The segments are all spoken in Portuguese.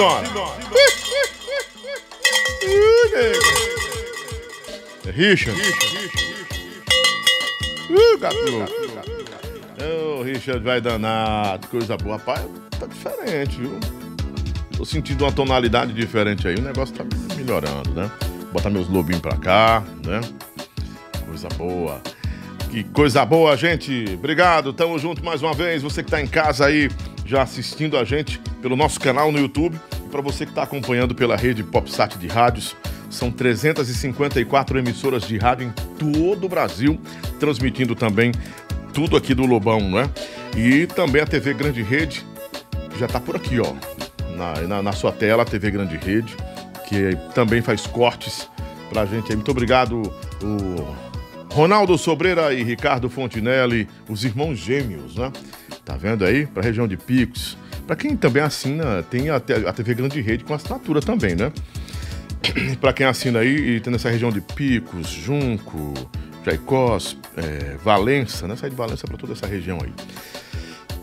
nego. É Richard. Uh, Richard vai danado, coisa boa. Rapaz, tá diferente, viu? Tô sentindo uma tonalidade diferente aí. O negócio tá melhorando, né? Botar meus lobinhos pra cá, né? Coisa boa. Que coisa boa, gente. Obrigado, tamo junto mais uma vez. Você que tá em casa aí, já assistindo a gente pelo nosso canal no YouTube. E para você que tá acompanhando pela rede PopSat de rádios, são 354 emissoras de rádio em todo o Brasil, transmitindo também tudo aqui do Lobão, né? E também a TV Grande Rede, que já tá por aqui, ó. Na, na, na sua tela, a TV Grande Rede, que também faz cortes pra gente aí. Muito obrigado, o Ronaldo Sobreira e Ricardo Fontinelli, os irmãos gêmeos, né? Tá vendo aí? Pra região de Picos. Pra quem também assina, tem a, a TV Grande Rede com assinatura também, né? Pra quem assina aí e tem nessa região de Picos, Junco, Jaicós, é, Valença, né? Sai de Valença pra toda essa região aí.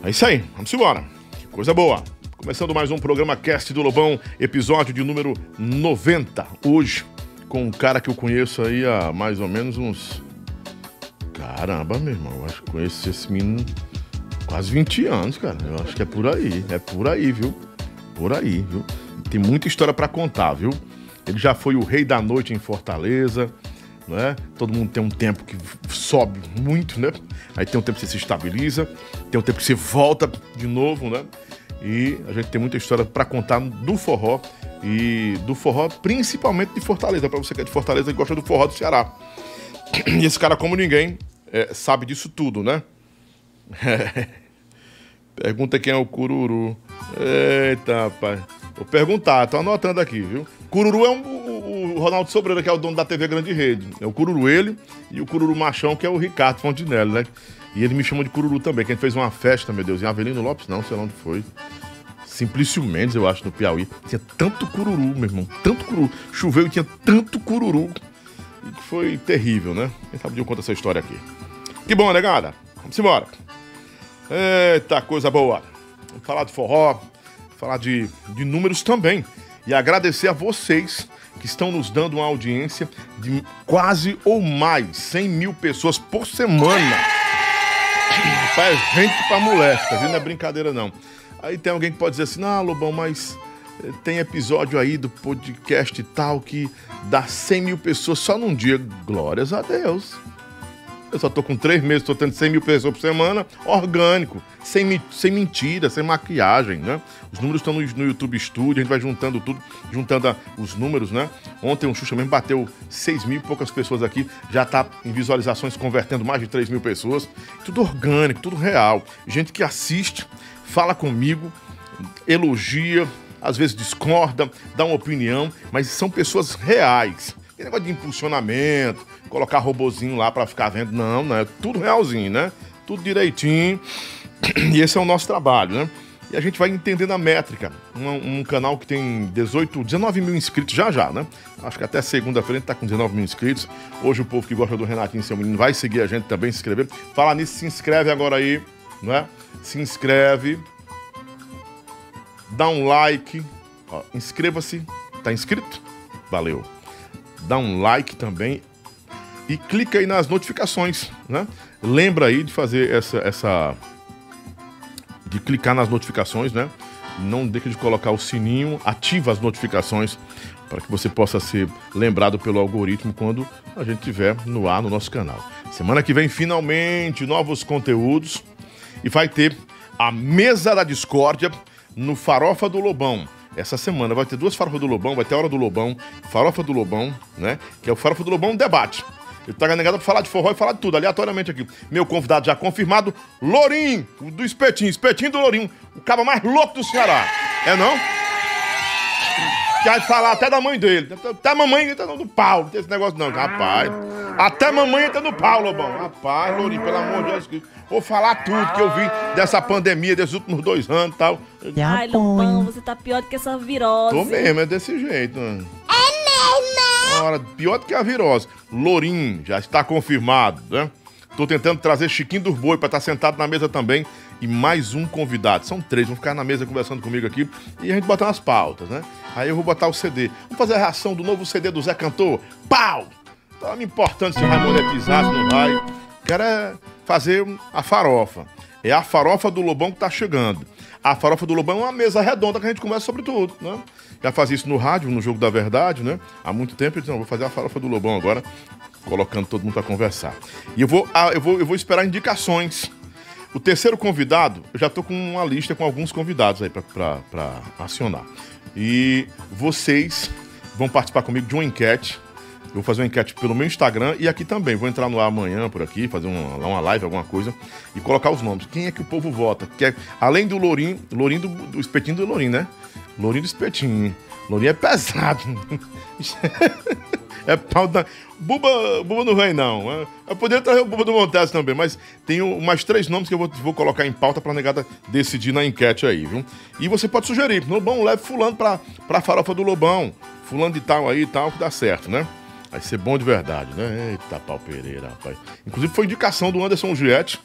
É isso aí, vamos embora. Que coisa boa. Começando mais um programa Cast do Lobão, episódio de número 90. Hoje, com um cara que eu conheço aí há mais ou menos uns. Caramba, meu irmão, eu acho que conheço esse menino quase 20 anos, cara. Eu acho que é por aí, é por aí, viu? Por aí, viu? Tem muita história pra contar, viu? Ele já foi o rei da noite em Fortaleza, né? Todo mundo tem um tempo que sobe muito, né? Aí tem um tempo que você se estabiliza, tem um tempo que você volta de novo, né? E a gente tem muita história pra contar do forró e do forró principalmente de Fortaleza, Pra você que é de Fortaleza e gosta do forró do Ceará. E esse cara, como ninguém, é, sabe disso tudo, né? Pergunta quem é o Cururu. Eita, rapaz. Vou perguntar, tô anotando aqui, viu? Cururu é um, o, o Ronaldo Sobreira, que é o dono da TV Grande Rede. É o Cururu ele e o Cururu Machão, que é o Ricardo Fontinelli, né? E ele me chama de Cururu também, que a gente fez uma festa, meu Deus, em Avelino Lopes, não, sei lá onde foi. Simplício Mendes, eu acho, no Piauí. Tinha tanto cururu, meu irmão, tanto cururu. Choveu e tinha tanto cururu. E foi terrível, né? Quem sabe de eu conto essa história aqui. Que bom, negada. Vamos embora. Eita, coisa boa. Falar de forró, falar de, de números também. E agradecer a vocês que estão nos dando uma audiência de quase ou mais 100 mil pessoas por semana. Faz gente pra tá vendo? Não é brincadeira, não. Aí tem alguém que pode dizer assim, não, Lobão, mas eh, tem episódio aí do podcast e tal que dá 100 mil pessoas só num dia. Glórias a Deus. Eu só tô com três meses, tô tendo 100 mil pessoas por semana, orgânico, sem, sem mentira, sem maquiagem, né? Os números estão no, no YouTube Studio, a gente vai juntando tudo, juntando a- os números, né? Ontem o Xuxa mesmo bateu 6 mil e poucas pessoas aqui, já tá em visualizações convertendo mais de 3 mil pessoas. Tudo orgânico, tudo real. Gente que assiste, fala comigo, elogia, às vezes discorda, dá uma opinião, mas são pessoas reais. Tem negócio de impulsionamento, colocar robozinho lá pra ficar vendo. Não, não, é tudo realzinho, né? Tudo direitinho. E esse é o nosso trabalho, né? E a gente vai entendendo a métrica. Um, um canal que tem 18, 19 mil inscritos já já, né? Acho que até segunda-feira a gente tá com 19 mil inscritos. Hoje o povo que gosta do Renatinho Seu Menino vai seguir a gente também, se inscrever. Falar nisso, se inscreve agora aí, não é? Se inscreve, dá um like, inscreva-se, tá inscrito? Valeu. Dá um like também e clica aí nas notificações, né? Lembra aí de fazer essa, essa de clicar nas notificações, né? Não deixe de colocar o sininho, ativa as notificações para que você possa ser lembrado pelo algoritmo quando a gente tiver no ar no nosso canal. Semana que vem, finalmente, novos conteúdos e vai ter a Mesa da Discórdia no Farofa do Lobão. Essa semana vai ter duas Farofas do Lobão, vai ter a Hora do Lobão, Farofa do Lobão, né? Que é o Farofa do Lobão Debate. Ele tá negado pra falar de forró e falar de tudo, aleatoriamente aqui. Meu convidado já confirmado, Lourinho, do Espetinho, Espetinho do Lourinho, o cara mais louco do Ceará. É não? Vai falar até da mãe dele. Até a mamãe entra no pau, não tem esse negócio não, rapaz. Até a mamãe entra no pau, Lobão. Rapaz, Lourinho, pelo amor de Deus. Vou falar tudo que eu vi dessa pandemia, desses últimos dois anos e tal. Ai, Lobão, você tá pior do que essa virose. Tô mesmo, é desse jeito. Mano. Ora, pior do que a virose. Lourinho, já está confirmado, né? Tô tentando trazer Chiquinho dos Boi pra estar sentado na mesa também e mais um convidado. São três, vão ficar na mesa conversando comigo aqui e a gente botar umas pautas, né? Aí eu vou botar o CD. Vamos fazer a reação do novo CD do Zé Cantor. Pau! Tá me importando se vai monetizar, se não vai. Quero é fazer a farofa. É a farofa do Lobão que tá chegando. A farofa do Lobão é uma mesa redonda que a gente conversa sobre tudo, né? Já fazia isso no rádio, no Jogo da Verdade, né? Há muito tempo eu disse, não, vou fazer a farofa do Lobão agora, colocando todo mundo para conversar. E eu vou, eu, vou, eu vou esperar indicações. O terceiro convidado, eu já tô com uma lista com alguns convidados aí para acionar. E vocês vão participar comigo de uma enquete eu vou fazer uma enquete pelo meu Instagram e aqui também. Vou entrar no ar amanhã por aqui, fazer uma, uma live, alguma coisa, e colocar os nomes. Quem é que o povo vota? Que é, além do Lourinho, Lourinho do, do espetinho do Lourinho, né? Lourinho do espetinho. Lourinho é pesado. é pau da. Buba, Buba não vem, não. É, eu poderia trazer o Buba do Montes também, mas tenho mais três nomes que eu vou, vou colocar em pauta pra negada decidir na enquete aí, viu? E você pode sugerir, Lobão, leve fulano pra, pra farofa do Lobão. Fulano de tal aí e tal, que dá certo, né? Vai ser bom de verdade, né? Eita, pau Pereira, rapaz. Inclusive foi indicação do Anderson Juliette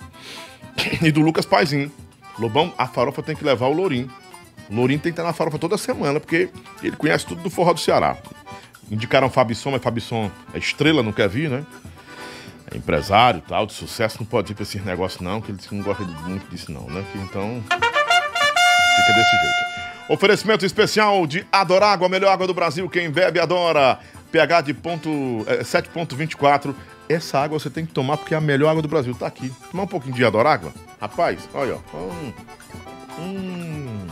e do Lucas Paizinho. Lobão, a farofa tem que levar o Lourinho. O Lourinho tem que estar na farofa toda semana, porque ele conhece tudo do forró do Ceará. Indicaram Fabisson, mas Fabisson é estrela, não quer vir, né? É empresário tal, de sucesso, não pode ir pra esses negócios não, que ele não gosta muito disso não, né? Então, fica desse jeito. Oferecimento especial de Adorágua, a melhor água do Brasil. Quem bebe, adora pH de ponto, é, 7,24. Essa água você tem que tomar porque é a melhor água do Brasil. Tá aqui. Tomar um pouquinho de Adorágua? Rapaz, olha, ó. Hum. Hum.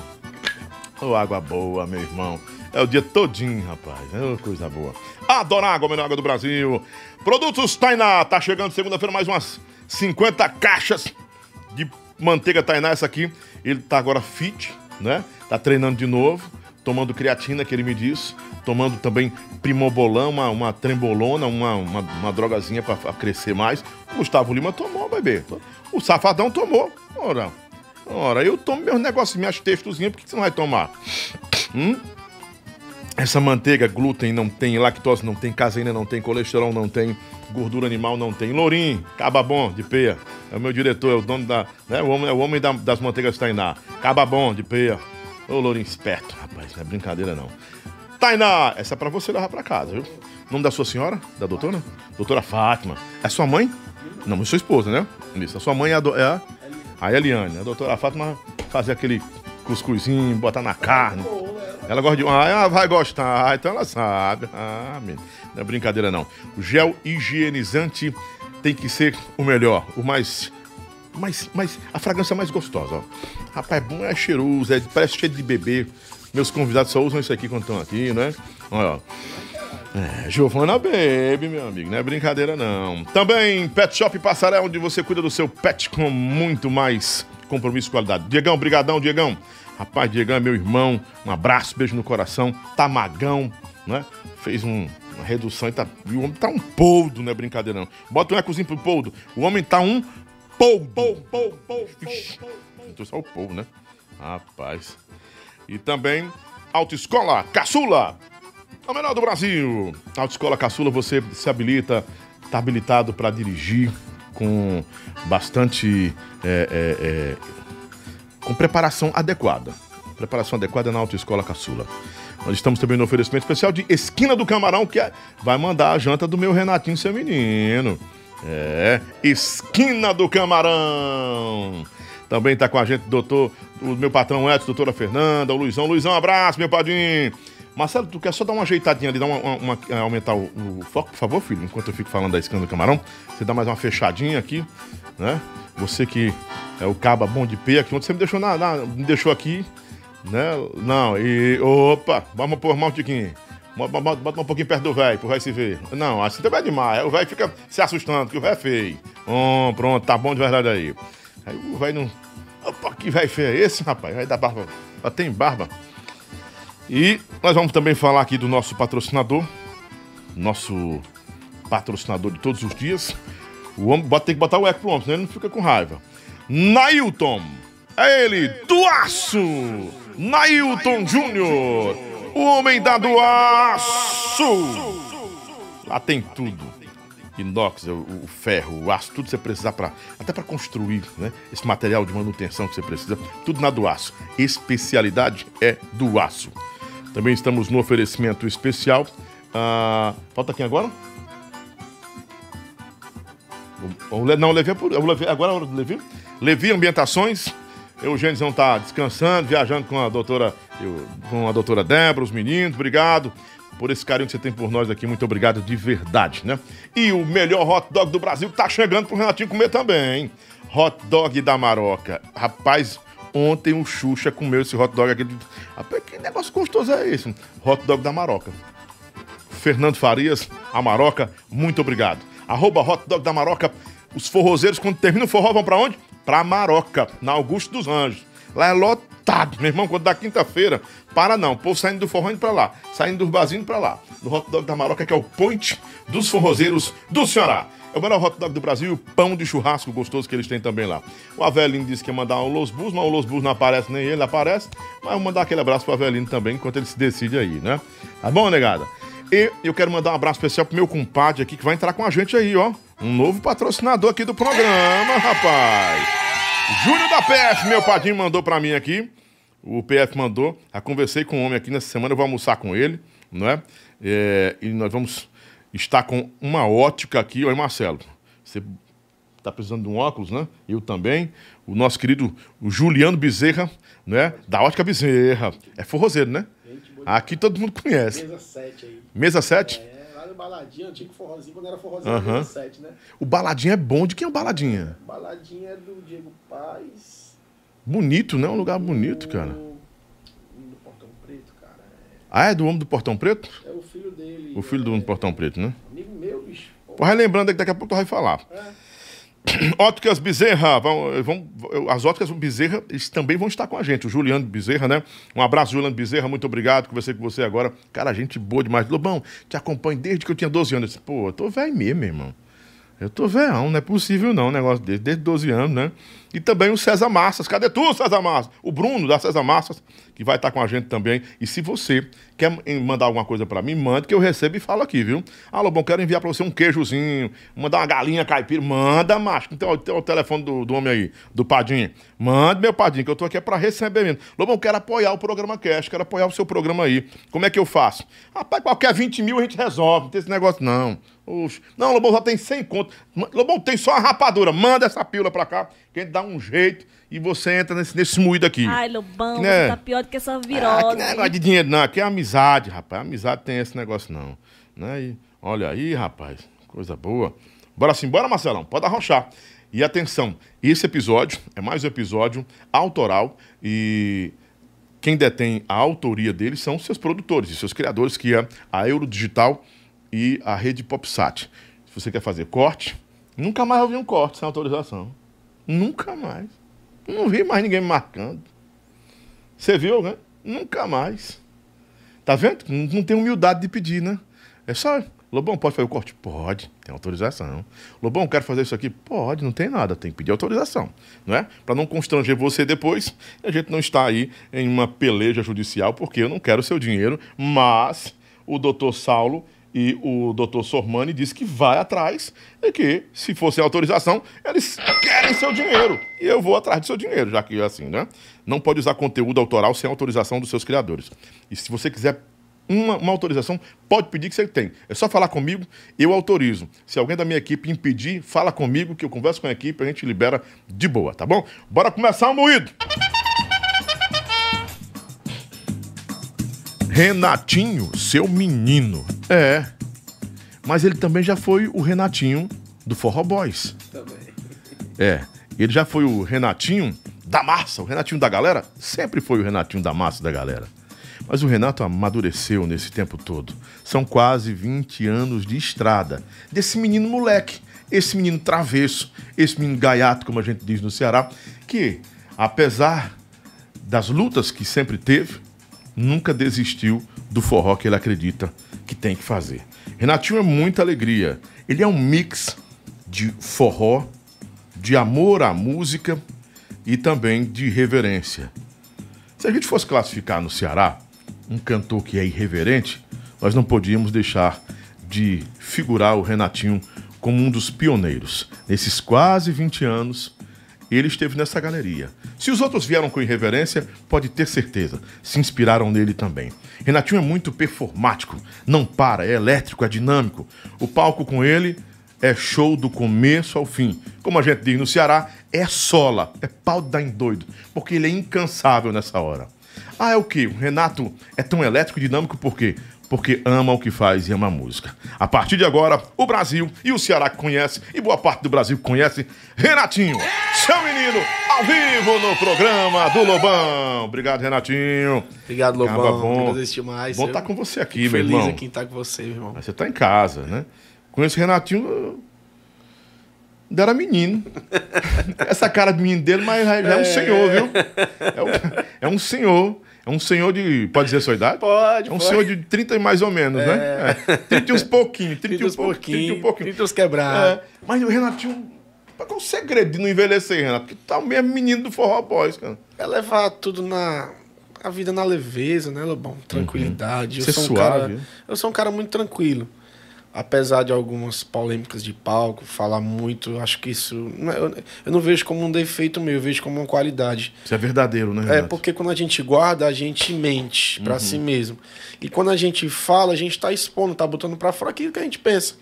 Oh, água boa, meu irmão. É o dia todinho, rapaz. Oh, coisa boa. Adorágua, a melhor água do Brasil. Produtos Tainá. Tá chegando segunda-feira mais umas 50 caixas de manteiga Tainá. Essa aqui, ele tá agora fit, né? Tá treinando de novo tomando creatina, que ele me disse, tomando também primobolan, uma, uma trembolona, uma, uma, uma drogazinha para crescer mais. O Gustavo Lima tomou, bebê. O Safadão tomou. Ora, ora, eu tomo meus negócios, minhas textozinhas, por que você não vai tomar? Hum? Essa manteiga, glúten não tem, lactose não tem, caseína não tem, colesterol não tem, gordura animal não tem. Lourim, caba bom, de peia. É o meu diretor, é o dono da. Né, o homem, é o homem da, das manteigas Tainá. Caba bom, de peia. Ô, Lourinho esperto, rapaz, não é brincadeira não. Tainá, essa é pra você levar pra casa, viu? Nome da sua senhora? Da doutora? Doutora Fátima. É sua mãe? Não, é sua esposa, né? Isso, a sua mãe é a, do, é a, a Eliane. A doutora Fátima fazer aquele cuscuzinho, botar na carne. Ela gosta de. Ah, ela vai gostar, então ela sabe. Ah, não é brincadeira não. O gel higienizante tem que ser o melhor, o mais mas, mas a fragrância mais gostosa, ó. Rapaz, é bom, é cheiroso, é, parece cheio de bebê. Meus convidados só usam isso aqui quando estão aqui, né? Olha. É, Giovana Baby, meu amigo, não é brincadeira não. Também Pet Shop Passaré, onde você cuida do seu pet com muito mais compromisso e qualidade. Diegão, brigadão, Diegão. Rapaz, Diegão é meu irmão, um abraço, beijo no coração. Tamagão, né? Fez um, uma redução e tá, o homem tá um poldo, não é brincadeira não. Bota um ecozinho pro poldo. O homem tá um Pou, pou, pou, pou, pou, só o povo, né? Rapaz. E também Autoescola Caçula, a melhor do Brasil. Autoescola Caçula, você se habilita, está habilitado para dirigir com bastante. É, é, é, com preparação adequada. Preparação adequada na Autoescola Caçula. Nós estamos também no oferecimento especial de Esquina do Camarão, que é, vai mandar a janta do meu Renatinho, seu menino. É, Esquina do Camarão. Também está com a gente doutor, o meu patrão Edson, doutora Fernanda, o Luizão. Luizão, abraço, meu padrinho. Marcelo, tu quer só dar uma ajeitadinha ali, dar uma, uma, uma é, aumentar o, o, foco, por favor, filho? Enquanto eu fico falando da esquina do camarão, você dá mais uma fechadinha aqui, né? Você que é o caba bom de pé aqui, onde você me deixou na, na, me deixou aqui, né? Não, e opa, vamos pôr mão, Tiquinho. Bota um pouquinho perto do velho, pro velho se ver. Não, assim também é demais. O velho fica se assustando, que o velho é feio. Oh, pronto, tá bom de verdade aí. Aí o velho não. Opa, que velho feio é esse, rapaz? Vai dar barba. Já tem barba. E nós vamos também falar aqui do nosso patrocinador. Nosso patrocinador de todos os dias. O homem tem que botar o eco pro homem, senão ele não fica com raiva. Nailton. É ele, do aço. Nailton Júnior o homem da do aço. Lá tem tudo. inox, o, ferro, o aço, tudo que você precisar para até para construir, né? Esse material de manutenção que você precisa, tudo na do aço. Especialidade é do aço. Também estamos no oferecimento especial. Ah, falta quem agora? Não, Levi, é Levi agora é Levi. Levi Ambientações. Eugênio está descansando, viajando com a doutora, eu, com a doutora Débora, os meninos. Obrigado por esse carinho que você tem por nós aqui. Muito obrigado de verdade, né? E o melhor hot dog do Brasil tá chegando pro Renatinho comer também, hein? Hot dog da Maroca. Rapaz, ontem o Xuxa comeu esse hot dog aqui. Rapaz, que negócio gostoso é esse? Hot dog da Maroca. Fernando Farias, a Maroca, muito obrigado. Arroba hot dog da Maroca. Os forrozeiros, quando termina o forró, vão pra onde? Pra Maroca, na Augusto dos Anjos. Lá é lotado, meu irmão, quando dá quinta-feira, para não. O povo saindo do forró indo pra lá, saindo do barzinho pra lá. No hot dog da Maroca, que é o point dos forrozeiros do Ceará. É o melhor hot dog do Brasil pão de churrasco gostoso que eles têm também lá. O Avelino disse que ia mandar um Los Bus, mas o Los Bus não aparece, nem ele aparece. Mas vou mandar aquele abraço pro Avelino também, enquanto ele se decide aí, né? Tá bom, negada? E eu quero mandar um abraço especial pro meu compadre aqui, que vai entrar com a gente aí, ó. Um novo patrocinador aqui do programa, rapaz. Júlio da PF, meu padrinho, mandou pra mim aqui. O PF mandou. Já conversei com o homem aqui nessa semana, eu vou almoçar com ele, não é? é e nós vamos estar com uma ótica aqui. Oi, Marcelo. Você está precisando de um óculos, né? Eu também. O nosso querido Juliano Bezerra, né? Da Ótica Bezerra. É forrozeiro, né? Aqui todo mundo conhece. Mesa 7 aí. Mesa 7? É, lá no Baladinha, antigo forrozinho, quando era forrozinho, uhum. mesa 7, né? O Baladinha é bom. De quem é o Baladinha? Baladinha é do Diego Paz. Bonito, né? Um lugar bonito, cara. Do Portão Preto, cara. É... Ah, é do homem do Portão Preto? É o filho dele. O filho do homem do Portão Preto, né? Amigo meu, bicho. Pô, relembrando que daqui a pouco tu vai falar. É. Óticas Bezerra, vão, vão, as óticas Bezerra, também vão estar com a gente. O Juliano Bezerra, né? Um abraço, Juliano Bezerra, muito obrigado. Conversei com você agora. Cara, gente boa demais. Lobão, te acompanho desde que eu tinha 12 anos. Pô, eu tô velho mesmo, irmão. Eu tô velho, não é possível não, um negócio desde 12 anos, né? E também o César Massas. Cadê tu, César Massas? O Bruno da César Massas, que vai estar com a gente também. E se você quer mandar alguma coisa para mim, mande que eu recebo e falo aqui, viu? Alô, bom, quero enviar para você um queijozinho, mandar uma galinha caipira. Manda, macho. Então, tem o telefone do, do homem aí, do Padinho. Mande, meu Padinho, que eu tô aqui é para receber mesmo. Lobão, quero apoiar o programa Cash, quero apoiar o seu programa aí. Como é que eu faço? Rapaz, qualquer 20 mil a gente resolve, não tem esse negócio não. Oxe. Não, Lobão já tem 100 conto. Lobão tem só a rapadura. Manda essa pílula pra cá, que a gente dá um jeito e você entra nesse, nesse moído aqui. Ai, Lobão, né? tá pior do que essa virose. Ah, que negócio de dinheiro, não. Aqui é amizade, rapaz. Amizade tem esse negócio, não. Né? E, olha aí, rapaz. Coisa boa. Bora sim, bora, Marcelão. Pode arrochar. E atenção, esse episódio é mais um episódio autoral e quem detém a autoria dele são seus produtores e seus criadores, que é a Eurodigital e a rede PopSat. Se você quer fazer corte, nunca mais eu vi um corte sem autorização. Nunca mais. Não vi mais ninguém marcando. Você viu, né? Nunca mais. Tá vendo? Não tem humildade de pedir, né? É só. Lobão, pode fazer o corte? Pode, tem autorização. Lobão, quero fazer isso aqui? Pode, não tem nada, tem que pedir autorização, não é? Para não constranger você depois, a gente não está aí em uma peleja judicial, porque eu não quero seu dinheiro, mas o doutor Saulo e o doutor Sormani disse que vai atrás e que, se fosse autorização, eles querem seu dinheiro. E eu vou atrás do seu dinheiro, já que é assim, né? Não pode usar conteúdo autoral sem autorização dos seus criadores. E se você quiser uma, uma, autorização, pode pedir que você tem. É só falar comigo, eu autorizo. Se alguém da minha equipe impedir, fala comigo que eu converso com a equipe, a gente libera de boa, tá bom? Bora começar o moído! Renatinho, seu menino. É. Mas ele também já foi o Renatinho do Forró Boys. Também. É. Ele já foi o Renatinho da massa, o Renatinho da galera. Sempre foi o Renatinho da massa da galera. Mas o Renato amadureceu nesse tempo todo. São quase 20 anos de estrada. Desse menino moleque, esse menino travesso, esse menino gaiato, como a gente diz no Ceará, que, apesar das lutas que sempre teve, nunca desistiu do forró que ele acredita que tem que fazer. Renatinho é muita alegria. Ele é um mix de forró, de amor à música e também de reverência. Se a gente fosse classificar no Ceará um cantor que é irreverente, nós não podíamos deixar de figurar o Renatinho como um dos pioneiros. Nesses quase 20 anos, ele esteve nessa galeria. Se os outros vieram com irreverência, pode ter certeza, se inspiraram nele também. Renatinho é muito performático, não para, é elétrico, é dinâmico. O palco com ele é show do começo ao fim. Como a gente diz no Ceará, é sola, é pau em doido, porque ele é incansável nessa hora. Ah, é o que? O Renato é tão elétrico e dinâmico por quê? Porque ama o que faz e ama a música. A partir de agora, o Brasil e o Ceará que conhece, e boa parte do Brasil que conhece, Renatinho, seu menino, ao vivo no programa do Lobão. Obrigado, Renatinho. Obrigado, Lobão. Acaba bom. Agradeço demais. Bom estar com você aqui, meu feliz irmão. aqui em estar com você, meu irmão. Mas você tá em casa, né? Conheço o Renatinho. Ainda era menino. Essa cara de menino dele, mas já é um senhor, viu? É um, é um senhor. É um senhor de. Pode dizer a sua idade? Pode, É um pode. senhor de 30 e mais ou menos, né? É. 30 e uns pouquinhos. 30 e Trinta um os pouquinho. 30 e pouquinho. trinta os quebrados. É, mas o Renatinho. Qual é o segredo de não envelhecer, Renato? Porque tá o mesmo menino do Forró Boys, cara. É levar tudo na. A vida na leveza, né, Lobão? Tranquilidade. Ser Eu sou um suave, cara. né? Eu sou um cara muito tranquilo. Apesar de algumas polêmicas de palco, falar muito, acho que isso. é- Eu, eu não vejo como um defeito meu, eu vejo como uma qualidade. Isso é verdadeiro, né, É, Renato? porque quando a gente guarda, a gente mente pra si mesmo. E quando a gente fala, a gente tá expondo, tá botando pra fora aquilo que a gente pensa.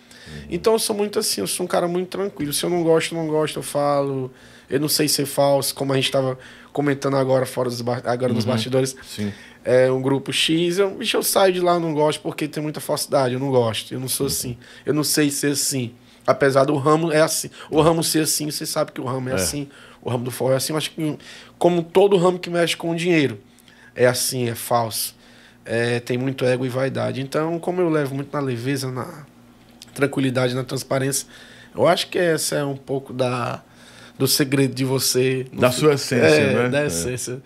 Então eu sou muito assim, eu sou um cara muito tranquilo. Se eu não gosto, não gosto, eu falo. Eu não sei ser falso, como a gente tava comentando agora fora dos agora nos bastidores. Sim. É um grupo X, eu, bicho, eu saio de lá, eu não gosto porque tem muita falsidade, eu não gosto. Eu não sou assim. Eu não sei ser assim. Apesar do ramo é assim. O ramo ser assim, você sabe que o ramo é, assim. O ramo do forró é assim. Que como todo ramo que mexe com dinheiro é assim, é falso. É, tem muito ego e vaidade. Então, como eu levo muito na leveza, na tranquilidade, na transparência, eu acho que essa é um pouco da do segredo de você. Da sua essência, é, né? Da É. essência.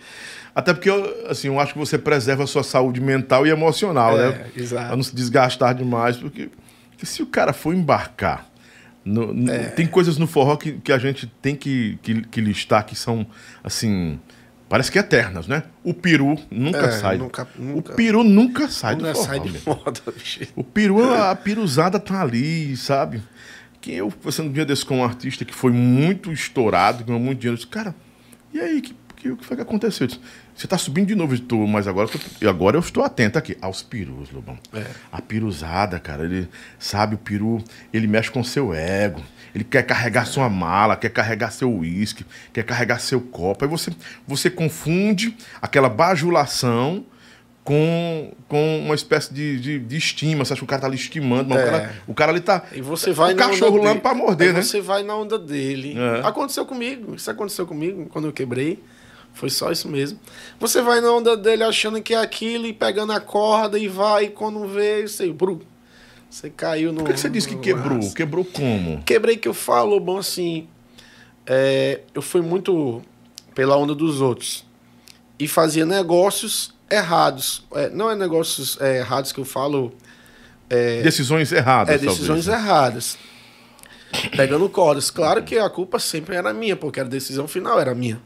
Até porque, eu, assim, eu acho que você preserva a sua saúde mental e emocional, É, né? exato. Pra não se desgastar demais, porque, porque se o cara for embarcar, no- no- É. tem coisas no forró que, que a gente tem que, que, que listar que são, assim, parece que eternas, né? O peru nunca É, sai. nunca- nunca- O peru nunca sai Nunca do forró. sai de moda, bicho. O peru, a piruzada tá ali, sabe? Que eu, conversando um dia desse com um artista que foi muito estourado, ganhou muito dinheiro, eu disse, cara, e aí, que, que, o que foi que aconteceu? Eu disse, Você tá subindo de novo, tô, mas agora, tô- agora eu estou atento aqui aos perus, Lobão. É. A piruzada, cara, ele sabe, o peru, ele mexe com seu ego. Ele quer carregar sua mala, quer carregar seu uísque, quer carregar seu copo. Aí você, você confunde aquela bajulação com, com uma espécie de, de, de estima. Você acha que o cara tá ali estimando, mas o, É. cara, o cara ali tá. E você vai o na cachorro dele. pra morder, Aí né? Você vai na onda dele. É. Aconteceu comigo. Isso aconteceu comigo quando eu quebrei. Foi só isso mesmo. Você vai na onda dele achando que é aquilo e pegando a corda e vai, e quando vê, você, bru, você caiu no. Por que, que você disse que quebrou? raso. Quebrou como? Quebrei que eu falo, bom, assim. é, eu fui muito pela onda dos outros. E fazia negócios errados. É, não é negócios é, errados que eu falo. Decisões erradas, É, decisões talvez. né? erradas. Pegando cordas. Claro que a culpa sempre era minha, porque a decisão final era minha.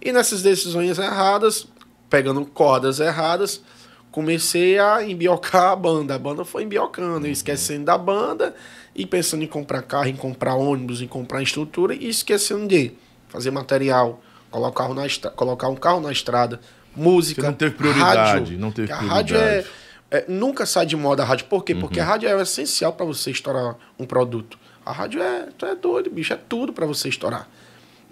E nessas decisões erradas, pegando cordas erradas, comecei a embiocar a banda. A banda foi embiocando, eu esquecendo da banda e pensando em comprar carro, em comprar ônibus, em comprar estrutura e esquecendo de fazer material, colocar, na colocar um carro na estrada, música. Você não teve prioridade, rádio. não teve A rádio é, prioridade. é, nunca sai de moda a rádio. Por quê? Uhum. Porque a rádio é essencial para você estourar um produto. A rádio é, tu é doido, bicho, é tudo para você estourar.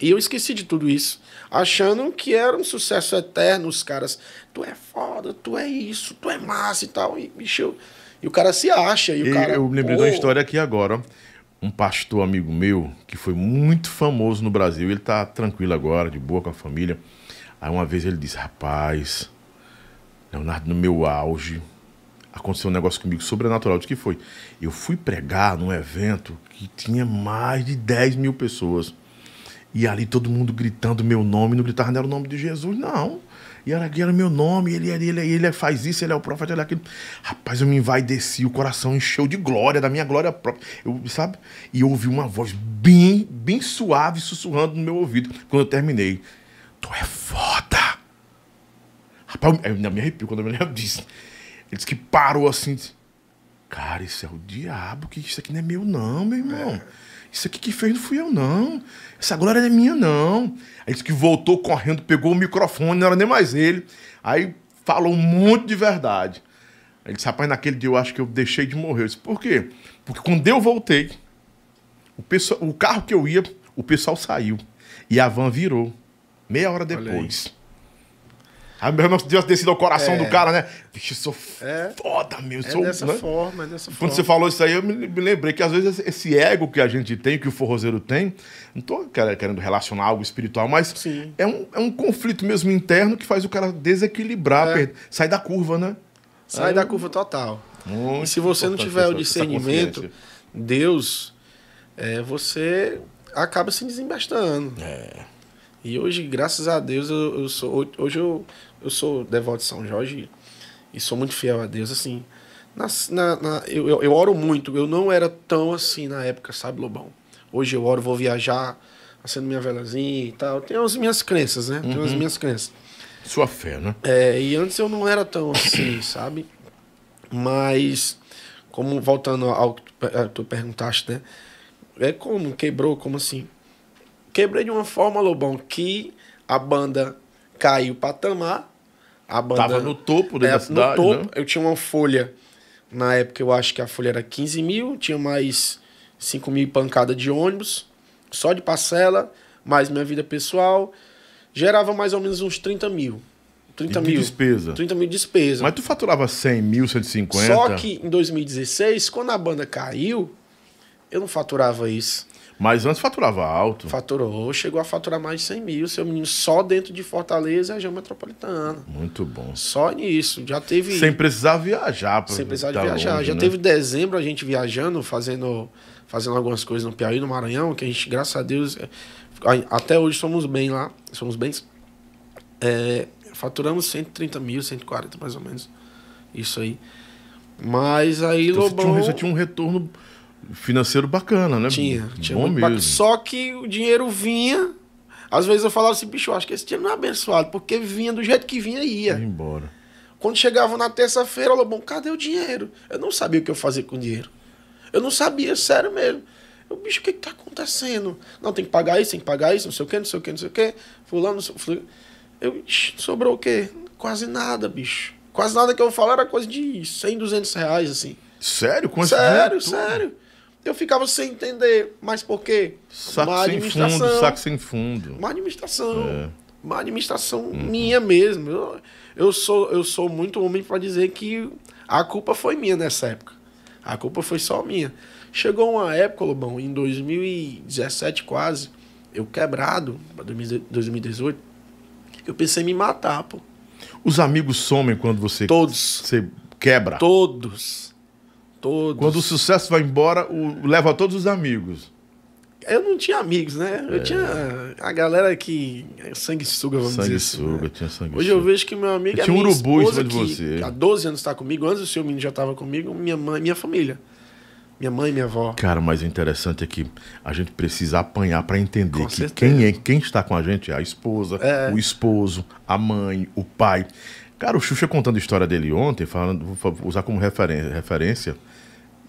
E eu esqueci de tudo isso, achando que era um sucesso eterno, os caras, tu é foda, tu é isso, tu é massa e tal. E, bicho, eu- e o cara se acha. E o E cara, eu lembrei de uma história aqui agora. Um pastor amigo meu, que foi muito famoso no Brasil, ele tá tranquilo agora, de boa com a família. Aí uma vez ele disse: Rapaz, Leonardo, no meu auge, aconteceu um negócio comigo sobrenatural. De que foi? Eu fui pregar num evento que tinha mais de 10 mil pessoas. E ali todo mundo gritando meu nome, não gritava, não era o nome de Jesus, não. E era, era meu nome, ele, ele, ele, ele faz isso, ele é o profeta, ele é aquilo. Rapaz, eu me envaideci, o coração encheu de glória, da minha glória própria. Eu, sabe? E eu ouvi uma voz bem, bem suave sussurrando no meu ouvido quando eu terminei. Tu é foda! Rapaz, eu ainda me arrepio quando eu me lembro disso. Ele disse que parou assim. disse, Cara, isso é o diabo, que isso aqui não é meu, não, meu irmão. É. Isso aqui que fez não fui eu, não. Essa glória não é minha, não. Aí disse que voltou correndo, pegou o microfone, não era nem mais ele. Aí falou um monte de verdade. Ele disse, rapaz, naquele dia eu acho que eu deixei de morrer. Eu disse, por quê? Porque quando eu voltei, o, pessoal, o carro que eu ia, o pessoal saiu. E a van virou. Meia hora depois. Aí mesmo Deus descido ao coração é. do cara, né? Vixe, sou é. foda, meu. É sou, dessa né? forma, é dessa Quando forma. você falou isso aí, eu me, me, lembrei que às vezes esse ego que a gente tem, que o forrozeiro tem, não tô querendo relacionar algo espiritual, mas é um, é um conflito mesmo interno que faz o cara desequilibrar, é. sair da curva, né? Sai aí, da curva total. e se você não tiver o discernimento, Deus, é, você acaba se desembastando. É. E hoje, graças a Deus, eu, eu sou. Hoje eu, eu sou devoto de São Jorge e sou muito fiel a Deus. Assim, na, na, na eu, eu, eu, oro muito. Eu não era tão assim na época, sabe, Lobão? Hoje eu oro, vou viajar, acendo minha velazinha e tal. Tenho as minhas crenças, né? Tenho as uhum. minhas crenças. Sua fé, né? É, e antes eu não era tão assim, sabe? Mas, como voltando ao que tu, tu perguntaste, né? É como? Quebrou? Como assim? Quebrei de uma forma, Lobão, que a banda caiu patamar. A banda Tava no topo da cidade, no topo. Né? Eu tinha uma folha, na época eu acho que a folha era 15 mil, tinha mais 5 mil pancada de ônibus, só de parcela, mais minha vida pessoal. Gerava mais ou menos uns 30 mil. 30 de mil. despesa. 30 mil de despesa. Mas tu faturava 100 mil, 150? Só que em 2016, quando a banda caiu, eu não faturava isso. Mas antes faturava alto. Faturou, chegou a faturar mais de 100 mil, seu menino, só dentro de Fortaleza e região metropolitana. Muito bom. Só nisso. Já teve. Sem precisar viajar. Sem precisar viajar. Longe, Já né? teve dezembro a gente viajando, fazendo, fazendo algumas coisas no Piauí, no Maranhão, que a gente, graças a Deus, até hoje somos bem lá. Somos bem. É, faturamos 130 mil, 140 mais ou menos. Isso aí. Mas aí, então, Lobão... Você tinha um retorno financeiro bacana, né? Tinha, tinha Bom mesmo. Só que o dinheiro vinha. Às vezes eu falava assim, bicho, eu acho que esse dinheiro não é abençoado, porque vinha do jeito que vinha ia. Ia embora. Quando chegava na terça-feira, eu bom, cadê o dinheiro? Eu não sabia o que eu fazia com o dinheiro. Eu não sabia, sério mesmo. Eu, bicho, o que, que tá acontecendo? Não, tem que pagar isso, tem que pagar isso, não sei o que, não sei o que, não sei o que. Fulano, não sei, fulano. Eu, sobrou o quê? Quase nada, bicho. Quase nada que eu falo era coisa de 100, 200 reais, assim. Sério? Quanto sério, sério. Eu ficava sem entender. Mas por quê? Saco sem fundo, saco sem fundo. Má administração. É. Má administração uhum. minha mesmo. Eu, eu, sou, eu sou muito homem para dizer que a culpa foi minha nessa época. A culpa foi só minha. Chegou uma época, Lobão, em 2017 quase, eu quebrado, para 2018, eu pensei em me matar, pô. Os amigos somem quando você, Todos. você quebra? Todos. Todos. Quando o sucesso vai embora, o, leva todos os amigos. Eu não tinha amigos, né? Eu é. tinha a galera que. É sanguessuga, vamos dizer assim. Né? tinha sangue Hoje eu vejo que meu amigo eu é tinha um urubu em cima de você. há 12 anos está comigo, antes do seu menino já estava comigo, minha mãe, minha família. Minha mãe e minha avó. Cara, mas o interessante é que a gente precisa apanhar para entender com que quem, é, quem está com a gente é a esposa, é. o esposo, a mãe, o pai. Cara, o Xuxa contando a história dele ontem, falando, vou usar como referência, referência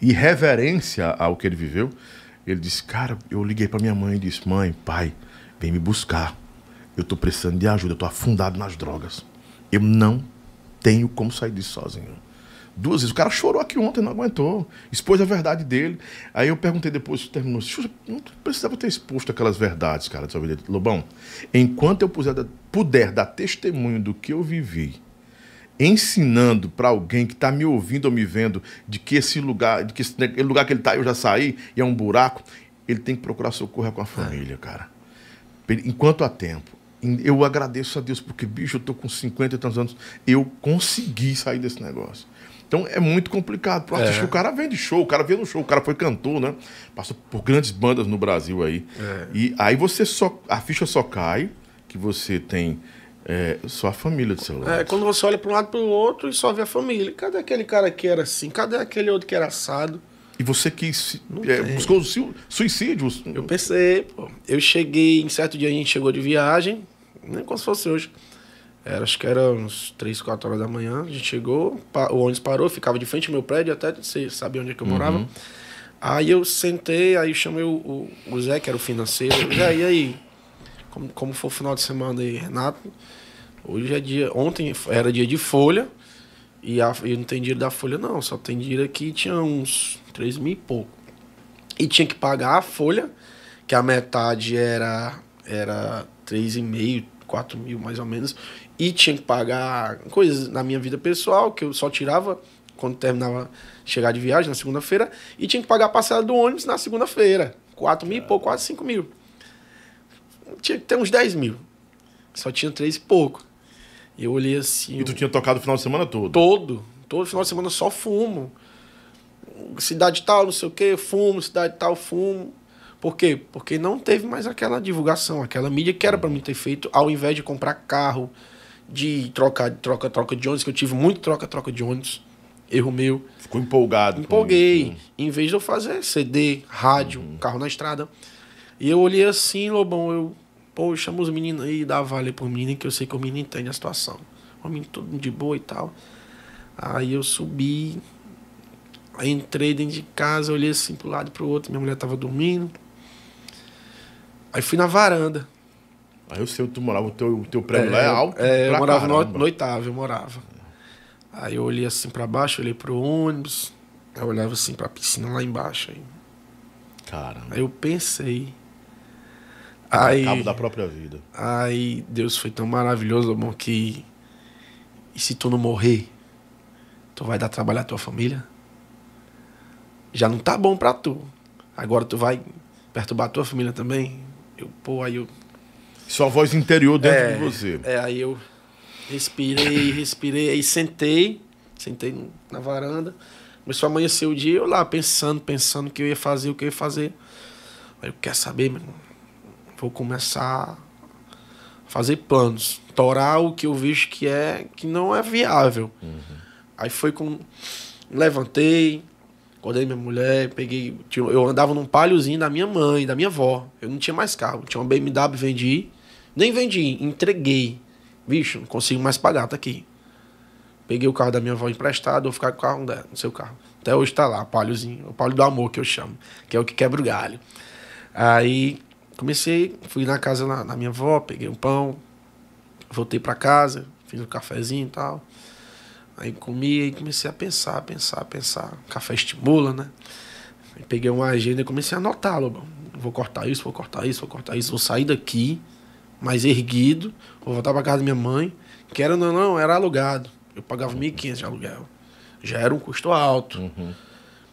e reverência ao que ele viveu, ele disse: Cara, eu liguei para minha mãe e disse: Mãe, pai, vem me buscar. Eu tô precisando de ajuda, eu tô afundado nas drogas. Eu não tenho como sair disso sozinho. Duas vezes. O cara chorou aqui ontem, não aguentou. Expôs a verdade dele. Aí eu perguntei depois, terminou. Não precisava ter exposto aquelas verdades, cara, da sua vida. Lobão, enquanto eu puder, puder dar testemunho do que eu vivi, ensinando para alguém que está me ouvindo ou me vendo de que esse lugar, de que esse lugar que ele está eu já saí e é um buraco, ele tem que procurar socorro com a família, cara. Enquanto há tempo. Eu agradeço a Deus porque, bicho, eu tô com 50 e tantos anos, eu consegui sair desse negócio. Então é muito complicado. Pro artista, é. o cara vem de show, o cara veio no show, o cara foi cantor, né? Passou por grandes bandas no Brasil aí. É. E aí você só. A ficha só cai que você tem é, só a família do seu lado. É, quando você olha para um lado para o outro e só vê a família. Cadê aquele cara que era assim? Cadê aquele outro que era assado? E você quis. É, buscou suicídio? Eu pensei, pô. Eu cheguei, em certo dia a gente chegou de viagem, nem como se fosse hoje. Era, acho que era uns 3, 4 horas da manhã. A gente chegou, o ônibus parou, ficava de frente ao meu prédio, até você sabia onde é que eu morava. Uhum. Aí eu sentei, aí chamei o, o, o, Zé, que era o financeiro. Zé, e aí? Como, como foi o final de semana aí, Renato? Hoje é dia. Ontem era dia de folha. E a, eu não tenho dinheiro da folha, não. Só tem dinheiro aqui, tinha uns 3 mil e pouco. E tinha que pagar a folha, que a metade era, era 3,5, 4 mil mais ou menos. E tinha que pagar coisas na minha vida pessoal, que eu só tirava quando terminava chegar de viagem na segunda-feira. E tinha que pagar a parcela do ônibus na segunda-feira. 4 mil e pouco, quase 5 mil. Tinha que ter uns 10 mil. Só tinha 3 e pouco. E eu olhei assim. E tu tinha tocado o final de semana todo? Todo. Todo final de semana só fumo. Cidade tal, não sei o que, fumo, cidade tal, fumo. Por quê? Porque não teve mais aquela divulgação, aquela mídia que era para mim ter feito, ao invés de comprar carro, de trocar, troca, troca de ônibus, que eu tive muito troca, troca de ônibus. Erro meu. Ficou empolgado. Empolguei. Isso, Em vez de eu fazer CD, rádio, uhum. carro na estrada. E eu olhei assim, Lobão, eu Pô, chama os meninos aí, dá vale pro menino, que eu sei que o menino entende a situação. O menino todo de boa e tal. Aí eu subi, aí entrei dentro de casa, olhei assim pro lado e pro outro, minha mulher tava dormindo. Aí fui na varanda. Aí o seu, tu morava, o teu, o teu prédio é, lá é alto? É, eu morava no, no, oitavo, eu morava. Aí eu olhei assim para baixo, olhei pro ônibus, aí eu olhava assim pra piscina lá embaixo. Aí, Caramba. aí eu pensei, Aí, cabo da própria vida. Aí Deus foi tão maravilhoso, irmão, que. E se tu não morrer, tu vai dar trabalho à tua família? Já não tá bom pra tu. Agora tu vai perturbar a tua família também? Eu, pô, aí eu. Sua voz interior dentro é, de você. É, aí eu respirei, respirei, aí sentei, sentei na varanda. Começou a amanhecer o dia, eu lá pensando, pensando o que eu ia fazer, o que eu ia fazer. Aí eu quero saber, meu irmão vou começar a fazer planos, torar o que eu vejo que é que não é viável. Uhum. Aí foi com levantei, acordei minha mulher, peguei, eu andava num palhozinho da minha mãe, da minha avó. Eu não tinha mais carro, tinha uma BMW, vendi, nem vendi, entreguei. Bicho, não consigo mais pagar, tá aqui. Peguei o carro da minha avó emprestado, vou ficar com o carro dela, no seu carro. Até hoje tá lá, palhozinho, o palho do amor que eu chamo, que é o que quebra o galho. Aí Comecei, fui na casa da, da minha avó, peguei um pão, voltei para casa, fiz um cafezinho e tal. Aí comi e comecei a pensar, pensar, pensar. café estimula, né? Aí peguei uma agenda e comecei a anotar, Lobão. Vou cortar isso, vou cortar isso, vou cortar isso, vou sair daqui, mais erguido, vou voltar para casa da minha mãe, que era, não, não, era alugado. Eu pagava 1.500 de aluguel. Já era um custo alto. Uhum.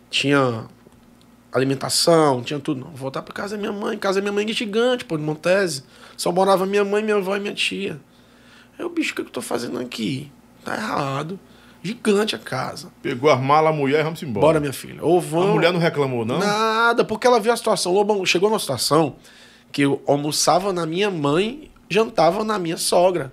Tinha alimentação, tinha tudo. Não, voltar para casa da minha mãe. Casa da minha mãe é gigante, pô, de Montese. Só morava minha mãe, minha avó e minha tia. Aí o bicho, o que eu tô fazendo aqui? Tá errado. Gigante a casa. Pegou as malas, a mulher e vamos embora. Bora, minha filha. Ou vamos... A mulher não reclamou, não? Nada, porque ela viu a situação. Lobão chegou numa situação que eu almoçava na minha mãe, jantava na minha sogra.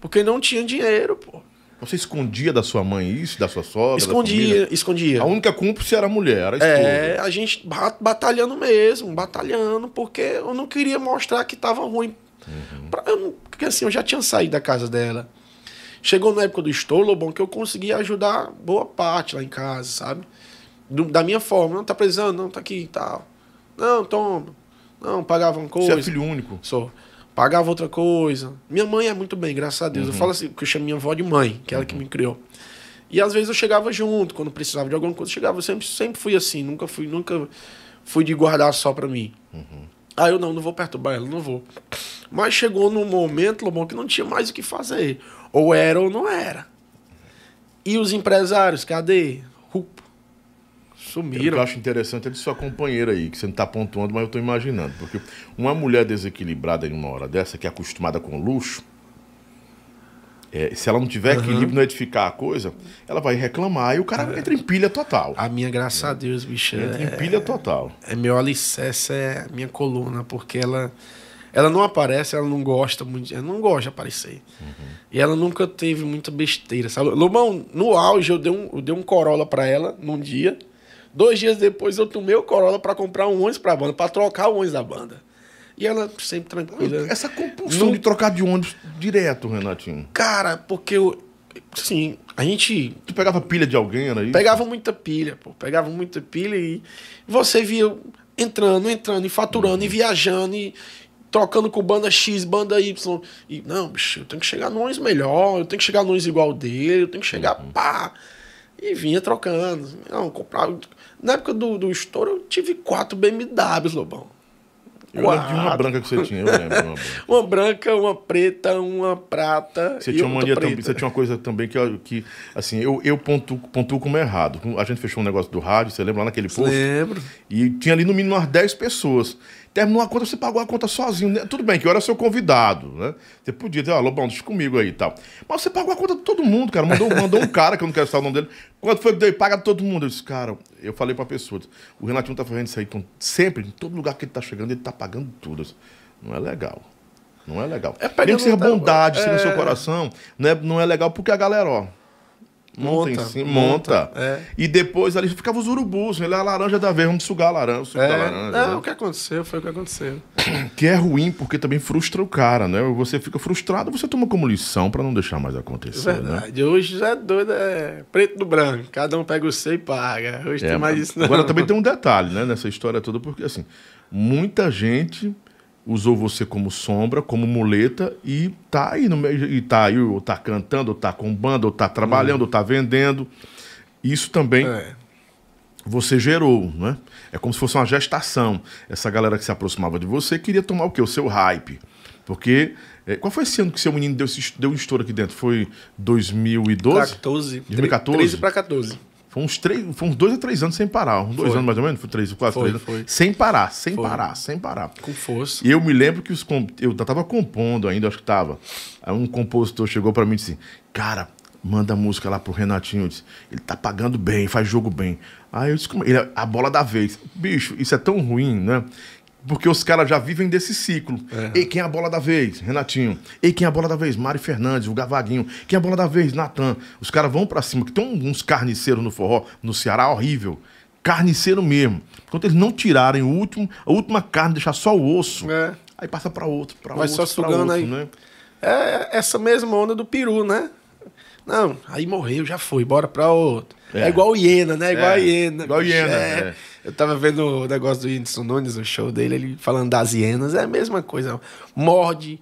Porque não tinha dinheiro, pô. Você escondia da sua mãe isso, da sua sogra? Escondia, escondia. A única cúmplice era a mulher, era a esposa. É, a gente batalhando mesmo, batalhando, porque eu não queria mostrar que estava ruim. Uhum. Pra, eu, porque assim, eu já tinha saído da casa dela. Chegou na época do estouro, bom, que eu conseguia ajudar boa parte lá em casa, sabe? Do, da minha forma. Não tá precisando, não, tá aqui e tal. Não, toma. Não, pagava uma coisa. Você é filho único? Sou pagava outra coisa. Minha mãe é muito bem, graças a Deus. Uhum. Eu falo assim, porque eu chamo minha avó de mãe, que é ela que me criou. E às vezes eu chegava junto, quando precisava de alguma coisa, eu chegava. Eu sempre, sempre fui assim, nunca fui, nunca fui de guardar só pra mim. Uhum. Ah, eu não, não vou perturbar ela, não vou. Mas chegou num momento, Lobão, que não tinha mais o que fazer. Ou era ou não era. E os empresários, cadê? Sumiram. O que eu acho interessante é de sua companheira aí, que você não está pontuando, mas eu estou imaginando. Porque uma mulher desequilibrada em uma hora dessa, que é acostumada com luxo, é, se ela não tiver uhum. equilíbrio no edificar a coisa, ela vai reclamar e o cara é. entra em pilha total. A minha, graças a Deus, bicho. Entra é, em pilha total. É meu alicerce, é a minha coluna, porque ela. Ela não aparece, ela não gosta muito, ela não gosta de aparecer. Uhum. E ela nunca teve muita besteira, sabe? Lobão, no auge, eu dei um, eu dei um Corolla para ela num dia. Dois dias depois eu tomei o Corolla para comprar um ônibus pra banda, para trocar o ônibus da banda. E ela sempre tranquila. Essa compulsão não... de trocar de ônibus direto, Renatinho? Cara, porque eu. Assim, a gente. Tu pegava pilha de alguém, era isso? Pegava muita pilha, pô. Pegava muita pilha e você via entrando, entrando, e faturando, e viajando, e trocando com banda X, banda Y. E, não, bicho, eu tenho que chegar nós melhor, eu tenho que chegar nós igual dele, eu tenho que chegar pá. E vinha trocando. Não, comprava. Na época do, do estouro, eu tive quatro BMWs, Lobão. Eu lembro de uma branca que você tinha, eu lembro. Uma branca. Uma branca, uma preta, uma prata. Você tinha, uma mania também, você tinha uma coisa também que, eu- que assim, eu, eu pontuo, pontuo como errado. A gente fechou um negócio do rádio, você lembra lá naquele posto? Lembro. E tinha ali no mínimo umas 10 pessoas. Terminou a conta, você pagou a conta sozinho. né? Tudo bem, que eu era seu convidado, né? Você podia dizer, ó, Lobão, deixa comigo aí e tal. Mas você pagou a conta de todo mundo, cara. Mandou, mandou um cara, que eu não quero citar o nome dele. Quanto foi que deu? Paga todo mundo. Eu disse, cara, eu falei pra pessoa, o Renatinho tá fazendo isso aí. Então, sempre, em todo lugar que ele tá chegando, ele tá pagando tudo. Disse, Não é legal. Não é legal. É Tem que ser bondade, ser no é. seu coração. Não é, não é legal porque a galera, ó. Monta, Monta, cima, monta, é. E depois ali ficava os urubus. Ele é a laranja da vez, vamos sugar a laranja, da É, laranja. não, né? o que aconteceu foi o que aconteceu. Que é ruim porque também frustra o cara, né? Você fica frustrado, você toma como lição pra não deixar mais acontecer, né? Verdade. Hoje já é doido, é preto do branco. Cada um pega o seu e paga. Hoje É, tem mais isso, não. Agora também tem um detalhe, né, nessa história toda, porque assim, muita gente usou você como sombra, como muleta e tá aí no meio, e tá aí, ou tá cantando, ou tá com banda, ou tá trabalhando, ou tá vendendo. Isso também É. você gerou, né? É como se fosse uma gestação. Essa galera que se aproximava de você queria tomar o quê? O seu hype. Porque. eh, qual foi esse ano que seu menino deu, deu um estouro aqui dentro? Foi 2012? 14. 2014? 13 para 14. Foi uns, três, foi uns dois a três anos sem parar. Uns dois Foi. anos mais ou menos? Foi três, quase Foi, três anos. foi. Sem parar, sem parar, sem parar. Com força. E eu me lembro que os eu tava compondo ainda, acho que tava. Aí um compositor chegou pra mim e disse: Cara, manda a música lá pro Renatinho. Eu disse, ele tá pagando bem, faz jogo bem. Aí eu disse: "Como- ele, é a bola da vez. Bicho, isso é tão ruim, né? Porque os caras já vivem desse ciclo. Ei, quem é a bola da vez? Renatinho. Ei, quem é a bola da vez? Mário Fernandes, o Gavaguinho. Quem é a bola da vez? Natan. Os caras vão pra cima, que tem uns carniceiros no forró, no Ceará, horrível. Carniceiro mesmo. Enquanto eles não tirarem o último, a última carne, deixar só o osso. É. Aí passa pra outro, pra Vai outro, só sugando outro, aí. né? É essa mesma onda do peru, né? Não, aí morreu, já foi, bora pra outro. É, É. igual hiena, né? Igual É, a hiena. igual hiena, é. é. Eu tava vendo o negócio do Whindersson Nunes, o show dele, ele falando das hienas, é a mesma coisa. Morde,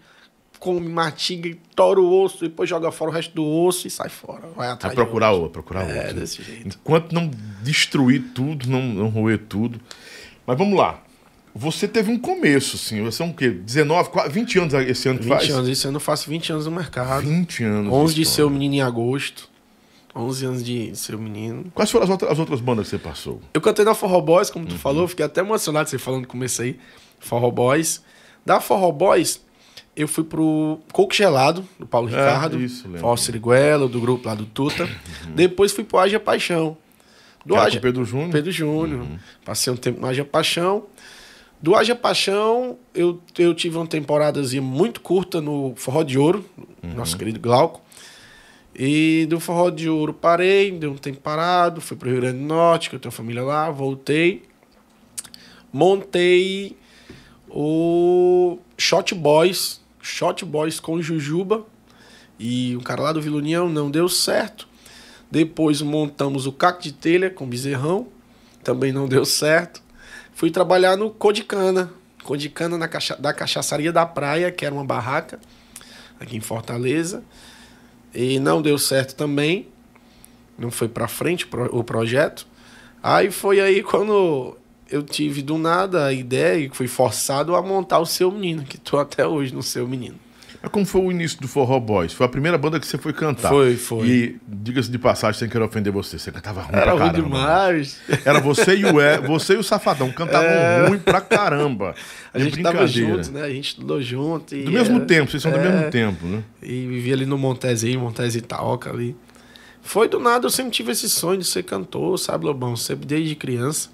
come, mastiga, tora o osso, depois joga fora o resto do osso e sai fora. Vai Vai atrás de procurar outro. outro, procurar É, outro. desse jeito. Enquanto não destruir tudo, não, não roer tudo. Mas vamos lá. Você teve um começo, assim. Você é um quê? 19, quase 20 anos esse ano que 20 faz? anos, isso eu não faço 20 anos no mercado. 20 anos. 11 de história. ser o menino em agosto. 11 anos de ser o menino. Quais foram as outras, as outras bandas que você passou? Eu cantei na Forró Boys, como tu Uhum. falou, fiquei até emocionado você falando no começo aí. Forró Boys. Da Forró Boys, eu fui pro Coco Gelado, do Paulo É, Ricardo. isso, lembro. Uhum. Forró Siriguela, do grupo lá do Tuta. Depois fui pro Haja Paixão. Do Que Haja... Pedro Júnior? Pedro Júnior. Passei um tempo no Haja Paixão. Do Haja Paixão, eu, eu tive uma temporadazinha muito curta no Forró de Ouro, Uhum. nosso querido Glauco. E do Forró de Ouro parei, deu um tempo parado, fui pro Rio Grande do Norte, que eu tenho família lá, voltei. Montei o Shot Boys, Shot Boys com Jujuba. E um cara lá do Vila União não deu certo. Depois montamos o Caco de Telha com Bezerrão, também não deu certo. Fui trabalhar no Codicana, Codicana na cacha da Cachaçaria da Praia, que era uma barraca aqui em Fortaleza. E não deu certo também. Não foi pra frente o projeto. Aí foi aí quando eu tive do nada a ideia e fui forçado a montar o Seu Menino, que tô até hoje no Seu Menino. Mas como foi o início do Forró Boys? Foi a primeira banda que você foi cantar. Foi, foi. E, diga-se de passagem, sem querer ofender você, você cantava ruim Era pra ruim caramba. demais. Era você e o E, você e o Safadão, cantavam ruim pra caramba. A gente tava juntos, né? A gente estudou junto. Do mesmo era- tempo, vocês são do É. mesmo tempo, né? E vivia ali no Montezinho, Montese Itaoca ali. Foi do nada, eu sempre tive esse sonho de ser cantor, sabe, Lobão? Sempre desde criança.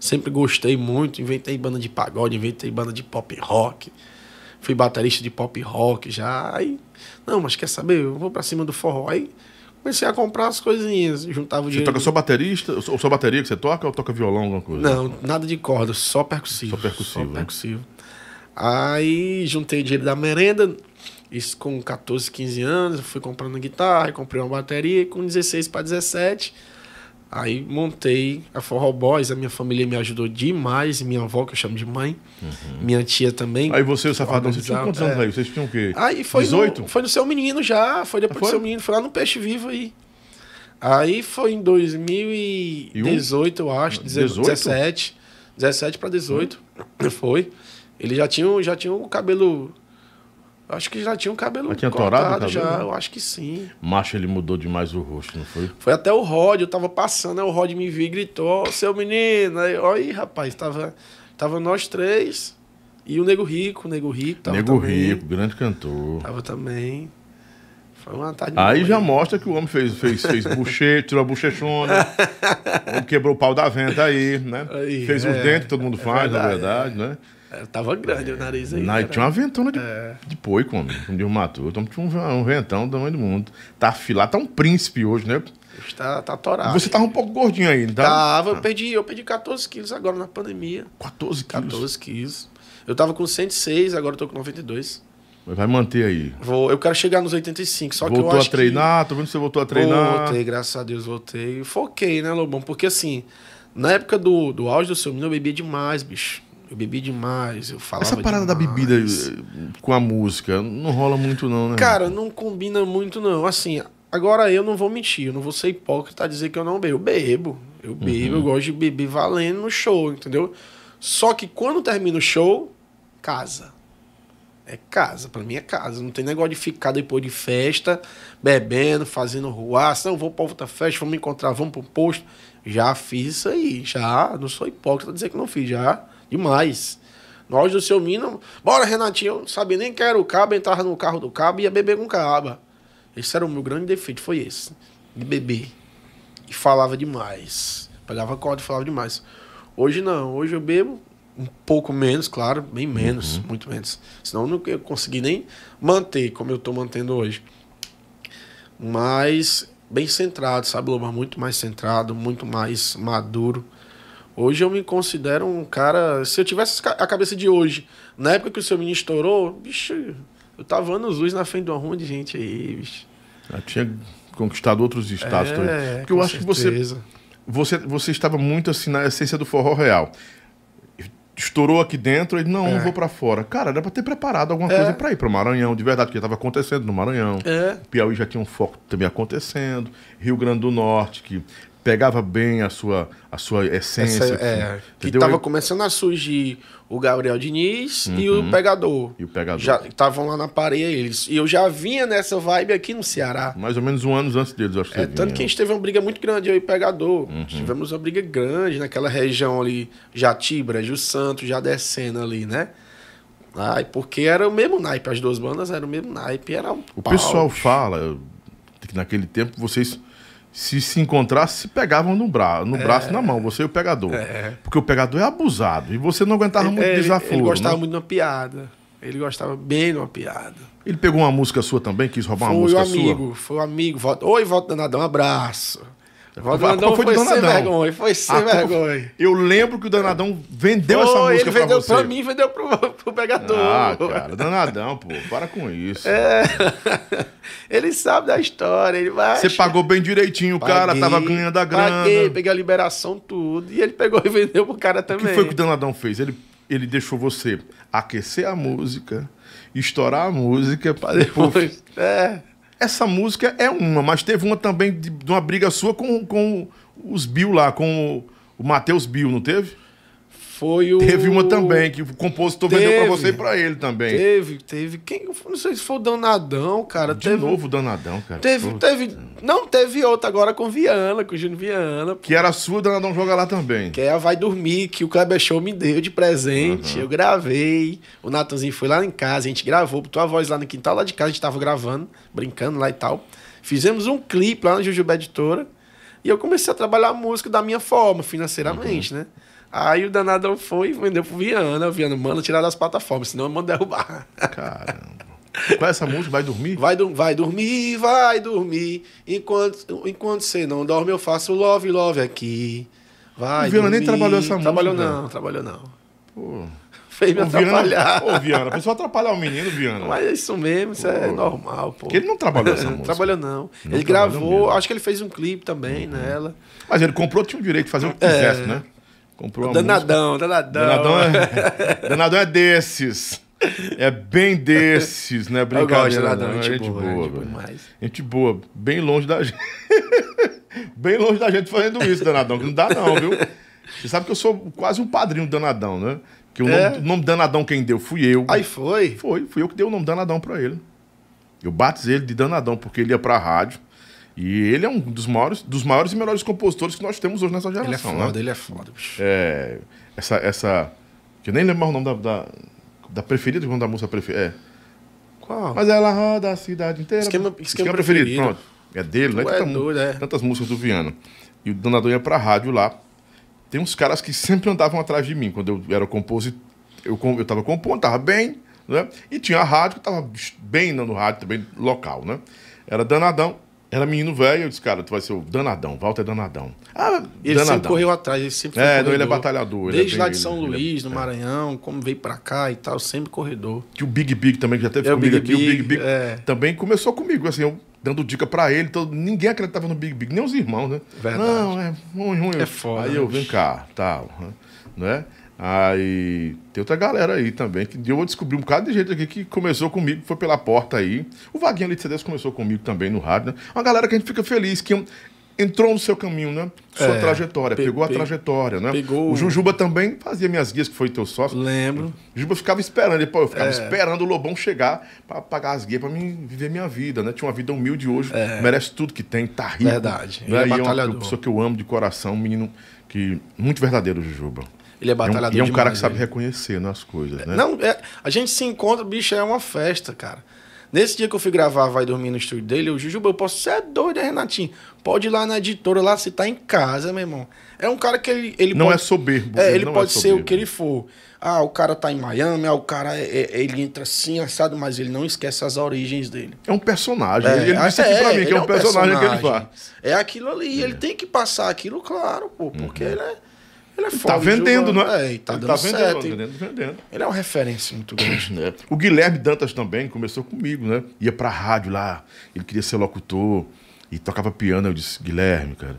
Sempre gostei muito. Inventei banda de pagode, inventei banda de pop rock. Fui baterista de pop rock já. Aí, não, mas quer saber? Eu vou pra cima do forró. Aí comecei a comprar as coisinhas, juntava o Você dinheiro. toca só baterista, ou só bateria que você toca, ou toca violão, alguma coisa? Não, nada de corda, só percussivo. Só percussivo, Só né? percussivo. Aí juntei o dinheiro da merenda, Isso com 14, 15 anos, fui comprando guitarra, comprei uma bateria, e com 16 para 17, aí montei a Forró Boys, a minha família me ajudou demais, minha avó, que eu chamo de mãe, uhum. minha tia também. Aí você e o Safadão, vocês tinham quantos anos é. aí? Vocês tinham o quê? Aí foi 18? No, foi no Seu Menino já, foi depois ah, foi? do Seu Menino, foi lá no Peixe Vivo aí. Aí foi em 2018, eu acho, 18? 17, 17 para 18, hum. foi. Ele já tinha, já tinha o cabelo Acho que já tinha um cabelo Mas tinha torado já, eu acho que sim. Macho, ele mudou demais o rosto, não foi? Foi até o Rod, eu tava passando, aí o Rod me viu e gritou, oh, seu menino. Aí, aí, rapaz, tava, tava nós três. E o Nego Rico, o Nego Rico tava Nego também. Rico, grande cantor. Tava também. Foi uma tarde Aí já mostra que o homem fez, fez, fez buchete, tirou a bochechona, quebrou o pau da venta aí, né? Aí, fez é, os dentes, todo mundo é faz, verdade, na verdade, é. né? É, tava grande o nariz aí. Na, tinha uma ventona de, é. de poico, homem. Um dia matou. Então tinha um, um ventão do tamanho do mundo. Tá afilado, tá um príncipe hoje, né? Tá, tá atorado. Você tava um pouco gordinho aí, tá? Tava, eu perdi, eu perdi 14 quilos agora na pandemia. 14 quilos? 14 quilos. Eu tava com 106, agora eu tô com 92. Vai manter aí. Vou, eu quero chegar nos 85, só voltou que eu acho a treinar, que... tô vendo que você voltou a treinar. Voltei, graças a Deus, voltei. Foquei, né, Lobão? Porque assim, na época do, do auge do seu menino, eu bebia demais, bicho. Eu bebi demais, eu falava Essa parada demais. da bebida eh, com a música não rola muito não, né? Cara, não combina muito não. Assim, agora eu não vou mentir, eu não vou ser hipócrita a dizer que eu não bebo. Eu bebo, eu bebo, uhum. eu gosto de beber valendo no show, entendeu? Só que quando termina o show, casa. É casa, para mim é casa. Não tem negócio de ficar depois de festa, bebendo, fazendo ruaça. Não, vou pra outra festa, vamos encontrar, vamos pro posto. Já fiz isso aí, já. Não sou hipócrita dizer que não fiz, já Demais. No auge do seu Mino, bora Renatinho, eu não sabia nem que era o cabo, entrava no carro do cabo e ia beber com o caba. Esse era o meu grande defeito, foi esse. De beber. E falava demais. Pegava corda e falava demais. Hoje não, hoje eu bebo um pouco menos, claro, bem menos, uhum. muito menos. Senão eu não consegui nem manter como eu estou mantendo hoje. Mas bem centrado, sabe, Loba? Muito mais centrado, muito mais maduro. Hoje eu me considero um cara. Se eu tivesse a cabeça de hoje, na época que o seu menino estourou, bicho, eu tava anos luz na frente de uma rua de gente aí, bicho. Já tinha conquistado outros estados é, também. Porque eu acho certeza. que você, você. Você estava muito assim na essência do forró real. Estourou aqui dentro, ele, não, é. vou para fora. Cara, era pra ter preparado alguma é. coisa para ir para o Maranhão, de verdade, porque estava acontecendo no Maranhão. É. Piauí já tinha um foco também acontecendo. Rio Grande do Norte, que pegava bem a sua, a sua essência. Essa, é, que estava começando a surgir o Gabriel Diniz uhum. e o Pegador. E o Pegador. Já estavam lá na parede eles. E eu já vinha nessa vibe aqui no Ceará. Mais ou menos um ano antes deles, acho que é, Tanto que a gente teve uma briga muito grande, eu e o Pegador. Uhum. Tivemos uma briga grande naquela região ali, Jatibra, Ju Santos, já descendo ali, né? Ai, porque era o mesmo naipe, as duas bandas eram o mesmo naipe, era um O pau, pessoal fala que naquele tempo vocês se se encontrasse, se pegavam no, bra no é. braço na mão, você e o pegador. É. Porque o pegador é abusado e você não aguentava muito ele, desaforo. Ele gostava né? muito de uma piada. Ele gostava bem de uma piada. Ele pegou uma música sua também, quis roubar foi uma música amigo, sua? Foi um amigo, foi um amigo. Oi, Volta Danadão, um abraço. O Danadão foi, foi sem vergonha, foi sem vergonha. Eu lembro que o Danadão vendeu essa música ele vendeu pra. Pra mim, vendeu pro, pro pegador. Ah, cara, Danadão, pô, para com isso. É. ele sabe da história, ele vai... Você pagou bem direitinho, o cara tava ganhando a grana. Paguei, peguei a liberação, tudo. E ele pegou e vendeu pro cara também. O que foi que o Danadão fez? Ele, ele deixou você aquecer a música, estourar a música... Pra depois... É... Essa música é uma, mas teve uma também de, de uma briga sua com, com os Bill lá, com o, o Matheus Bill, não teve? Foi o. Teve uma também, que o compositor teve, vendeu pra você e pra ele também. Teve, teve. Quem? Não sei se foi o Danadão, cara. De teve, novo o Danadão, cara. Teve, Pô. teve. Não, teve outra agora com Viana, com o Júnior Viana. Que era sua, o Danadão joga lá também. Que é a Vai Dormir, que o Kleber Show me deu de presente. Uhum. Eu gravei. O Natanzinho foi lá em casa, a gente gravou, botou a voz lá no quintal lá de casa, a gente tava gravando, brincando lá e tal. Fizemos um clipe lá na Jujuba Editora. E eu comecei a trabalhar a música da minha forma, financeiramente, uhum. né? Aí o danado foi e vendeu pro Viana. O Viana, mano, tirar das plataformas, senão eu mando derrubar. Caramba. Qual é essa música? Vai dormir? Vai, vai dormir, vai dormir. Enquanto, enquanto você não dorme, eu faço love, love aqui. Vai. O Viana nem trabalhou essa música. Trabalhou não, trabalhou não. Pô. Fez me Viana, atrapalhar. ô, Viana, a pessoa atrapalhar o menino, Viana. Mas é isso mesmo, isso é normal, pô. Porque ele não trabalhou essa Não música. trabalhou, não. Não ele trabalhou gravou, mesmo. Uhum. acho que ele fez um clipe também nela. Mas ele comprou, tinha o direito de fazer o que quisesse, né? Comprou a música. Danadão, danadão. Danadão é, Danadão é desses. É bem desses, né? Eu gosto Brincadeira. danadão, gente boa, gente boa demais. Gente boa, bem longe da gente. bem longe da gente fazendo isso, Danadão, que não dá não, viu? Você sabe que eu sou quase um padrinho do Danadão, né? Que o É? nome, o nome Danadão quem deu fui eu. Aí foi. Foi, fui eu que dei o nome Danadão pra ele. Eu batizei ele de Danadão porque ele ia pra rádio. E ele é um dos maiores, dos maiores e melhores compositores que nós temos hoje nessa Ele é geração, foda, né? ele é foda, bicho. É, essa, essa. Que eu nem lembro mais o nome da, da, da preferida, o nome da música preferida. É. Qual? Mas ela roda a cidade inteira. Esquema- esquema preferido. pronto. É dele, né? É doido, é. Tantas músicas do Viana. E o Donador ia pra rádio lá. Tem uns caras que sempre andavam atrás de mim. Quando eu era compositor, eu, eu tava compondo, tava bem, né? E tinha a rádio, que tava bem no rádio também, local, né? Era Danadão. Era menino velho, eu disse, cara, tu vai ser o Danadão, Walter Danadão. Ah, Ele Danadão. sempre correu atrás, ele sempre foi É, não, ele é batalhador, ele é Desde bem- lá de São ele- ele é- Luís, no Maranhão, como veio pra cá e tal, sempre corredor. que o Big Big também, que já teve É, o comigo Big aqui, o Big Big, Big é. também começou comigo, assim, eu dando dica pra ele, todo, ninguém acreditava no Big Big, nem os irmãos, né? Verdade. Não, é ruim, ruim. É foda, Aí eu, vem cá, tal, né? Aí tem outra galera aí também, que eu descobri um bocado de gente aqui que começou comigo, foi pela porta aí. O Vaguinho ali de CDs começou comigo também no rádio, né? Uma galera que a gente fica feliz, que entrou no seu caminho, né? Sua É, trajetória, pe- pegou a pe- trajetória, né? pegou- O Jujuba também fazia minhas guias, que foi teu sócio. Lembro. O Juba ficava esperando, ele, pô, eu ficava É. esperando o Lobão chegar pra pagar as guias pra mim viver minha vida, né? Tinha uma vida humilde hoje, merece tudo que tem, tá rico. É. Verdade, ele Né? é E uma batalhador. pessoa que eu amo de coração, um menino que muito verdadeiro, Jujuba. Ele é E é um- batalhador E é um, cara que sabe ele. reconhecer né, as coisas, né? Não, é, a gente se encontra, bicho, é uma festa, cara. Nesse dia que eu fui gravar Vai Dormir no estúdio dele, o Jujuba, eu posso ser doido, né, Renatinho? Pode ir lá na editora, lá se tá em casa, meu irmão. É um cara que ele, ele Não pode... é soberbo. É, ele não pode é ser o que ele for. Ah, o cara tá em Miami, ah, o cara é- é- ele entra assim, assado, mas ele não esquece as origens dele. É um personagem. ele ele disse aqui é, pra mim que é um personagem, que ele personagem. faz. É aquilo ali, ele tem que passar aquilo, claro, pô, porque ele é, ele é Tá foda. vendendo, Juba. né? É, e tá Ele dando vendendo, certo. vendendo, vendendo. Ele é uma referência muito grande. né? O Guilherme Dantas também começou comigo, né? Ia pra rádio lá, ele queria ser locutor e tocava piano. Eu disse, Guilherme, cara,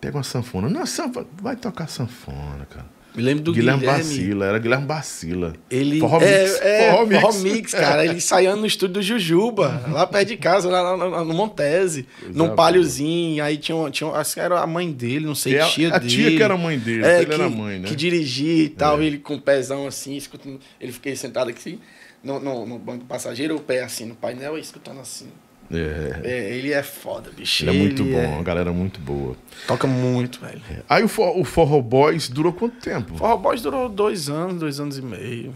pega uma sanfona. Não, sanfona, vai tocar sanfona, cara. Me lembro do Guilherme, Guilherme. Bacila, era Guilherme Bacila. Ele Forró é, Mix, é, Forró Mix. Forró Mix, cara. Ele ensaiando no estúdio do Jujuba, lá perto de casa, lá, lá- lá no Montese, num boa. paliozinho. Aí tinha, tinha acho que era a mãe dele, não sei, É a- tia a dele. tia que era a mãe dele, é, ele que, era a mãe, né? Que dirigia e tal, ele com o pezão assim, escutando. Ele fiquei sentado aqui no, no, no banco passageiro, o pé assim no painel, escutando assim. É, É, ele é foda, bicho. ele é muito Ele bom, é- uma galera muito boa. Toca muito, velho. Aí o, For, o Forró Boys durou quanto tempo? Forró Boys durou dois anos, dois anos e meio.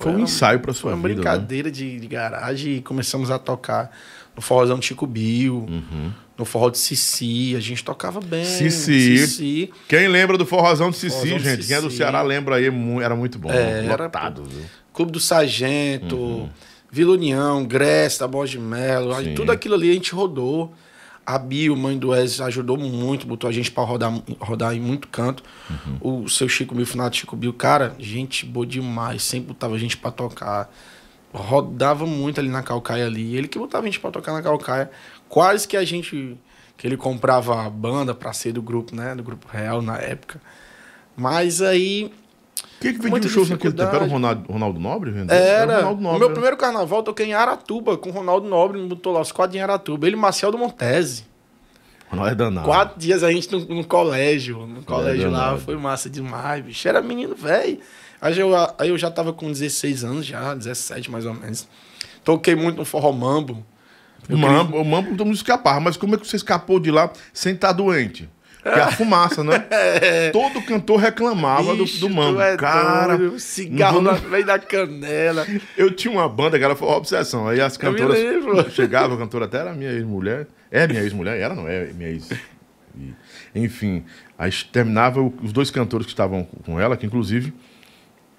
Foi um uma- ensaio pra Foi sua uma vida, né? brincadeira de, de garagem e começamos a tocar no forrozão de Chico Bill, Uhum. no forró de Cici, a gente tocava bem. Cici. Cici. Quem lembra do Forrozão de Cici, Forrozão de gente? Quem é do. Ceará lembra aí, era muito bom. É, era, lotado, viu? Clube do Sargento, Uhum. Vila União, da Borges de Melo, aí tudo aquilo ali a gente rodou. A Bio, mãe do Wes, ajudou muito, botou a gente pra rodar, rodar em muito canto. Uhum. O seu Chico Bill, finado Chico Bill, cara, gente boa demais, sempre botava a gente pra tocar. Rodava muito ali na Calcaia ali. Ele que botava a gente pra tocar na Calcaia. Quase que a gente. que ele comprava a banda pra ser do grupo, né? Do grupo Real na época. Mas aí. Quem que vendia os shows naquele tempo? Era o. Ronaldo, Ronaldo Nobre? vendendo? Era. o Ronaldo Nobre. o meu né? primeiro carnaval eu toquei em Aratuba com o Ronaldo Nobre, me botou lá os quatro em Aratuba. Ele e Marcel do Montese. Ronaldo é danado. Quatro dias a gente no, no colégio. No colégio lá. danado. Foi massa demais, bicho. Era menino velho. Aí eu, aí eu já tava com 16 anos já, 17 mais ou menos. Toquei muito no Forró Mambo. O Mambo, o Mambo todo mundo escapava, mas como é que você escapou de lá sem estar doente? Porque a fumaça, né? Todo cantor reclamava do, Bicho, do tu Mambo. é Cara, doido, cigarro vou- meio da canela. eu tinha uma banda que era Obsessão. Aí as cantoras. Chegava, a cantora até era minha ex-mulher. É minha ex-mulher? Era, não é minha ex. Enfim, aí terminava os dois cantores que estavam com ela, que inclusive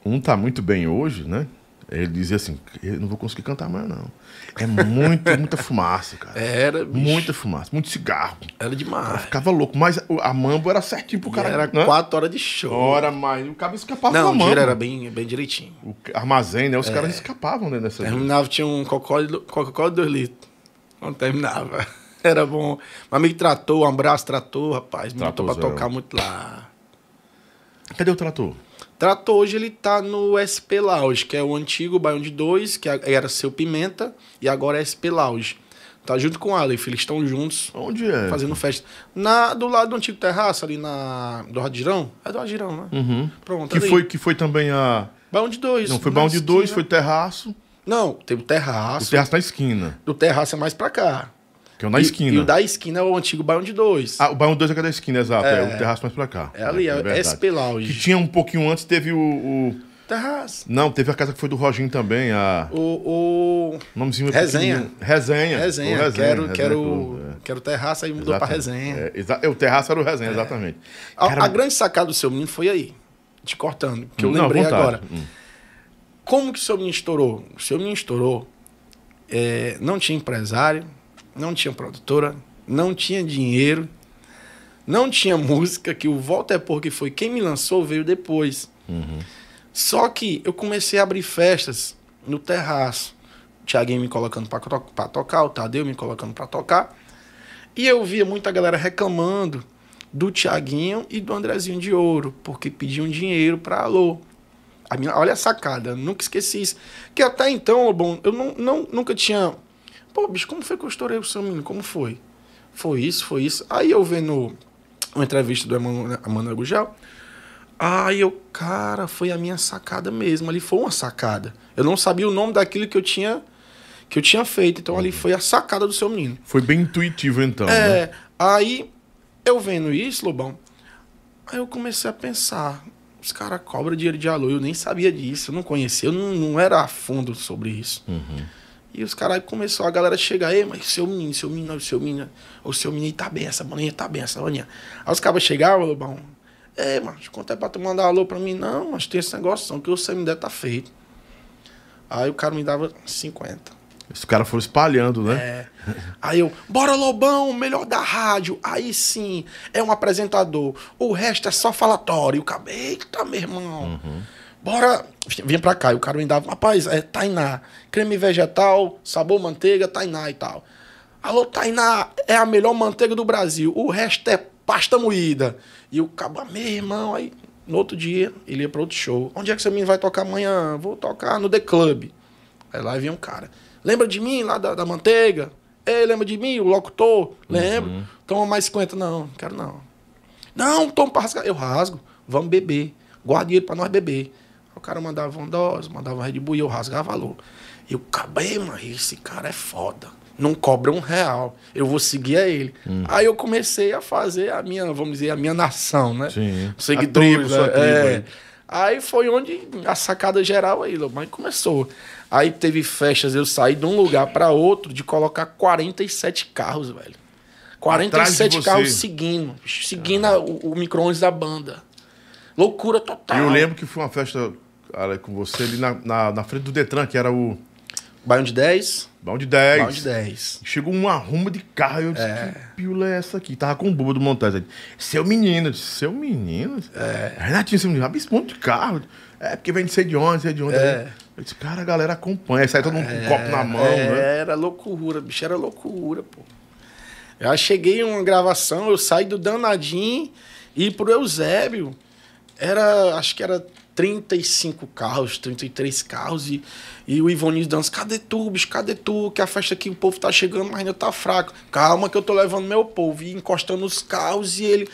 um tá muito bem hoje, né? Ele dizia assim: eu não vou conseguir cantar mais, não. É muito, muita fumaça, cara. Era, bicho. Muita fumaça, muito cigarro. Era Eu demais. ficava louco, mas a mambo era certinho pro cara. era né? quatro horas de show. Hora mais. O cara escapava Não, da o mambo. era bem, bem direitinho. O armazém, né? Os É. caras escapavam né, nessa. Terminava, tinha um Coca-Cola de- 2 litros. Quando terminava. Era bom. Meu amigo tratou, um abraço, tratou, rapaz. Me botou pra tocar muito lá. Cadê o trator? Tratou hoje, ele tá no SP Lounge, que é o antigo Baião de 2, que era seu Pimenta, e agora é SP Lounge. Tá junto com o Aleph, eles estão juntos, Onde é? fazendo festa. Na, do lado do antigo terraço, ali na. Do Radirão? É do Radirão, né? Uhum. Pronto, Que ali. foi, que foi também a. Baião de 2. Não, foi baú de dois, foi terraço. Não, teve o O terraço. terraço na esquina. Do terraço é mais pra cá. Que é o na E- esquina. E o da esquina é o antigo Baião de 2. Ah, o baú 2 é que é da esquina, exato. É, É. o terraço mais pra cá. É ali, é, verdade. SP Lounge. Que tinha um pouquinho antes, teve o, o- Terraço. Não, teve a casa que foi do Roginho também, a. O. o... Nomezinho Resenha. Resenha. Resenha. O Resenha, quero, Resenha quero, é. quero terraço, aí mudou pra Exatamente. resenha. É, exa- é, o terraço era o resenha, exatamente. A, Cara, a grande sacada do seu menino foi aí. Te cortando, que eu Não, lembrei agora. Hum. Como que o seu menino estourou? O seu menino estourou. é, não tinha empresário, não tinha produtora, não tinha dinheiro, não tinha música, que o Volta é Porque foi quem me lançou, veio depois. Uhum. Só que eu comecei a abrir festas no terraço. O Thiaguinho me colocando pra, to- tocar, o Tadeu me colocando pra tocar. E eu via muita galera reclamando do Thiaguinho e do Andrezinho de Ouro, porque pediam dinheiro pra Alô. A minha, olha a sacada, nunca esqueci isso. Que até então, Lobão, eu não, não, nunca tinha. Pô, bicho, como foi que eu estourei o seu menino? Como foi? Foi isso, foi isso. Aí eu vendo uma entrevista do Emmanuel Emmanuel Gugel. Aí eu, cara, foi a minha sacada mesmo. Ali foi uma sacada. Eu não sabia o nome daquilo que eu tinha que eu tinha feito. Então ali foi a sacada do seu menino. Foi bem intuitivo, então. né? É, aí eu vendo isso, Lobão, aí eu comecei a pensar, os caras cobram dinheiro de alô, eu nem sabia disso, eu não conhecia, eu não, não era a fundo sobre isso. Uhum. E os caras começou a galera chegar, ei, mas seu menino, seu menino, seu menino, o seu menino tá bem, essa maninha tá bem, essa maninha. Aí os caras chegavam, Lobão, ei, mas quanto é pra tu mandar alô pra mim? Não, mas tem esse negócio, não, que o você me der tá feito. Aí o cara me dava 50. Os caras foram espalhando, né? É. Aí eu, bora Lobão, melhor da rádio. Aí sim, é um apresentador. O resto é só falatório. Eita, meu irmão. Bora. Vinha pra cá. E o cara me dava, rapaz, é Tainá. Creme vegetal, sabor manteiga, Tainá e tal. Alô, Tainá, é a melhor manteiga do Brasil. O resto é pasta moída. E o cabo, meu irmão, aí no outro dia ele ia pra outro show. Onde é que seu menino vai tocar amanhã? Vou tocar no The Club. Aí lá vinha um cara. Lembra de mim lá da, da manteiga? Ei, lembra de mim, o locutor? Lembro. Toma mais 50. Não, não quero não. Não, toma pra rasgar. Eu rasgo. Vamos beber. Guarda dinheiro pra nós beber. O cara mandava uma dose, mandava uma Red Bull e eu rasgava valor. E eu acabei, mano, esse cara é foda. Não cobra um real. Eu vou seguir a ele. Aí eu comecei a fazer a minha, vamos dizer, a minha nação, né? Sim. Seguidores. A tribo, sua né? tribo É. aí. Aí foi onde a sacada geral aí, mas começou. Aí teve festas, eu saí de um lugar pra outro de colocar 47 carros, velho. 47 Atrás de você. carros seguindo, seguindo a- o, o micro-ônibus da banda. Loucura total. E eu lembro que foi uma festa cara, com você ali na, na, na frente do Detran, que era o Baião de 10, Baú de 10. Baião de 10. Chegou um arrumo de carro e eu disse, que pila é essa aqui? Tava com o Buba do Montez. Ele, Seu menino. Disse, seu menino? É. Renatinho, seu menino. Abre esse monte de carro. É, porque vem de sei de onde, sei de onde. É. Eu disse, cara, a galera acompanha. Sai todo mundo com um copo na mão, É, né? Era loucura, bicho, era loucura, pô. Já cheguei em uma gravação, eu saí do Danadinho e pro Eusébio. Era, acho que era 35 carros, 33 carros. E, e o Ivonil dança, cadê tu, bicho, cadê tu? Que a festa aqui, o povo tá chegando, mas ainda tá fraco. Calma que eu tô levando meu povo. E encostando os carros e ele...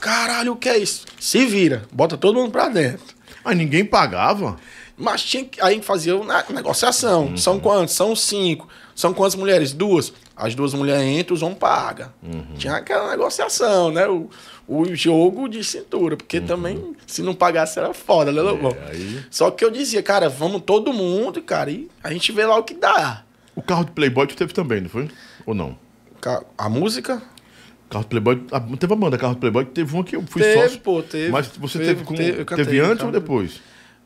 Caralho, o que é isso? Se vira, bota todo mundo pra dentro. Mas ninguém pagava. Mas tinha que. Aí fazia uma negociação. São quantos? São cinco. São quantas mulheres? Duas. As duas mulheres entram, os homens pagam. Tinha aquela negociação, né? O, o jogo de cintura. Porque também, se não pagasse, era foda, né, Lobão? aí- Só que eu dizia, cara, vamos todo mundo, cara, e a gente vê lá o que dá. O carro de Playboy tu teve também, não foi? Ou não? A música? Carro de Playboy. ah, Teve a banda Carro de Playboy, teve uma que eu fui Teve, sócio. pô, teve. Mas você Teve, teve, com, teve, teve, cantei, antes cara. ou depois?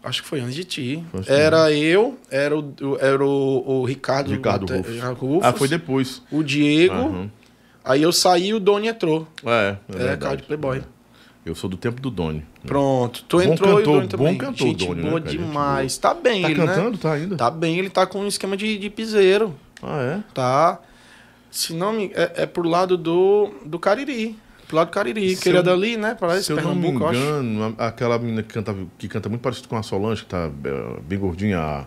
Acho que foi antes de ti. Antes Era eu, era o, era o, o Ricardo, Ricardo Rufus. Rufus, Ah, foi depois. o Diego. Aí eu saí e o Doni entrou. É, é, É, verdade. carro de Playboy. Eu sou do tempo do Doni. Pronto. Tu Bom entrou e o cantor, Doni bom também. cantor, Gente Doni, né, boa? Gente demais. Tá bem Tá ele, né? cantando? Tá ainda? Tá bem, ele tá com um esquema de, de piseiro. Ah, é? Tá. Se não me... É, é pro lado do, do Cariri. Pro lado do Cariri. Se que ele é eu- dali, né? Parece Se eu não me Pernambuco, engano, aquela menina que canta, que canta muito parecido com a Solange, que tá é, bem gordinha. a-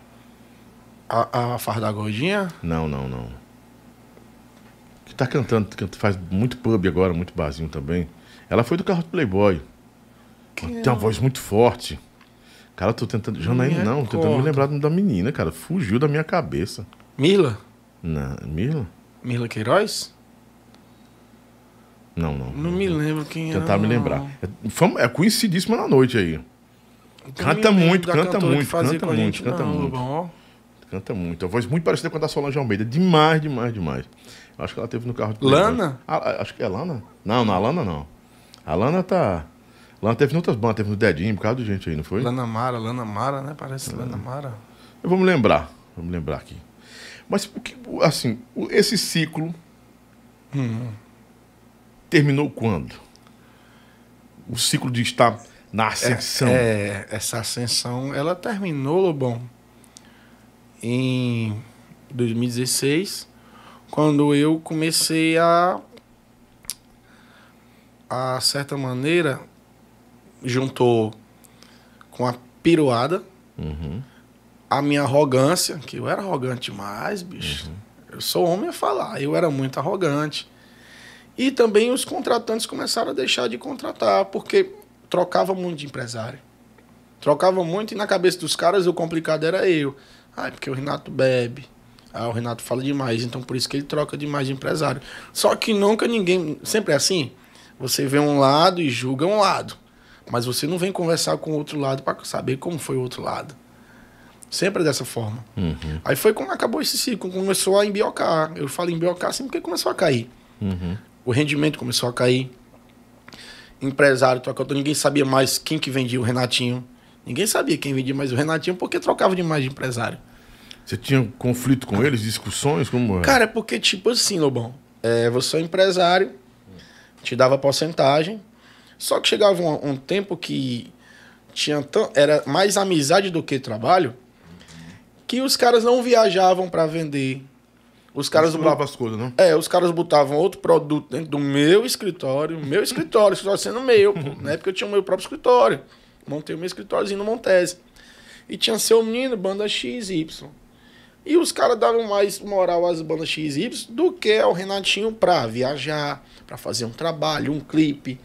A, a farda gordinha. Não, não, não. Que tá cantando, que faz muito pub agora, muito barzinho também. Ela foi do carro do Playboy. Quem Tem uma voz muito forte. Cara, eu tô tentando. Janaína, não, tentando me lembrar da menina, cara. Fugiu da minha cabeça. Mirla? Na, Mila? Mirla Queiroz? Não, não. Não me lembro quem era. Tentar me não. lembrar. É, fam- é conhecidíssima na noite aí. Não Canta muito, canta que muito, canta muito, gente, canta não, muito. Bom. Canta muito. A voz muito parecida com a da Solange Almeida. Demais, demais, demais. Acho que ela teve no carro Playboy. Lana? Ah, ah, acho que é Lana. Não, não, a Lana não. A Lana tá. Lana teve em outras bandas, teve no Dedinho, um bocado de gente aí, não foi? Lana Mara, Lana Mara, né? Parece Lana Mara. Eu vou me lembrar. Vamos lembrar aqui. Mas assim, esse ciclo Hum. terminou quando? O ciclo de estar na ascensão. É, essa ascensão, ela terminou, Lobão, em 2016, quando eu comecei a, a certa maneira, juntou com a piruada, Uhum. a minha arrogância, que eu era arrogante demais, bicho. Eu sou homem a falar, eu era muito arrogante. E também os contratantes começaram a deixar de contratar, porque trocava muito de empresário. Trocava muito e na cabeça dos caras o complicado era eu. É porque o Renato bebe. Ah, o Renato fala demais, então por isso que ele troca demais de empresário. Só que nunca ninguém. Sempre é assim. Você vê um lado e julga um lado. Mas você não vem conversar com o outro lado para saber como foi o outro lado. Sempre é dessa forma. Uhum. Aí foi quando acabou esse ciclo, começou a embiocar. Eu falo embiocar assim porque começou a cair. Uhum. O rendimento começou a cair. Empresário trocando, ninguém sabia mais quem que vendia o Renatinho. Ninguém sabia quem vendia mais o Renatinho porque trocava demais de empresário. Você tinha conflito com eles, discussões? Como é? Cara, é porque, tipo assim, Lobão, é, você é empresário, te dava porcentagem, só que chegava um, um tempo que tinha tão, era mais amizade do que trabalho, que os caras não viajavam para vender. Os caras Misturava as coisas, não? É, os caras botavam outro produto dentro do meu escritório, meu escritório, escritório sendo meu, pô. Na época eu tinha o meu próprio escritório. Montei o meu escritóriozinho no Montese. E tinha seu menino, banda XY. E os caras davam mais moral às bandas XY do que ao Renatinho pra viajar, pra fazer um trabalho, um clipe,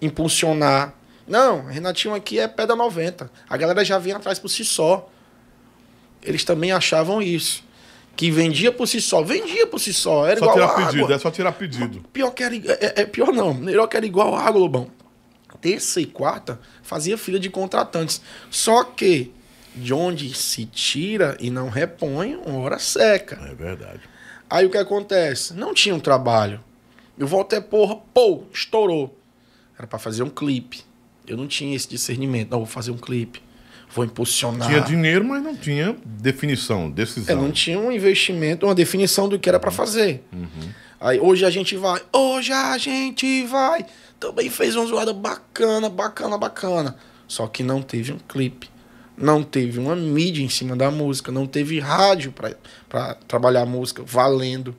impulsionar. Não, Renatinho aqui é pé da 90. A galera já vinha atrás por si só. Eles também achavam isso. Que vendia por si só. Vendia por si só. Era Só igual tirar água. pedido, é só tirar pedido. Pior que era. É, é pior não. Melhor que era igual água, Lobão. Terça e quarta fazia fila de contratantes. Só que de onde se tira e não repõe, uma hora seca. É verdade. Aí o que acontece? Não tinha um trabalho. Eu voltei, porra, pô, estourou. Era pra fazer um clipe. Eu não tinha esse discernimento. Não, vou fazer um clipe. Vou impulsionar. Tinha dinheiro, mas não tinha definição, É, decisão. não tinha um investimento, uma definição do que era pra fazer. Aí hoje a gente vai, hoje a gente vai. Também fez uma zoada bacana, bacana, bacana. Só que não teve um clipe. Não teve uma mídia em cima da música. Não teve rádio pra, pra trabalhar a música, valendo.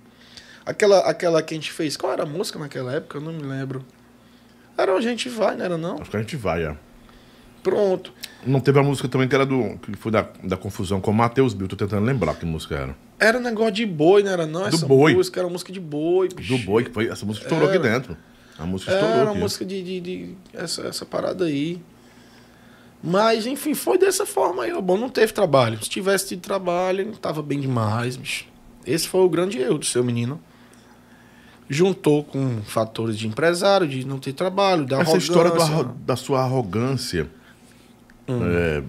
Aquela, aquela que a gente fez, qual era a música naquela época? Eu não me lembro. Era Hoje a gente vai, não era não? Acho que a gente vai, é. Pronto. Não teve a música também que era do. que foi da, da confusão com o Matheus Bill. Tô tentando lembrar que música era. Era um negócio de boi, não era não? Do Essa boi. música era música de boi, bicho. Do boi, que foi. Essa música estourou Era. aqui dentro. A música estourou. Era uma aqui. música de, de, de- essa, essa parada aí. Mas, enfim, foi dessa forma aí. Bom, não teve trabalho. Se tivesse tido trabalho, ele tava bem demais, bicho. Esse foi o grande erro do seu menino. Juntou com fatores de empresário, de não ter trabalho, da Essa história do da sua arrogância, Hum. é,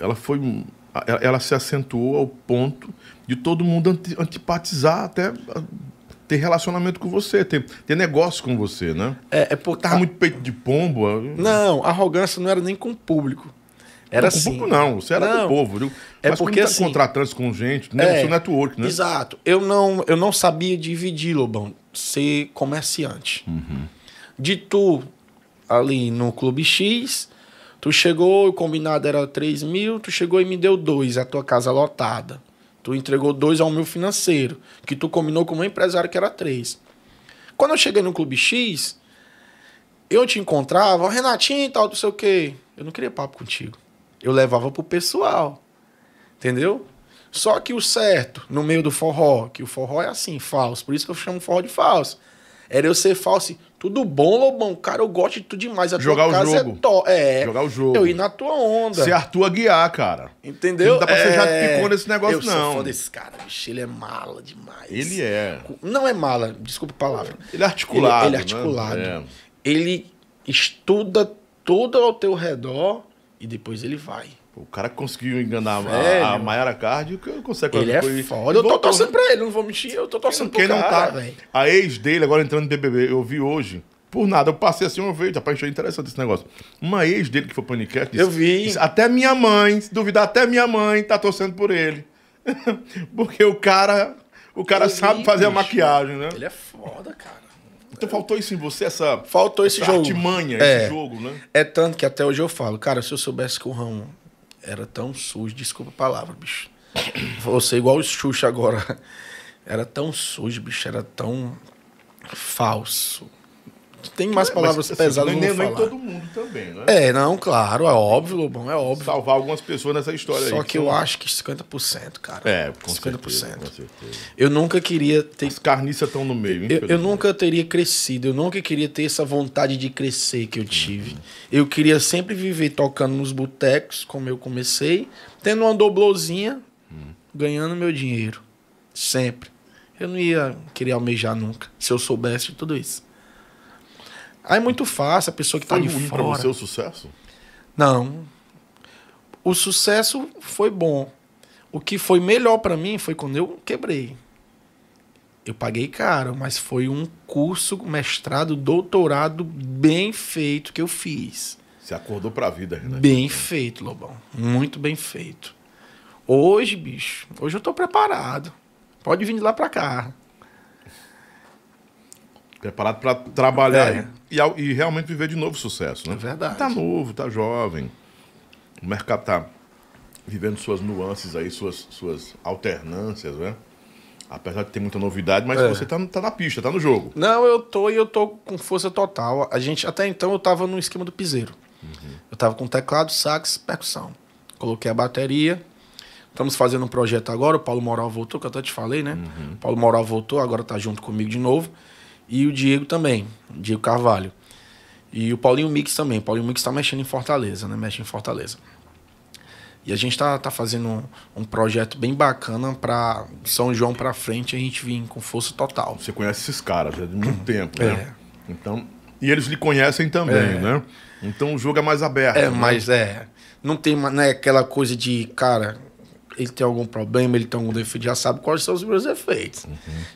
ela foi. Ela, ela se acentuou ao ponto de todo mundo anti- antipatizar, até ter relacionamento com você, ter, ter negócio com você, né? É, é porque Tava muito peito de pombo. Não, arrogância não era nem com o público. Era não, assim. Público não, você era Não, do povo, viu? é Mas porque tá assim- contratando com gente, né? É, o seu network, né? Exato. Eu não, eu não sabia dividir, Lobão, ser comerciante. De tu, ali no Clube X, tu chegou, o combinado era 3 mil, tu chegou e me deu dois, a tua casa lotada. Tu entregou dois ao meu financeiro, que tu combinou com meu empresário que era três. Quando eu cheguei no Clube X, eu te encontrava, "Ó, Renatinho e tal, não sei o quê. Eu não queria papo contigo. Eu levava pro pessoal. Entendeu? Só que o certo, no meio do forró, que o forró é assim, falso. Por isso que eu chamo forró de falso. Era eu ser falso tudo bom, Lobão? Cara, eu gosto de tu demais. A Jogar o tua casa jogo. é to... É. Jogar o jogo. Eu ir na tua onda. Ser Arthur Aguiar, cara. Entendeu? Não dá pra ser já É. picou nesse negócio, eu sou não. fã desse cara, bicho. Ele é mala demais. Ele é. Não é mala, desculpa a palavra. Ele é articulado. Ele, ele é né? articulado. É. Ele estuda tudo ao teu redor e depois ele vai. O cara que conseguiu enganar a- a, a Mayara Card, que consegue Ele é foi- foda. Eu tô torcendo pra ele, não vou mentir. Eu tô torcendo Quem pro não cara, tá. velho. A ex dele, agora entrando no BBB, eu vi hoje. Por nada, eu passei assim uma vez, rapaz, achei interessante esse negócio. Uma ex dele que foi disse, Eu vi. disse, até minha mãe, se duvidar, até minha mãe tá torcendo por ele. Porque o cara, o cara Eu sabe vi, fazer a bicho. maquiagem, né? Ele é foda, cara. Então faltou isso em você, essa, Faltou esse essa jogo. artimanha, É. esse jogo, né? É tanto que até hoje eu falo, cara, se eu soubesse que o ramo era tão sujo, desculpa a palavra, bicho. Ser igual o Xuxa agora. Era tão sujo, bicho, era tão falso. Tem mais palavras Mas, assim, pesadas, nem, eu não nem vou falar. todo mundo também, né? É, não, claro, é óbvio, Lobão, é óbvio. Salvar algumas pessoas nessa história aí. Só que eu acho que 50%, cara. É, com 50%. certeza, com certeza. Eu nunca queria ter As carniças estão no meio, Eu, eu nunca teria crescido, eu nunca queria ter essa vontade de crescer que eu tive. Eu queria sempre viver tocando nos botecos, como eu comecei, tendo uma doblozinha, ganhando meu dinheiro. Sempre. Eu não ia querer almejar nunca, se eu soubesse de tudo isso. Aí é muito fácil, a pessoa que tá Foi de ruim fora. você o sucesso? Não. O sucesso foi bom. O que foi melhor pra mim foi quando eu quebrei. Eu paguei caro, mas foi um curso, mestrado, doutorado bem feito que eu fiz. Você acordou pra vida, Renato. Bem feito, Lobão. Muito bem feito. Hoje, bicho, hoje eu tô preparado. Pode vir de lá pra cá. Preparado pra trabalhar É. e, e realmente viver de novo sucesso, né? É verdade. Tá novo, tá jovem. O mercado tá vivendo suas nuances aí, suas, suas alternâncias, né? Apesar de ter muita novidade, mas É. você tá, tá na pista, tá no jogo. Não, eu tô e eu tô com força total. A gente, até então, eu tava no esquema do piseiro. Eu tava com teclado, sax, percussão. Coloquei a bateria. Estamos fazendo um projeto agora. O Paulo Moral voltou, que eu até te falei, né? O Paulo Moral voltou, agora tá junto comigo de novo. E o Diego também, Diego Carvalho. E o Paulinho Mix também. O Paulinho Mix tá mexendo em Fortaleza, né? Mexe em Fortaleza. E a gente tá, tá fazendo um, um projeto bem bacana para São João pra frente a gente vir com força total. Você conhece esses caras já de muito tempo, É. né? Então, e eles lhe conhecem também, É. né? Então o jogo é mais aberto. É, né? mas é. Não tem ma- não é aquela coisa de, cara, ele tem algum problema, ele tem algum defeito, já sabe quais são os meus defeitos.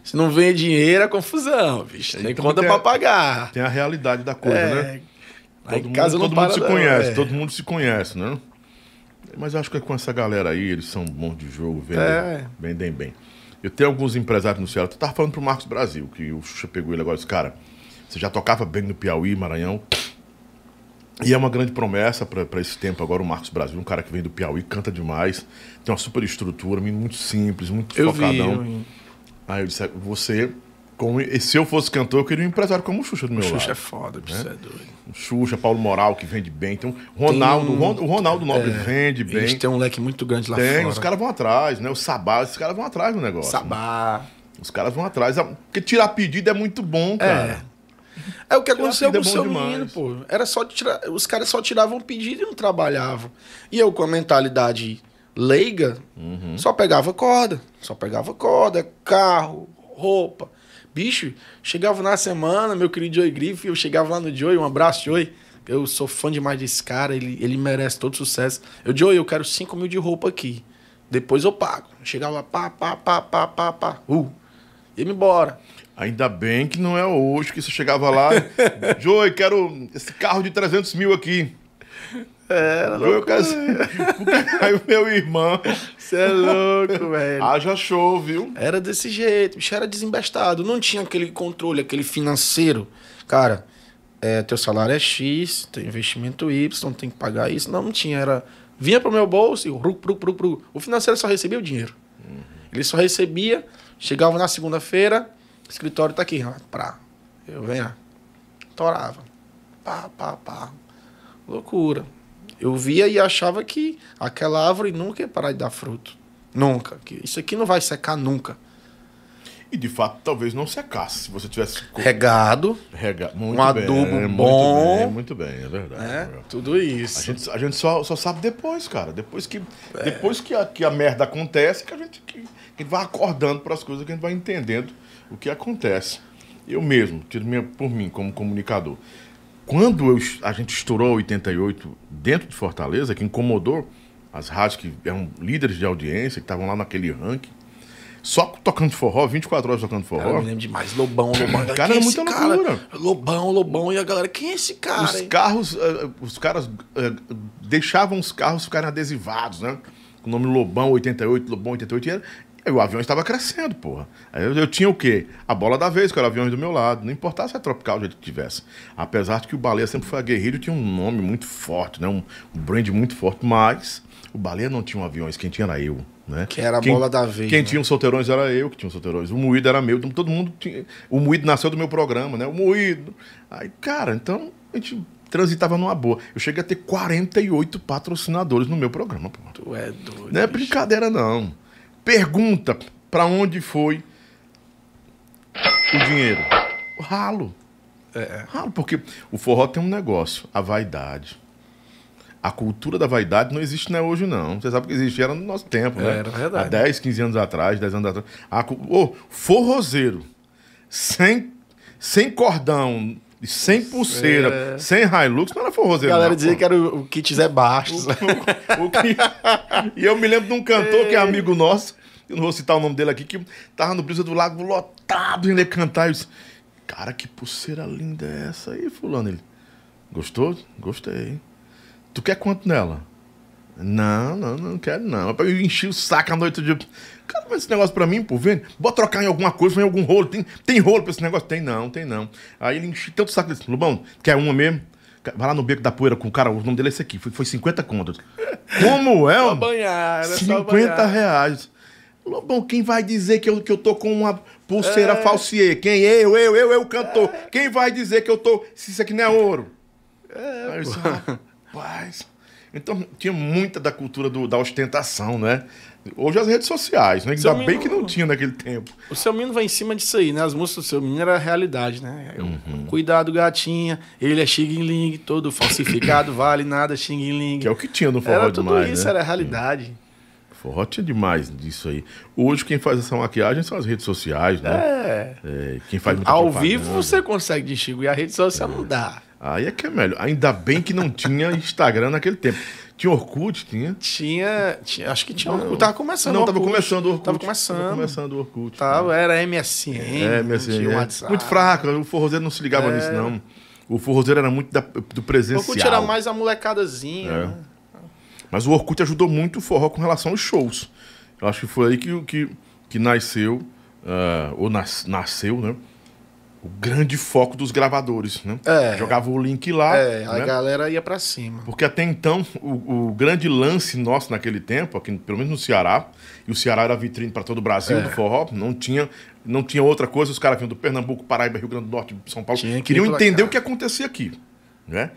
Se não vem dinheiro, é confusão, bicho. Tem Então conta tem pra a- pagar. Tem a realidade da coisa, É. né? Aí Todo casa mundo, não todo para, mundo se não, conhece, é. todo mundo se conhece, né? Mas acho que com essa galera aí, eles são bons de jogo, vendem, É. vendem bem. Eu tenho alguns empresários no Ceará. Tu tava falando pro Marcos Brasil, que o Xuxa pegou ele agora e disse, cara, você já tocava bem no Piauí, Maranhão. E é uma grande promessa para esse tempo agora o Marcos Brasil, um cara que vem do Piauí, canta demais, tem uma super estrutura, muito simples, muito Eu vi. focadão. eu vi. Aí eu disse, você, como, se eu fosse cantor, eu queria um empresário como o Xuxa do meu O Xuxa é lado. foda, você é doido. Xuxa, Paulo Moral, que vende bem. Tem um Ronaldo, Tem o Ronaldo Nobre É, vende bem. Eles têm um leque muito grande lá Tem, fora. os caras vão atrás, né? O Sabá, esses caras vão atrás do negócio. né? Sabá. Os caras vão atrás. Porque tirar pedido é muito bom, cara. É o que aconteceu com o é seu bom menino, demais. pô. Era só tirar, os caras só tiravam pedido e não trabalhavam. E eu, com a mentalidade leiga, Uhum. só pegava corda. Só pegava corda, carro, roupa. Bicho, chegava na semana, meu querido Joey Griffith, eu chegava lá no Joey, um abraço, Joey. Eu sou fã demais desse cara, ele, ele merece todo sucesso. Eu, Joey, eu quero 5 mil de roupa aqui. Depois eu pago. Chegava lá, pá, pá, pá, pá, pá, pá. Uh. Ia-me embora. Ainda bem que não é hoje que você chegava lá. Joey, quero esse carro de 300 mil aqui. Era Eu casei. Aí o meu irmão. Você é louco, velho. Haja show, viu? Era desse jeito, o bicho era desembestado. Não tinha aquele controle, aquele financeiro. Cara, é, teu salário é X, teu investimento Y, tem que pagar isso. Não, não tinha. Era. Vinha pro meu bolso e ru, ru, ru, ru. o financeiro só recebia o dinheiro. Ele só recebia, chegava na segunda-feira, o escritório tá aqui, ó, pra. Eu venho, torava. Pá, pá, pá. Loucura. Eu via e achava que aquela árvore nunca ia parar de dar fruto. Nunca. Que isso aqui não vai secar nunca. E de fato, talvez não secasse se você tivesse Regado, rega... muito um bem, adubo muito bom. Bem, muito bem, é verdade. é. Tudo A isso. gente, a gente só, só sabe depois, cara. Depois que, É. depois que, a, que a merda acontece, que a gente, que, que a gente vai acordando para as coisas, que a gente vai entendendo o que acontece. Eu mesmo, tiro minha, por mim, como comunicador. Quando eu, a gente estourou 88 dentro de Fortaleza, que incomodou as rádios que eram líderes de audiência, que estavam lá naquele ranking, só tocando forró, 24 horas tocando Cara, eu forró. me lembro demais. Lobão, Lobão. Cara, Quem era é muita cara? loucura. Lobão, Lobão. E a galera, quem é esse cara? Os hein? carros, eh, os caras eh, deixavam os carros ficarem adesivados, né? Com o nome Lobão 88, Lobão 88, e, era, e o avião estava crescendo, porra. Eu, eu tinha o quê? A bola da vez, que era aviões do meu lado. Não importava se era tropical o jeito que tivesse. Apesar de que o Baleia sempre foi aguerrido, tinha um nome muito forte, né? Um, um brand muito forte, mas o Baleia não tinha um aviões, quem tinha era eu. Né? Que era a Quem- bola da vez, Quem né? tinha os solteirões era eu que tinha os solteirões. O Moído era meu, então todo mundo tinha. O Moído nasceu do meu programa, né? O Moído. Aí, cara, então a gente transitava numa boa. Eu cheguei a ter 48 patrocinadores no meu programa, pô. Tu é doido. Não é brincadeira, não. Pergunta pra onde foi o dinheiro? O ralo. É. Ralo, porque o forró tem um negócio, a vaidade. A cultura da vaidade não existe não é hoje, não. Você sabe que existia era no nosso tempo, né? Era verdade. Há 10, 15 anos atrás, 10 anos atrás. A, ô, forrozeiro, sem, sem cordão, e sem pulseira, É. sem Hilux, não era A forrozeiro. galera não, dizia pô. que era o, o kit Zé Bastos. O- o que- E eu me lembro de um cantor que é amigo nosso, eu não vou citar o nome dele aqui, que tava no Brisa do Lago lotado indo cantar. Eu disse, cara, que pulseira linda é essa aí, fulano? Ele, gostou? Gostei. Tu quer quanto nela? Não, não, não quero não. Eu enchi o saco a noite de. Cara, mas esse negócio pra mim, pô, vendo? Bota trocar em alguma coisa, em algum rolo. Tem, tem rolo pra esse negócio? Tem não, tem não. Aí ele encheu tanto o saco desse. Lubão, quer uma mesmo? Vai lá no beco da poeira com o cara, o nome dele é esse aqui. Foi, foi 50 contas. Como é, Só banhar, era só 50 banhar. reais. Lobão, quem vai dizer que eu, que eu tô com uma pulseira É. falsier? Quem? Eu, eu, eu, eu, cantor. Quem vai dizer que eu tô. Se isso aqui não é ouro? É, Aí eu disse, rapaz. Então, tinha muita da cultura do- da ostentação, né? Hoje as redes sociais, né? Ainda bem menino- que não tinha naquele tempo. O seu menino vai em cima disso aí, né? As músicas do seu menino era a realidade, né? Uhum. Cuidado, gatinha. Ele é Xing Ling, todo falsificado, vale nada, Xing Ling. Que é o que tinha no forró Era tudo demais, isso, né? era a realidade. Forró tinha demais disso aí. Hoje quem faz essa maquiagem são as redes sociais, né? É. É, quem faz Ao vivo você consegue distinguir, a rede social não dá. Aí é que é melhor. Ainda bem que não tinha Instagram naquele tempo. Tinha Orkut, tinha. Tinha, tinha acho que tinha. Orkut. Tava começando. Não, o tava Orkut. começando o Orkut. Tava começando. Tava começando o Orkut. Tava, era MSN. É, senhora, é. WhatsApp. Muito fraco. O forrozeiro não se ligava É. nisso, não. O forrozeiro era muito da- do O presencial. Orkut era mais a molecadazinha. É. né? Mas o Orkut ajudou muito o forró com relação aos shows. Eu acho que foi aí que, que, que nasceu, ah, ou nas- nasceu, né? O grande foco dos gravadores, né? É. Jogava o link lá. É, a né? galera ia pra cima. Porque até então, o, o grande lance nosso naquele tempo, aqui, pelo menos no Ceará, e o Ceará era vitrine para todo o Brasil É. do forró, não tinha, não tinha outra coisa, os caras vinham do Pernambuco, Paraíba, Rio Grande do Norte, São Paulo, Tinha que queriam entender cá. o que acontecia aqui, né?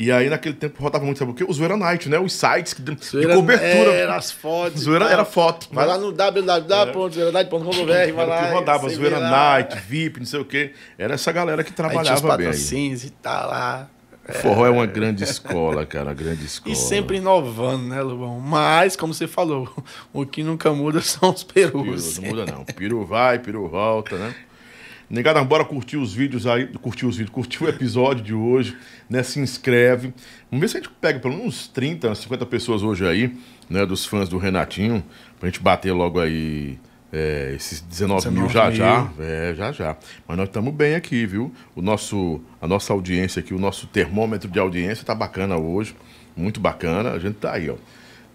E aí naquele tempo rodava muito, sabe o quê? O Zoeira Night, né? Os sites que, de, cobertura. Era as fotos. Zoeira era foto. Vai né? lá no www.zoeiradade.com.br, vai lá. que rodava, Zoeira. Night, VIP, não sei o quê. Era essa galera que Aí tinha os trabalhava bem patrocínios e tal lá. O forró é uma grande escola, cara, uma grande escola. E sempre inovando, né, Lubão? Mas, como você falou, o que nunca muda são os Piru, perus. não muda não. Piru vai, piru volta, né? Negada, bora curtir os vídeos aí, curtir os vídeos, curtir o episódio de hoje, né? Se inscreve. Vamos ver se a gente pega pelo menos uns 30, 50 pessoas hoje aí, né? Dos fãs do Renatinho, pra gente bater logo aí é, esses 19, mil 19 já mil. já. É, já já. Mas nós estamos bem aqui, viu? O nosso, a nossa audiência aqui, o nosso termômetro de audiência tá bacana hoje. Muito bacana. A gente tá aí, ó.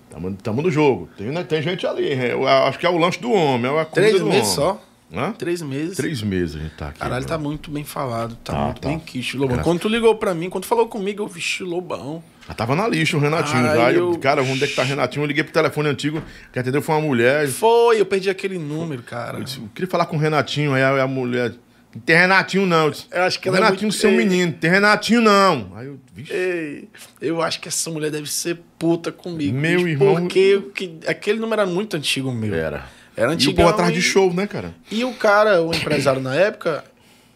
Tamo, tamo no jogo. Tem, né, tem gente ali. Eu acho que é o lanche do homem. É a comida Três do meses homem. só? Hã? Três meses. Três meses a gente tá aqui. Caralho, tá muito bem falado. Tá, Tá, muito tá. bem quiche, Lobão. Graças- Quando tu ligou pra mim, quando tu falou comigo, eu vixi, Lobão. Já tava na lista o Renatinho Ai, já. Eu, eu- Cara, onde é que tá o Renatinho? Eu liguei pro telefone antigo, que atendeu foi uma mulher. Foi, eu perdi aquele número, cara. Eu disse, eu queria falar com o Renatinho, aí a, a mulher. Não tem Renatinho, não. Eu disse, Eu acho que o ela é Renatinho, muito- seu Ei. menino, tem Renatinho, não. Aí eu, vixe. Ei, eu acho que essa mulher deve ser puta comigo. Meu bicho, irmão- Porque que, aquele número era muito antigo meu. Era. Era E o povo atrás de show, né, cara? E o cara, o empresário na época,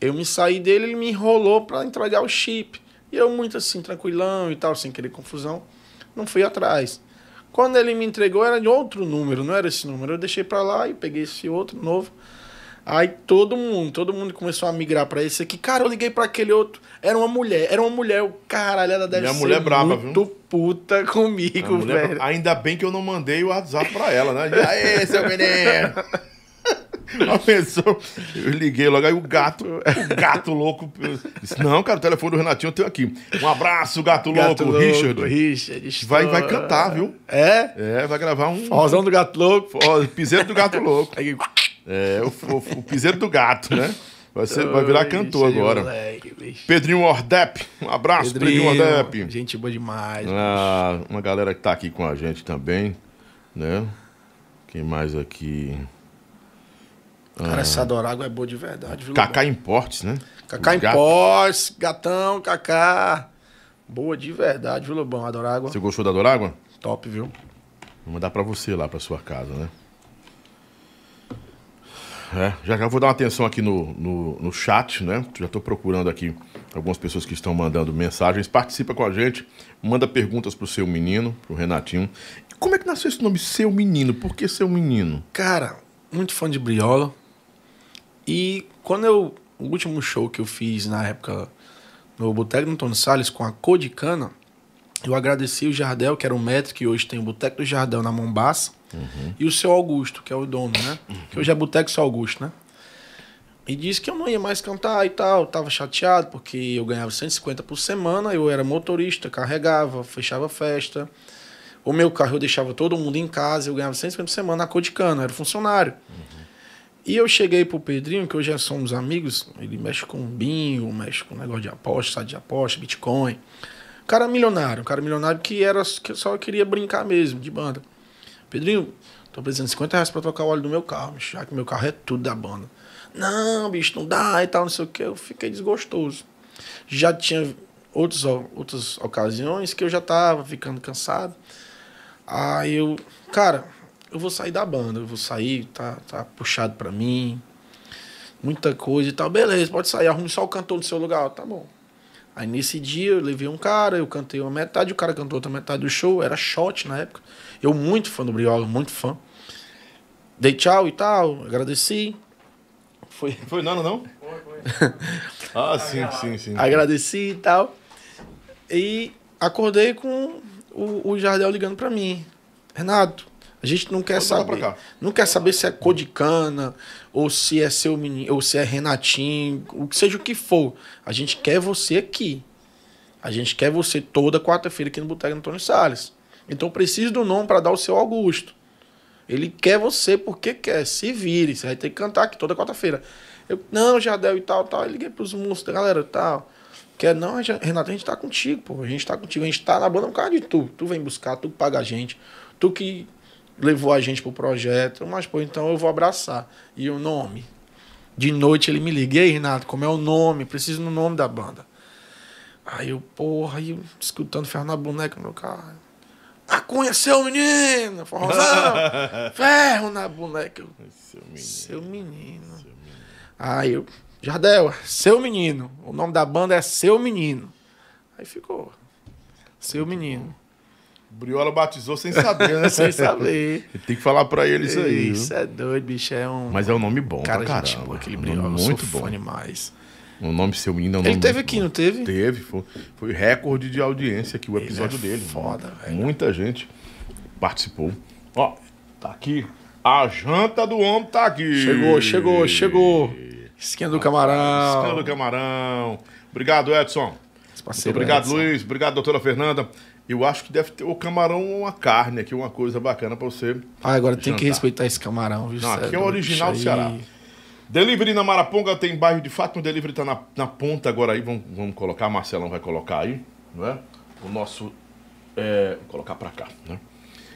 eu me saí dele, ele me enrolou pra entregar o chip. E eu muito assim, tranquilão e tal, sem querer confusão, não fui atrás. Quando ele me entregou, era de outro número, não era esse número. Eu deixei pra lá e peguei esse outro novo. Aí todo mundo, todo mundo começou a migrar pra esse aqui. Cara, eu liguei pra aquele outro. Era uma mulher, era uma mulher. O caralho, ela deve Minha ser mulher braba, muito puta A comigo, mulher- velho. ainda bem que eu não mandei o WhatsApp pra ela, né? Aí, seu menino? Uma pessoa, eu liguei logo, aí o gato, o gato louco, disse, não, cara, o telefone do Renatinho eu tenho aqui. Um abraço, gato, Gato louco, Richard. Richard. Vai, vai cantar, viu? É? É, vai gravar um... Forrozão do gato louco. Ó, piseiro do gato louco. Aí, É, o, o, o piseiro do gato, né? Vai, ser, vai virar cantor agora. moleque. Pedrinho Ordep, um abraço, Pedrinho, Pedrinho, Ordep. gente boa demais. Ah, uma galera que tá aqui com a gente também, né? Quem mais aqui? Cara, essa Dorágua é boa de verdade, viu? Cacá Importes, né? Cacá. Pós, gatão, Cacá. Boa de verdade, viu, Lobão? Adorágua. Você gostou da Dorágua? Top, viu? Vou mandar pra você lá, pra sua casa, né? É, já já vou dar uma atenção aqui no, no, no chat, né? Já tô procurando aqui algumas pessoas que estão mandando mensagens. Participa com a gente, manda perguntas pro seu menino, pro Renatinho. E como é que nasceu esse nome, seu menino? Por que seu menino? Cara, muito fã de briola. E quando eu. O último show que eu fiz na época no Boteco do Antônio Salles com a Cor de Cana, eu agradeci o Jardel, que era o mestre que hoje tem o Boteco do Jardel na Mombaça, e o seu Augusto, que é o dono, né? Que hoje é Boteco Seu Augusto, né? E disse que eu não ia mais cantar e tal. Eu tava chateado porque eu ganhava 150 por semana, eu era motorista, carregava, fechava festa. O meu carro eu deixava todo mundo em casa, eu ganhava 150 por semana na cor de cana, eu era funcionário. E eu cheguei pro Pedrinho, que hoje já somos amigos, ele mexe com bingo, mexe com negócio de aposta, site de aposta, Bitcoin. Cara milionário, um cara milionário que era que só queria brincar mesmo, de banda. Pedrinho, tô precisando de 50 reais pra trocar o óleo do meu carro, bicho, já que meu carro é tudo da banda. Não, bicho, não dá e tal, não sei o que. Eu fiquei desgostoso. Já tinha outros, outras ocasiões que eu já tava ficando cansado. Aí eu, cara, eu vou sair da banda, eu vou sair, tá, tá puxado pra mim, muita coisa e tal. Beleza, pode sair, arrume só o cantor no seu lugar, tá bom. Aí nesse dia eu levei um cara, eu cantei uma metade, o cara cantou outra metade do show, era shot na época. Eu muito fã do Briola, muito fã. Dei tchau e tal, agradeci. Foi, Foi não, não? ah, sim, sim, sim. agradeci e tal. E acordei com o, o Jardel ligando pra mim. Renato, a gente não quer Pode saber. Não quer saber se é cor de cana, ou se é seu menino, ou se é Renatinho, o que seja o que for. A gente quer você aqui. A gente quer você toda quarta-feira aqui no Boteco Antônio Salles. Então preciso do nome para dar o seu Augusto. Ele quer você porque quer. Se vire, você vai ter que cantar aqui toda quarta-feira. Eu, não, Jardel e tal, tal. Eu liguei pros músicos, galera, tal. Quer, não, Renato, a gente tá contigo, pô. A gente tá contigo. A gente tá na banda por causa de tu. Tu vem buscar, tu paga a gente. Tu que levou a gente pro projeto. Mas, pô, então eu vou abraçar. E o nome? De noite ele me liga. E aí, Renato, como é o nome? Preciso no nome da banda. Aí eu, porra, aí eu escutando ferro na boneca meu carro. Ah, conheceu o menino, forrozão, ferro na boneca. Eu, Seu menino. seu menino. Aí eu, Jardel, seu menino. O nome da banda é Seu Menino. Aí ficou. Seu menino. Briola batizou sem saber, né? Sem saber. Tem que falar pra ele isso aí. Isso viu? é doido, bicho. É um. Mas é um nome bom cara, pra gente caramba. boa, aquele Um nome Eu muito bom. demais. O nome seu menino é um Ele nome teve aqui, não teve? Teve, foi, foi recorde de audiência aqui, o Ele episódio é dele. foda, velho. Muita gente participou. Ó, tá aqui. A janta do homem tá aqui. Chegou, chegou, chegou. Esquina do camarão. Escândalo Camarão. Obrigado, Edson. Esse Muito parceiro obrigado, Edson. Luiz. Obrigado, doutora Fernanda. Eu acho que deve ter o camarão ou uma carne aqui, uma coisa bacana pra você. Ah, agora tem que Jantar. respeitar esse camarão, viu? Não, aqui é o original do. Ceará. Delivery na Maraponga tem bairro de Fátima, o delivery tá na, na ponta agora aí, vamos, vamos colocar, Marcelão vai colocar aí, não é? O nosso, é, vou colocar pra cá, né?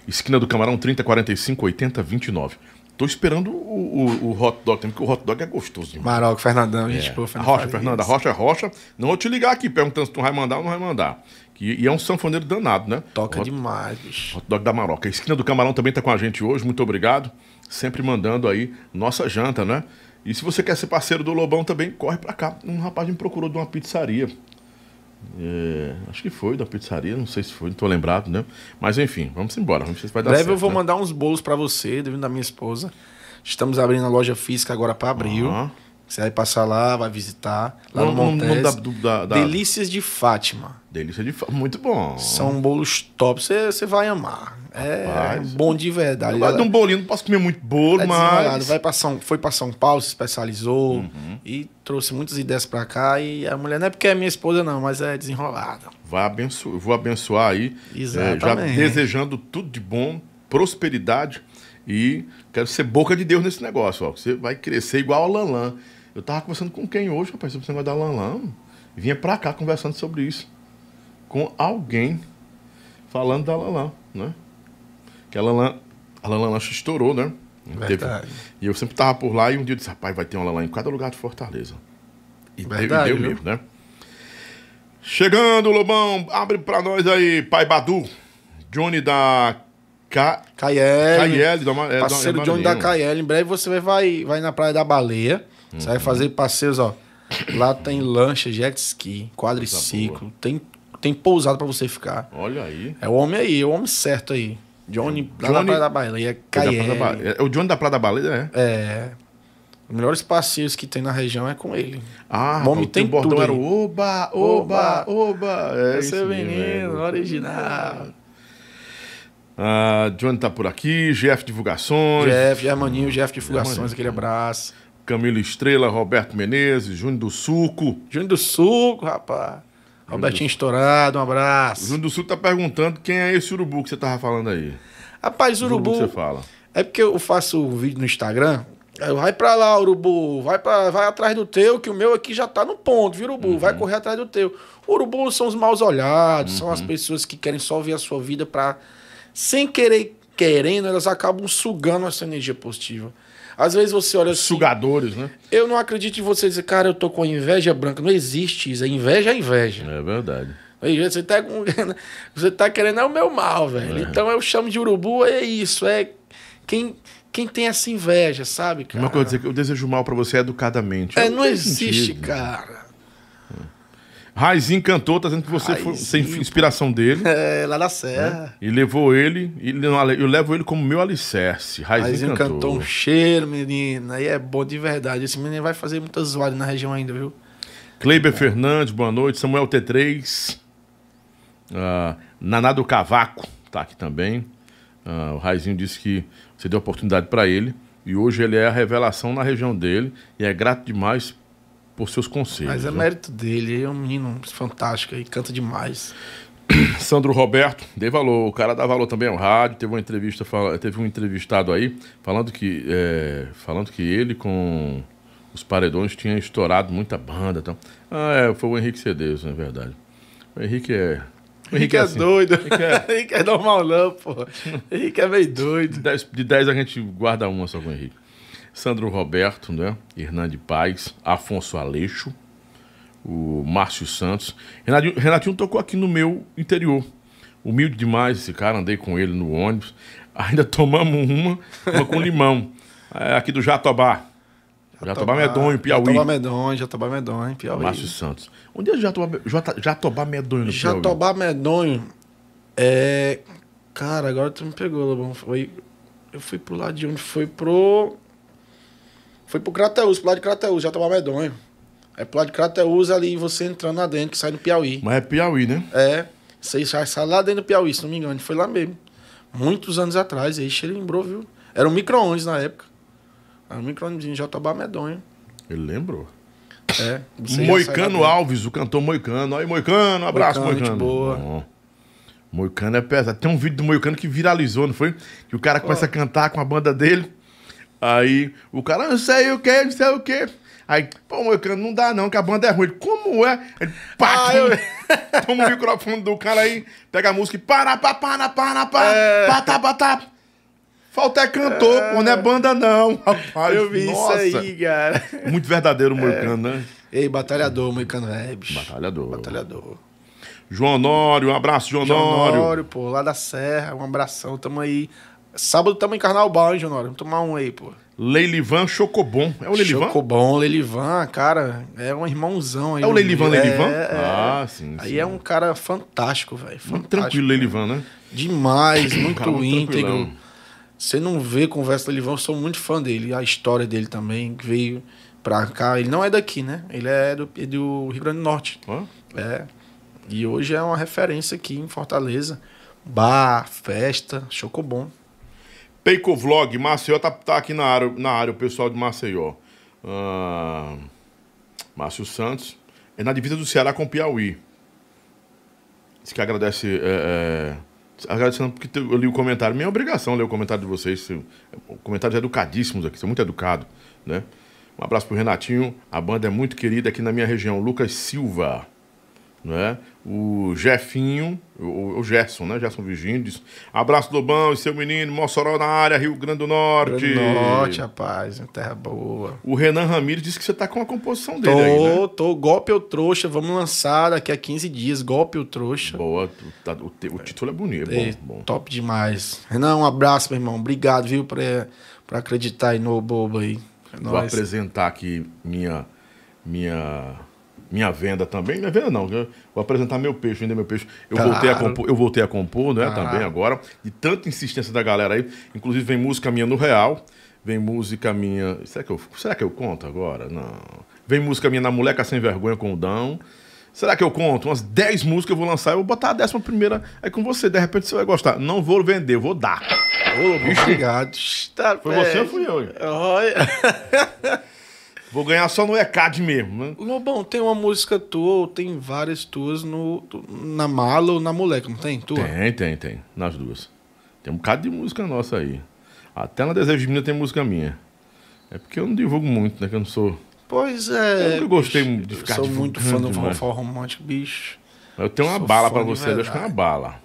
Esquina do Camarão, 30, 45, 80, 29. Tô esperando o, o, o hot dog também, porque o hot dog é gostoso demais. Maroca, Fernandão, gente. É. Pô, Fernando Rocha. Fernanda, Rocha é Rocha. Não vou te ligar aqui perguntando se tu vai mandar ou não vai mandar. Que, e é um sanfoneiro danado, né? Toca Hot- demais, bicho. Hot dog da Maroca. A esquina do Camarão também tá com a gente hoje, muito obrigado. Sempre mandando aí nossa janta, né? E se você quer ser parceiro do Lobão também, corre pra cá. Um rapaz me procurou de uma pizzaria. É, acho que foi da pizzaria, não sei se foi, não tô lembrado, né? Mas enfim, vamos embora. Vamos ver se vai dar Breve certo. eu vou né? mandar uns bolos pra você, devido da minha esposa. Estamos abrindo a loja física agora pra abril. Aham. Você vai passar lá, vai visitar. Lá Não, no Montes. da- da- Delícias de Fátima. Delícia de fa- Muito bom. São bolos top. Você você vai amar. É Rapaz. bom de verdade. Eu gosto de um bolinho, não posso comer muito bolo, É mas. Vai pra São, foi pra São Paulo, se especializou Uhum. e trouxe muitas ideias pra cá. E a mulher não é porque é minha esposa, não, mas é desenrolada. Vai abençoar, vou abençoar aí. Exatamente. é, já desejando tudo de bom, prosperidade e quero ser boca de Deus nesse negócio, ó. Você vai crescer igual a Lanlan. Eu tava conversando com quem hoje, rapaz, sobre esse negócio da Lanlan. Vinha pra cá conversando sobre isso. Com alguém falando da Lanlan, né? Que a Lanlan, a acho que estourou, né? Verdade. e eu sempre tava por lá e um dia eu disse, rapaz, vai ter uma Lanlan em cada lugar de Fortaleza. E deu- Verdade, deu viu? mesmo, né? Chegando, Lobão, abre pra nós aí, Pai Badu. Johnny da K... Caiel. KL, da Ma- é, Parceiro é Johnny da. KL. Em breve você vai, vai na Praia da Baleia. Você Uhum. vai fazer passeios, ó. Lá tem lancha, jet ski, quadriciclo. Tem, tem pousada pra você ficar. Olha aí. É o homem aí, é o homem certo aí. Johnny, na Johnny- Praia da Baleia. É, da Praia da é o Johnny da Praia da Baleia, é? É. Os melhores passeios que tem na região é com ele. Ah, O homem tem bordão tudo era o Oba, Oba, Oba. Oba. É Esse é mesmo, menino, é. original. Ah, Johnny tá por aqui, GF Divulgações, Jeff, Germaninho, Jeff Divulgações, Germaninho. aquele abraço. Camilo Estrela, Roberto Menezes, Júnior do Suco. Júnior do Suco, rapaz. Robertinho Estourado, um O abraço. Júnior do Suco tá perguntando quem é esse urubu que você tava falando aí. Rapaz, urubu Urubu. que você fala. É porque eu faço um vídeo no Instagram. eu, vai pra lá, Urubu. Vai, pra, vai atrás do teu, que o meu aqui já tá no ponto, viu, Urubu? Uhum. Vai correr atrás do teu. Urubu são os maus olhados, são as Uhum. pessoas que querem só ver a sua vida pra. Sem querer, querendo, elas acabam sugando essa energia positiva. Às vezes você olha assim, Sugadores, né? Eu não acredito em você dizer, cara, eu tô com inveja branca. Não existe isso. A inveja é inveja. É verdade. Você tá, com- você tá querendo é o meu mal, velho. Então eu chamo de urubu, é isso. É quem, quem tem essa inveja, sabe, cara? Uma coisa dizer que eu desejo mal pra você educadamente. É, não tem existe, sentido. cara. Raizinho cantou, tá dizendo que você foi sem Raizinho. inspiração dele. É, lá na Serra. E levou ele, e eu levo ele como meu alicerce. Raizinho, Raizinho cantou. cantou um cheiro, menino. Aí é bom de verdade. Esse menino vai fazer muita zoada na região ainda, viu? Kleiber Fernandes, boa noite. Samuel T3. Ah, Naná do Cavaco tá aqui também. Ah, o Raizinho disse que você deu oportunidade para ele. E hoje ele é a revelação na região dele. E é grato demais por seus conselhos. Mas é né? mérito dele. Ele é um menino fantástico e canta demais. Sandro Roberto, dê valor. O cara dá valor também ao rádio. Teve uma entrevista, teve um entrevistado aí falando que, é, falando que ele com os paredões tinha estourado muita banda. Então. Ah, é, foi o Henrique Cedeus, na verdade. O Henrique é. O Henrique é, assim. doido. Henrique é- Henrique é normal, não, pô. Henrique é meio doido. 10, de 10 a gente guarda uma só com o Henrique. Sandro Roberto, né? Hernande Paz, Afonso Aleixo, o Márcio Santos. Renatinho, Renatinho tocou aqui no meu interior. Humilde demais esse cara, andei com ele no ônibus. Ainda tomamos uma, uma com limão. É, aqui do Jatobá. Jatobá Medonho, Piauí. Jatobá Medonho, Jatobá Medonho, Piauí. Márcio Santos. Onde é Jatobá, Jatobá Medonho no Piauí? Jatobá Medonho é. Cara, agora tu me pegou, Lobão. Foi. Eu fui pro lado de onde? Foi pro. Foi pro Crateus, pro lado de Crateus, Jatobá Medonho. É pro lado de Crateus ali, você entrando lá dentro, que sai no Piauí. Mas é Piauí, né? É. Você sai, sai lá dentro do Piauí, se não me engano. Foi lá mesmo. Muitos anos atrás. Aí ele lembrou, viu? Era um micro-ônibus na época. Era um micro-ônibus em Jatobá Medonho. Ele lembrou. É. já Moicano. Alves, o cantor Moicano. Aí, Moicano, um abraço, Moicano, Moicano. boa. Bom. Moicano é pesado. Tem um vídeo do Moicano que viralizou, não foi? Que o cara começa a cantar com a banda dele. Aí o cara, não sei o que, não sei o que. Aí, pô, Moicano, não dá não, que a banda é ruim. Ele, como é? Ele, pá, Ah, eu- toma o microfone do cara aí, pega a música e para, para, para, para, para, É. patá, patá. Falta é cantor, pô, não é banda não, rapaz. Eu vi Nossa. isso aí, cara. Muito verdadeiro o Moicano, né? Ei, batalhador, Moicano é, bicho. Batalhador. Batalhador. João Honório, um abraço, João João Honório. Honório, pô, lá da Serra, um abração, tamo aí. Sábado tamo em Carnaval, hein, Honório? Vamos tomar um aí, pô. Leilivan Chocobon. É o Leilivan? Chocobon, Leilivan, cara, é um irmãozão aí. É o Leilivan, É, Leilivan? é. Ah, sim, Aí sim. é um cara fantástico, velho. Tranquilo, Leilivan, né? Demais, muito cara íntegro. tranquilão. Você não vê conversa do Leilivan, eu sou muito fã dele. A história dele também, que veio pra cá. Ele não é daqui, né? Ele é do, é do Rio Grande do Norte. Ó, É. E hoje é uma referência aqui em Fortaleza. Bar, festa, chocobom. Peico Vlog, Maceió tá, tá aqui na área, na área, o pessoal de Maceió. Ah, Márcio Santos. É na divisa do Ceará com Piauí. Diz que agradece. É, é, agradecendo porque eu li o comentário. Minha obrigação ler o comentário de vocês. Comentários educadíssimos aqui, são muito educados, né? Um abraço pro Renatinho. A banda é muito querida aqui na minha região. Lucas Silva. Né? O Jefinho, o, o Gerson, né? Gerson Virgínio diz, abraço Lobão e seu menino, Mossoró na área, Rio Grande do Norte. Grande Norte, rapaz, terra boa. O Renan Ramires disse que você tá com a composição dele aí, Tô, né? tô, golpe ou trouxa, vamos lançar daqui a 15 dias, golpe ou trouxa. Boa, tá- o, te- o título é bonito, é Ei, bom, bom. Top demais. Renan, um abraço, meu irmão. Obrigado, viu, por, por acreditar aí no bobo aí. É Vou nóis. apresentar aqui minha, minha, minha venda também. Minha venda não, vou apresentar meu peixe, vender meu peixe. Eu, Claro. voltei, a compor, eu voltei a compor, né, também agora. De tanta insistência da galera aí. Inclusive vem música minha no Real, vem música minha... Será que eu, será que eu conto agora? Não. Vem música minha na Moleca Sem Vergonha com o Dão. Será que eu conto? Umas 10 músicas eu vou lançar, eu vou botar a décima primeira aí com você. De repente você vai gostar. Não vou vender, vou dar. Ô, obrigado. Tá, Foi você ou fui eu? Olha. Vou ganhar só no ECAD mesmo. né? Lobão, tem uma música tua, ou tem várias tuas no, na mala ou na moleca, não tem? Tua? Tem, tem, tem. Nas duas. Tem um bocado de música nossa aí. Até na Desejo de Menina tem música minha. É porque eu não divulgo muito, né? Que eu não sou. Pois é. Eu nunca gostei bicho. de ficar Eu Sou muito fã do forró romântico, bicho. Eu tenho uma Sou bala fã pra de você, eu acho que é uma bala.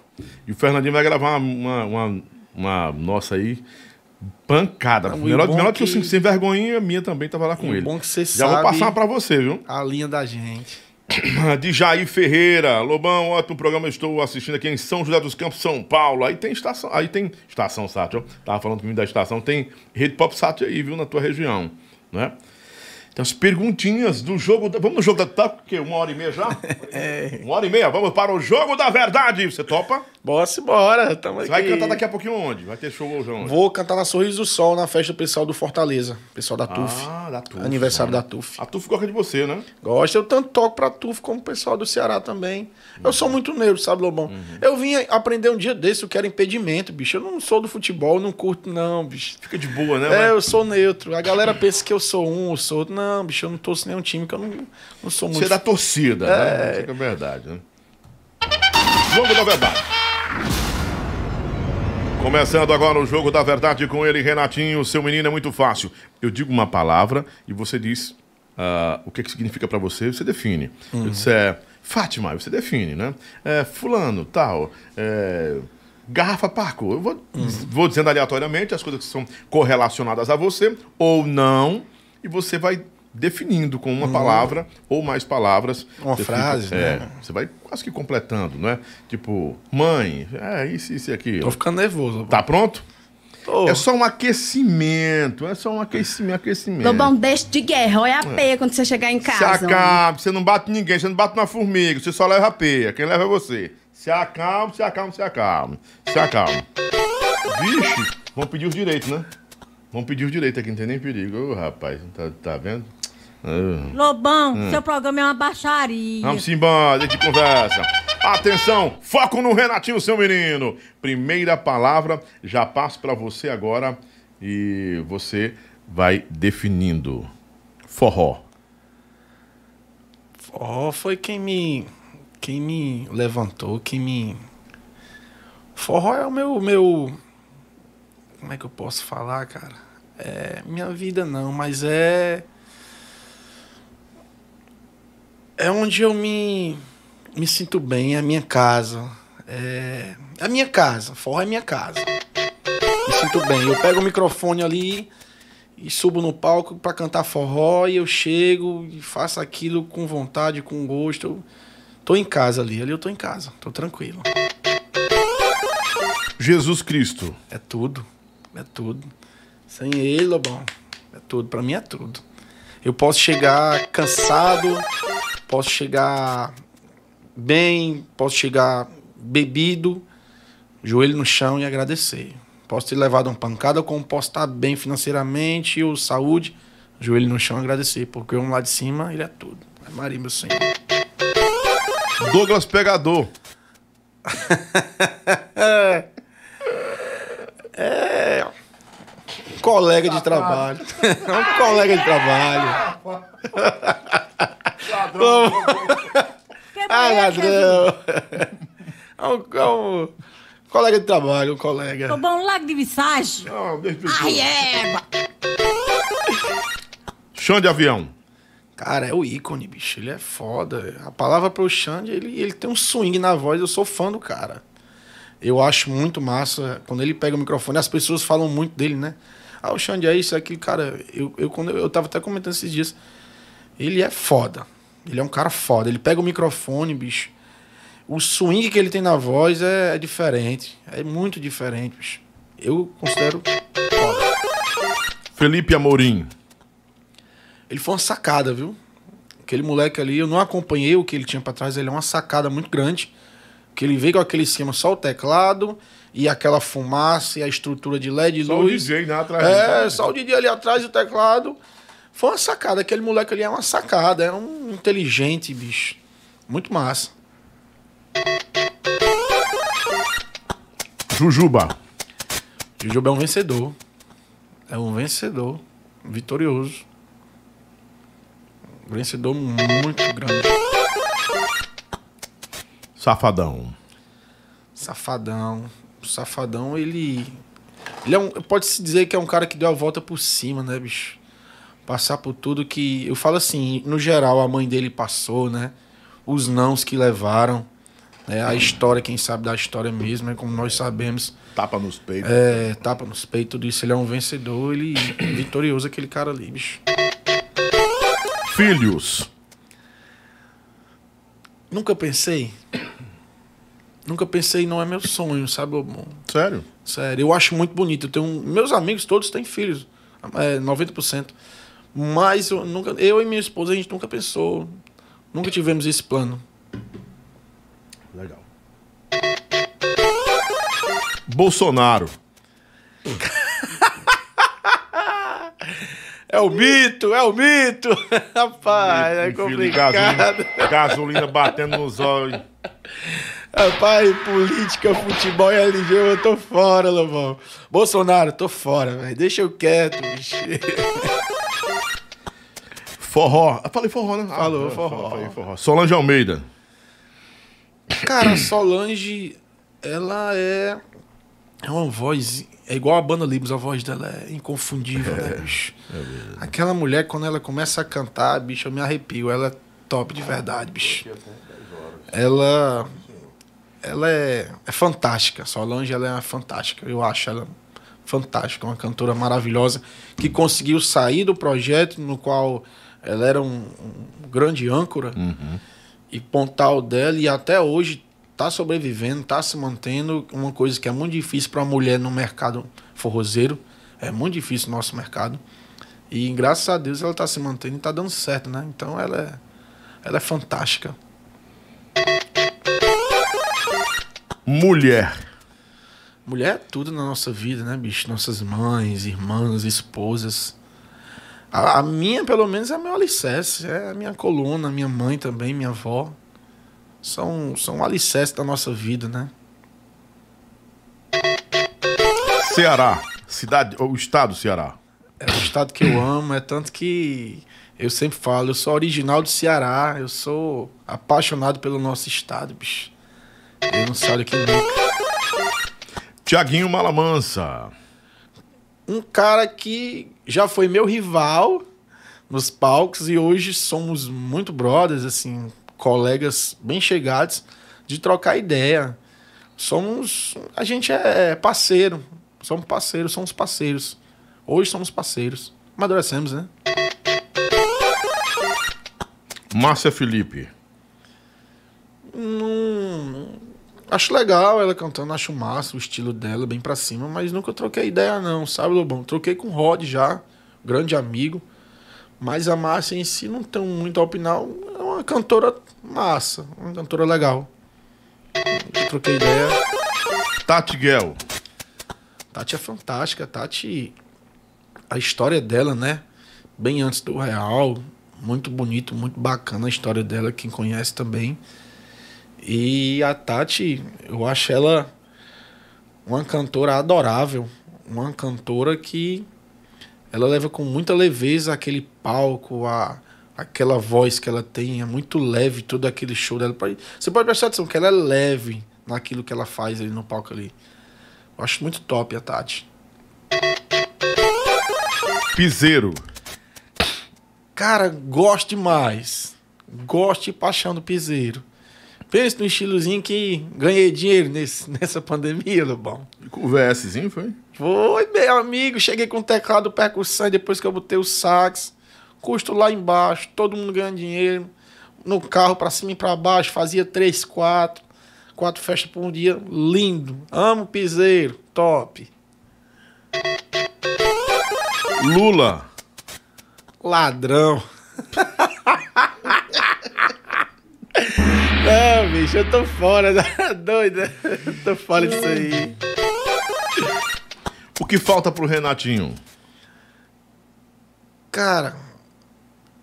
E o Fernandinho vai gravar uma, uma, uma, uma nossa aí. Pancada. Melhor melhor que o que- Sem Sem Vergonha, minha também tava lá com o ele. bom que você Já vou passar uma pra você, viu? A linha da gente. de Jair Ferreira. Lobão, ótimo programa. Estou assistindo aqui em São José dos Campos, São Paulo. Aí tem estação, aí tem estação Sátio. Tava falando comigo da estação, tem rede Pop Sátio aí, viu, na tua região, né? As perguntinhas do jogo. Da... Vamos no jogo da tá porque uma hora e meia já? É. Uma hora e meia. Vamos para o jogo da verdade. Você topa? Bora, bora. Tamo Você aqui. vai cantar daqui a pouquinho onde? Vai ter show hoje onde? Vou cantar na Sorriso do Sol, na festa do pessoal do Fortaleza. Pessoal da TUF. Ah, da TUF. Aniversário mano. da TUF. A TUF gosta de você, né? Gosto, eu tanto toco pra TUF como o pessoal do Ceará também. Eu sou muito neutro, sabe, Lobão? Uhum. Eu vim aprender um dia desse o que era impedimento, bicho. Eu não sou do futebol, não curto, não, bicho. Fica de boa, né? É, Vai- eu sou neutro. A galera pensa que eu sou um, eu sou outro. Não, bicho, eu não torço nenhum time, que eu não, não sou muito. Você é da torcida, né? Isso que é verdade, né? Jogo da verdade. Começando agora o jogo da verdade com ele, Renatinho. Seu menino é muito fácil. Eu digo uma palavra e você diz ah, o que, que significa pra você, você define. Eu disser Fátima, você define, né? É, fulano, tal. É, garrafa Parco. Eu vou, vou dizendo aleatoriamente as coisas que são correlacionadas a você ou não, e você vai definindo com uma palavra ou mais palavras. Uma Você frase, é, né? Você vai quase que completando, né? Tipo, mãe, é isso, isso e aquilo. Tô ficando nervoso. Tá pronto? Tô. É só um aquecimento, é só um aquecimento, aquecimento. Lobão, deixa de guerra. Olha a peia quando você chegar em Se casa. acalme, você não bate ninguém, você não bate na formiga, você só leva a peia, quem leva é você. Se acalme, se acalme, se acalme. Se acalme. Vixe, vão pedir os direitos, né? Vão pedir os direitos aqui, não tem nem perigo. Ô, rapaz, tá, tá vendo? Ah. Lobão, seu programa é uma baixaria. Vamos embora, de conversa. Atenção, foco no Renatinho, seu menino. Primeira palavra, já passo pra você agora e você vai definindo. Forró. Ó, foi quem me. Quem me levantou, quem me. Forró é o meu, meu. Como é que eu posso falar, cara? É. Minha vida não, mas é. É onde eu me. Me sinto bem, é a minha casa. É. A minha casa. Forró é minha casa. Me sinto bem. Eu pego o microfone ali e subo no palco para cantar forró e eu chego e faço aquilo com vontade, com gosto. Eu tô em casa ali, ali eu tô em casa, tô tranquilo. Jesus Cristo. É tudo, é tudo. Sem ele, Lobão, é tudo, para mim é tudo. Eu posso chegar cansado, posso chegar bem, posso chegar bebido, joelho no chão e agradecer. Posso ter levado uma pancada, como posso estar bem financeiramente ou saúde. Joelho no chão agradecer, porque um lá de cima, ele é tudo. É Maria, meu Senhor. Douglas Pegador. é. Um colega de trabalho. um colega de trabalho. Ladrão. ah, ladrão. É um, é um Colega de trabalho, um colega. Tô bom, lago de visagem. Não, deixa eu Ai, égua. Chão de avião. Cara, é o ícone, bicho. Ele é foda. A palavra pro Xande, ele, ele tem um swing na voz. Eu sou fã do cara. Eu acho muito massa. Quando ele pega o microfone, as pessoas falam muito dele, né? Ah, o Xande é isso, é aquilo. Cara, eu, eu, quando eu, eu tava até comentando esses dias. Ele é foda. Ele é um cara foda. Ele pega o microfone, bicho o swing que ele tem na voz é, é diferente. É muito diferente, bicho. Eu considero foda. Felipe Amorim. Ele foi uma sacada, viu? Aquele moleque ali, eu não acompanhei o que ele tinha para trás, ele é uma sacada muito grande. Que ele veio com aquele esquema só o teclado e aquela fumaça e a estrutura de LED e só luz. Só o DJ né, atrás. É, só o DJ ali atrás do teclado. Foi uma sacada. Aquele moleque ali é uma sacada. É um inteligente, bicho. Muito massa. Jujuba. Jujuba é um vencedor. É um vencedor. Vitorioso. Um vencedor muito grande. Safadão. Safadão. O Safadão, ele. Ele é um. Pode-se dizer que é um cara que deu a volta por cima, né, bicho? Passar por tudo que. Eu falo assim, no geral, a mãe dele passou, né? Os nãos que levaram né? A história, quem sabe da história mesmo, é como nós sabemos. Tapa nos peitos. É, tapa nos peitos, tudo isso. Ele é um vencedor, ele é vitorioso, aquele cara ali, bicho. Filhos. Nunca pensei. Nunca pensei, não é meu sonho, sabe, bom Sério? Sério, eu acho muito bonito. Eu tenho, meus amigos todos têm filhos, é, 90%. Mas eu, nunca, eu e minha esposa, a gente nunca pensou, nunca tivemos esse plano. Legal. Bolsonaro. É o mito, é o mito. Rapaz, é complicado. Gasolina, gasolina batendo nos olhos. Rapaz, política, futebol e LG, eu tô fora, Lobão. Bolsonaro, tô fora, velho. Deixa eu quieto, bicho. Forró. Eu falei forró, né? Falou, ah, forró. Falei forró. Solange Almeida. Cara, a Solange, ela é. É uma voz. É igual a banda Libros, a voz dela é inconfundível, né, é, né, bicho? É Aquela mulher, quando ela começa a cantar, bicho, eu me arrepio. Ela é top de verdade, bicho. Ela. Ela é, é fantástica. Solange, ela é fantástica. Eu acho ela fantástica. Uma cantora maravilhosa que conseguiu sair do projeto no qual ela era um, um grande âncora. Uhum e pontal dela e até hoje está sobrevivendo, está se mantendo. Uma coisa que é muito difícil para a mulher no mercado forrozeiro. É muito difícil no nosso mercado. E graças a Deus ela está se mantendo e está dando certo, né? Então ela é, ela é fantástica. Mulher. Mulher é tudo na nossa vida, né, bicho? Nossas mães, irmãs, esposas. A, a, minha, pelo menos, é meu alicerce. É a minha coluna, a minha mãe também, minha avó. São, são alicerces da nossa vida, né? Ceará. Cidade, o estado do Ceará. É o estado que eu amo, é tanto que eu sempre falo, eu sou original do Ceará, eu sou apaixonado pelo nosso estado, bicho. Eu não saio daqui nunca. Tiaguinho Malamansa. Um cara que já foi meu rival nos palcos e hoje somos muito brothers, assim, colegas bem chegados de trocar ideia. Somos. A gente é parceiro. Somos parceiros, somos parceiros. Hoje somos parceiros. Amadurecemos, né? Márcia Felipe. Não. Acho legal ela cantando, acho massa o estilo dela, bem pra cima, mas nunca troquei ideia, não, sabe, Lobão? Troquei com o Rod já, grande amigo. Mas a Márcia em si não tem muito a opinar. É uma cantora massa, uma cantora legal. Eu troquei ideia. Tati Guel. Tati é fantástica. Tati, a história dela, né? Bem antes do Real. Muito bonito, muito bacana a história dela, quem conhece também. E a Tati, eu acho ela uma cantora adorável. Uma cantora que ela leva com muita leveza aquele palco, a, aquela voz que ela tem, é muito leve todo aquele show dela. Você pode prestar atenção que ela é leve naquilo que ela faz ali no palco ali. Eu acho muito top a Tati. Piseiro. Cara, gosto demais. Gosto de paixão do piseiro. Pensa no estilozinho que ganhei dinheiro nesse, nessa pandemia, Lobão. Com o VSzinho, foi? Foi, meu amigo. Cheguei com o teclado percussão e depois que eu botei o sax. Custo lá embaixo, todo mundo ganhando dinheiro. No carro, pra cima e pra baixo, fazia três, quatro. Quatro festas por um dia. Lindo. Amo piseiro. Top. Lula. Ladrão. bicho, eu tô fora. Doida. Eu tô fora disso aí. O que falta pro Renatinho? Cara,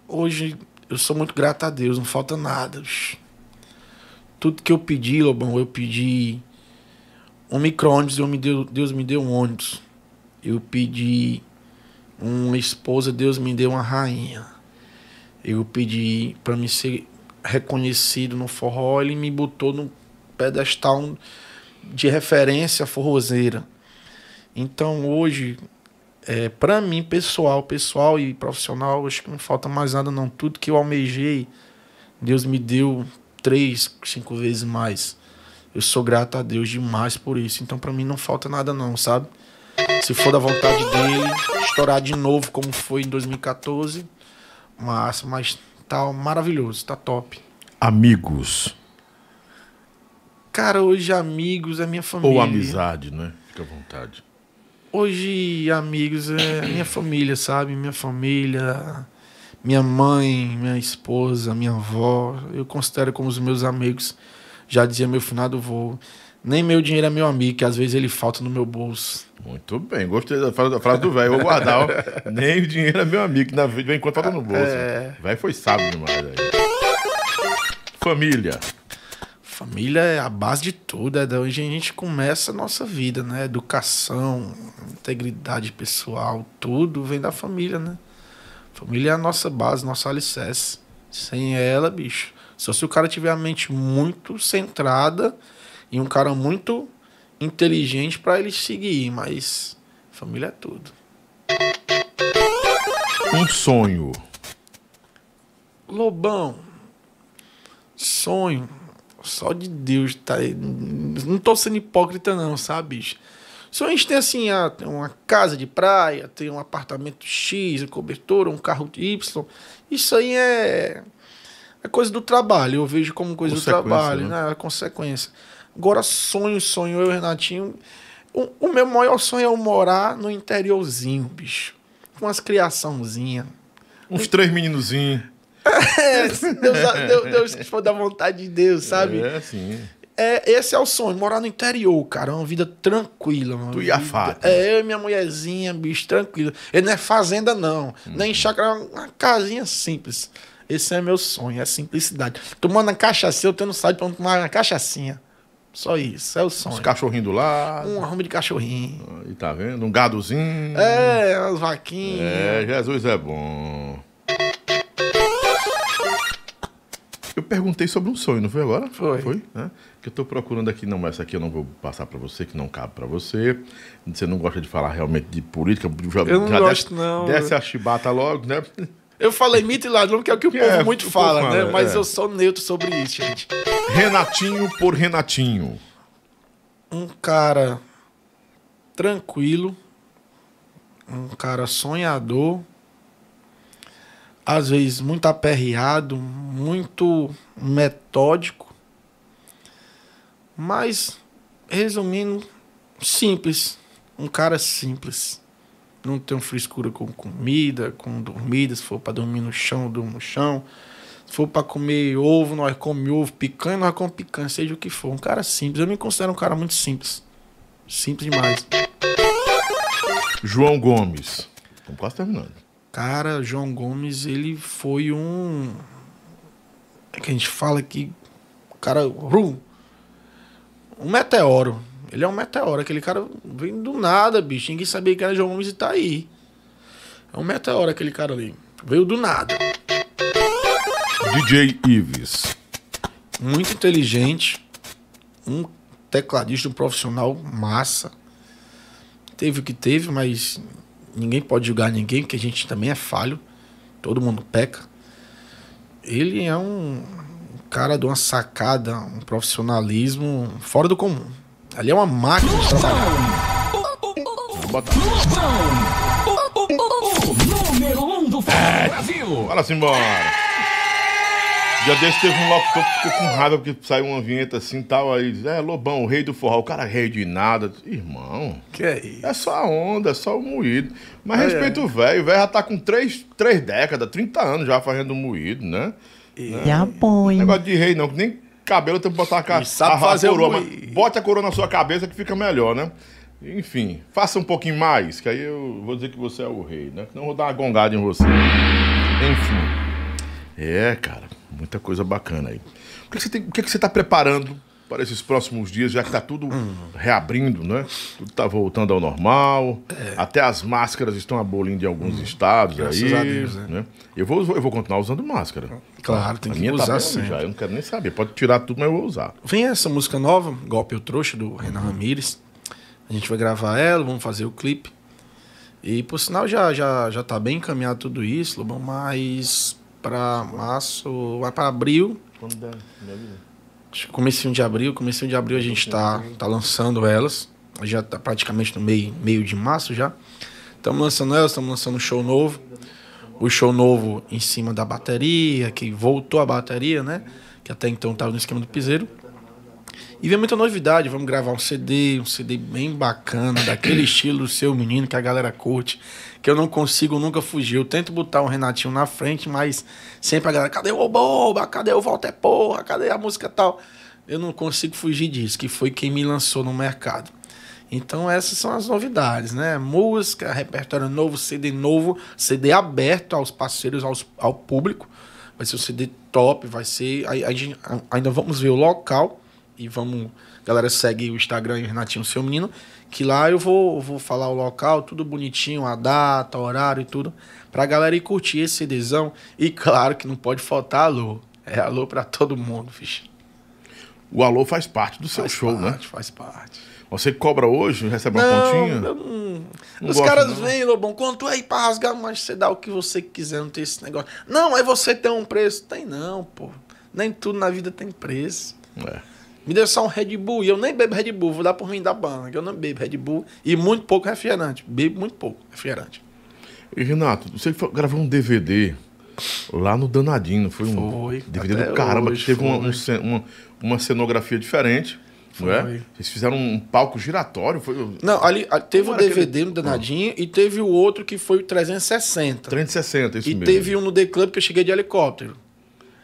hoje eu sou muito grato a Deus, não falta nada. Bicho. Tudo que eu pedi, Lobão, eu pedi um micro-ônibus, Deus me deu, Deus me deu um ônibus. Eu pedi uma esposa, Deus me deu uma rainha. Eu pedi para me ser reconhecido no forró, ele me botou no pedestal de referência forrozeira. Então hoje, é, para mim, pessoal, pessoal e profissional, acho que não falta mais nada não. Tudo que eu almejei, Deus me deu três, cinco vezes mais. Eu sou grato a Deus demais por isso. Então para mim não falta nada não, sabe? Se for da vontade dele, estourar de novo como foi em 2014, massa, mas tá maravilhoso, tá top. Amigos. Cara, hoje amigos é minha família. Ou amizade, né? Fica à vontade. Hoje amigos é minha família, sabe? Minha família, minha mãe, minha esposa, minha avó, eu considero como os meus amigos. Já dizia meu finado voo. Nem meu dinheiro é meu amigo, que às vezes ele falta no meu bolso. Muito bem, gostei da frase, da frase do velho. Vou guardar. ó. Nem o dinheiro é meu amigo, que na vez em quando falta no bolso. É. Velho foi sábio demais aí. Família. Família é a base de tudo, é da onde a gente começa a nossa vida, né? Educação, integridade pessoal, tudo vem da família, né? Família é a nossa base, nosso alicerce. Sem ela, bicho. Só se o cara tiver a mente muito centrada e um cara muito inteligente para ele seguir, mas família é tudo. Um sonho. Lobão, sonho, só de Deus, tá? Não tô sendo hipócrita, não, sabe, bicho? Gente tem assim, ah, tem uma casa de praia, tem um apartamento X, um cobertor, um carro Y. Isso aí é, é coisa do trabalho, eu vejo como coisa do trabalho, né? né? É consequência. Agora, sonho, sonho, eu e o Renatinho. O, o meu maior sonho é eu morar no interiorzinho, bicho. Com as criaçãozinhas. Uns três meninozinhos. É, Deus, Deus, Deus, for da vontade de Deus, sabe? É, sim. É, esse é o sonho, morar no interior, cara. Uma vida tranquila, mano. Tu e a. É, eu e minha mulherzinha, bicho, tranquilo. Ele não é fazenda, não. Nem chácara, é uma casinha simples. Esse é meu sonho, é a simplicidade. Tomando a cachaça, eu tendo saído pra tomar uma cachaçinha. Só isso, é o Os sonho. cachorrinhos do lado. Um arrumo de cachorrinho. E tá vendo? Um gadozinho. É, umas vaquinhas. É, Jesus é bom. Eu perguntei sobre um sonho, não foi agora? Foi. Foi, né? Que eu tô procurando aqui, não, mas essa aqui eu não vou passar para você, que não cabe para você. Você não gosta de falar realmente de política. Já, Eu não gosto, desce, não. Desce a chibata logo, né? Eu falei mito e ladrão, que é o que o Que povo é, muito fala, fala, né? Mas é. eu sou neutro sobre isso, gente. Renatinho por Renatinho. Um cara tranquilo, um cara sonhador, às vezes muito aperreado, muito metódico, mas resumindo, simples, um cara simples. Não tem frescura com comida, com dormida, se for para dormir no chão, eu durmo no chão. Se for para comer ovo, nós comemos ovo, picanha, nós comemos picanha, seja o que for. Um cara simples. Eu me considero um cara muito simples. Simples demais. João Gomes. Estamos quase terminando. Cara, João Gomes, ele foi um. É que a gente fala que. Cara. Um meteoro. Ele é um meteoro. Aquele cara vem do nada, bicho. Ninguém sabia que era João Gomes e tá aí. É um meteoro aquele cara ali. Veio do nada. DJ Ives. Muito inteligente. Um tecladista, um profissional massa. Teve o que teve, mas ninguém pode julgar ninguém, porque a gente também é falho. Todo mundo peca. Ele é um cara de uma sacada, um profissionalismo fora do comum. Ali é uma máquina de trabalhar. Vou botar. Número um do É. Brasil. Bora se embora. Dia desse teve um locutor que ficou com raiva porque saiu uma vinheta assim e tal. Aí diz, é Lobão, o rei do forró. O cara é rei de nada. Irmão, Que é isso? é só a onda, é só o moído. Mas É, respeita o velho. O velho já tá com três, três décadas, 30 anos já fazendo moído, né? Me apoio. Negócio de rei não, que nem cabelo tem que botar a, ca... Sabe a, fazer a coroa. Bote a coroa na sua cabeça que fica melhor, né? Enfim, faça um pouquinho mais, que aí eu vou dizer que você é o rei, né? Não vou dar uma gongada em você. Enfim. É, cara, muita coisa bacana aí. O que, que você, tem, o que, que você tá preparando para esses próximos dias, já que tá tudo Hum. reabrindo, né? Tudo tá voltando ao normal. Até as máscaras estão abolindo em alguns estados É. Graças aí. Deus, né? Eu, vou, eu vou continuar usando máscara. Claro, tem A que minha usar tá bem sempre. já, eu não quero nem saber. Pode tirar tudo, mas eu vou usar. Vem essa música nova, Golpe o Trouxa, do Renan Ramires. A gente vai gravar ela, vamos fazer o clipe. E por sinal já, já, já tá bem encaminhado tudo isso, Lobão, mas pra março, vai pra abril, acho que comecinho de abril, comecinho de abril a gente tá, tá lançando elas. Já tá praticamente no meio, meio de março já. Estamos lançando elas, estamos lançando um show novo. O show novo em cima da bateria, que voltou a bateria, né? Que até então tava no esquema do piseiro. E vem muita novidade, vamos gravar um CD, um CD bem bacana, daquele estilo do seu menino que a galera curte, que eu não consigo nunca fugir. Eu tento botar o Renatinho na frente, mas sempre a galera, cadê o Oboba? Cadê o Volta é Porra? Cadê a música tal? Eu não consigo fugir disso, que foi quem me lançou no mercado. Então essas são as novidades, né? Música, repertório novo, CD novo, CD aberto aos parceiros, aos, ao público. Vai ser um CD top, vai ser. aí A, gente, ainda vamos ver o local e vamos. Galera, segue o Instagram Renatinho Seu Menino, que lá eu vou, vou falar o local, tudo bonitinho, a data, horário e tudo, pra galera ir curtir esse CDzão. E claro que não pode faltar alô. É alô pra todo mundo, ficha. O alô faz parte do seu Faz show, né? parte, Faz parte. Você cobra hoje, recebe uma Não, pontinha? eu não- Não Os caras vêm, Lobão, quanto aí pra rasgar, mas você dá o que você quiser, não tem esse negócio. Não, aí você tem um preço. Tem não, pô. Nem tudo na vida tem preço. É. Me deu só um Red Bull e eu nem bebo Red Bull, vou dar por mim da banda, que eu não bebo Red Bull e muito pouco refrigerante. Bebo muito pouco refrigerante. E Renato, você gravou um DVD lá no Danadinho, foi um Foi, DVD do caramba, hoje que teve uma, um uma, uma cenografia diferente, não é? Vocês fizeram um palco giratório, foi Não, ali teve o Como era DVD no Danadinho e teve o outro que foi o 360. 360, isso E mesmo. teve um no The Club que eu cheguei de helicóptero.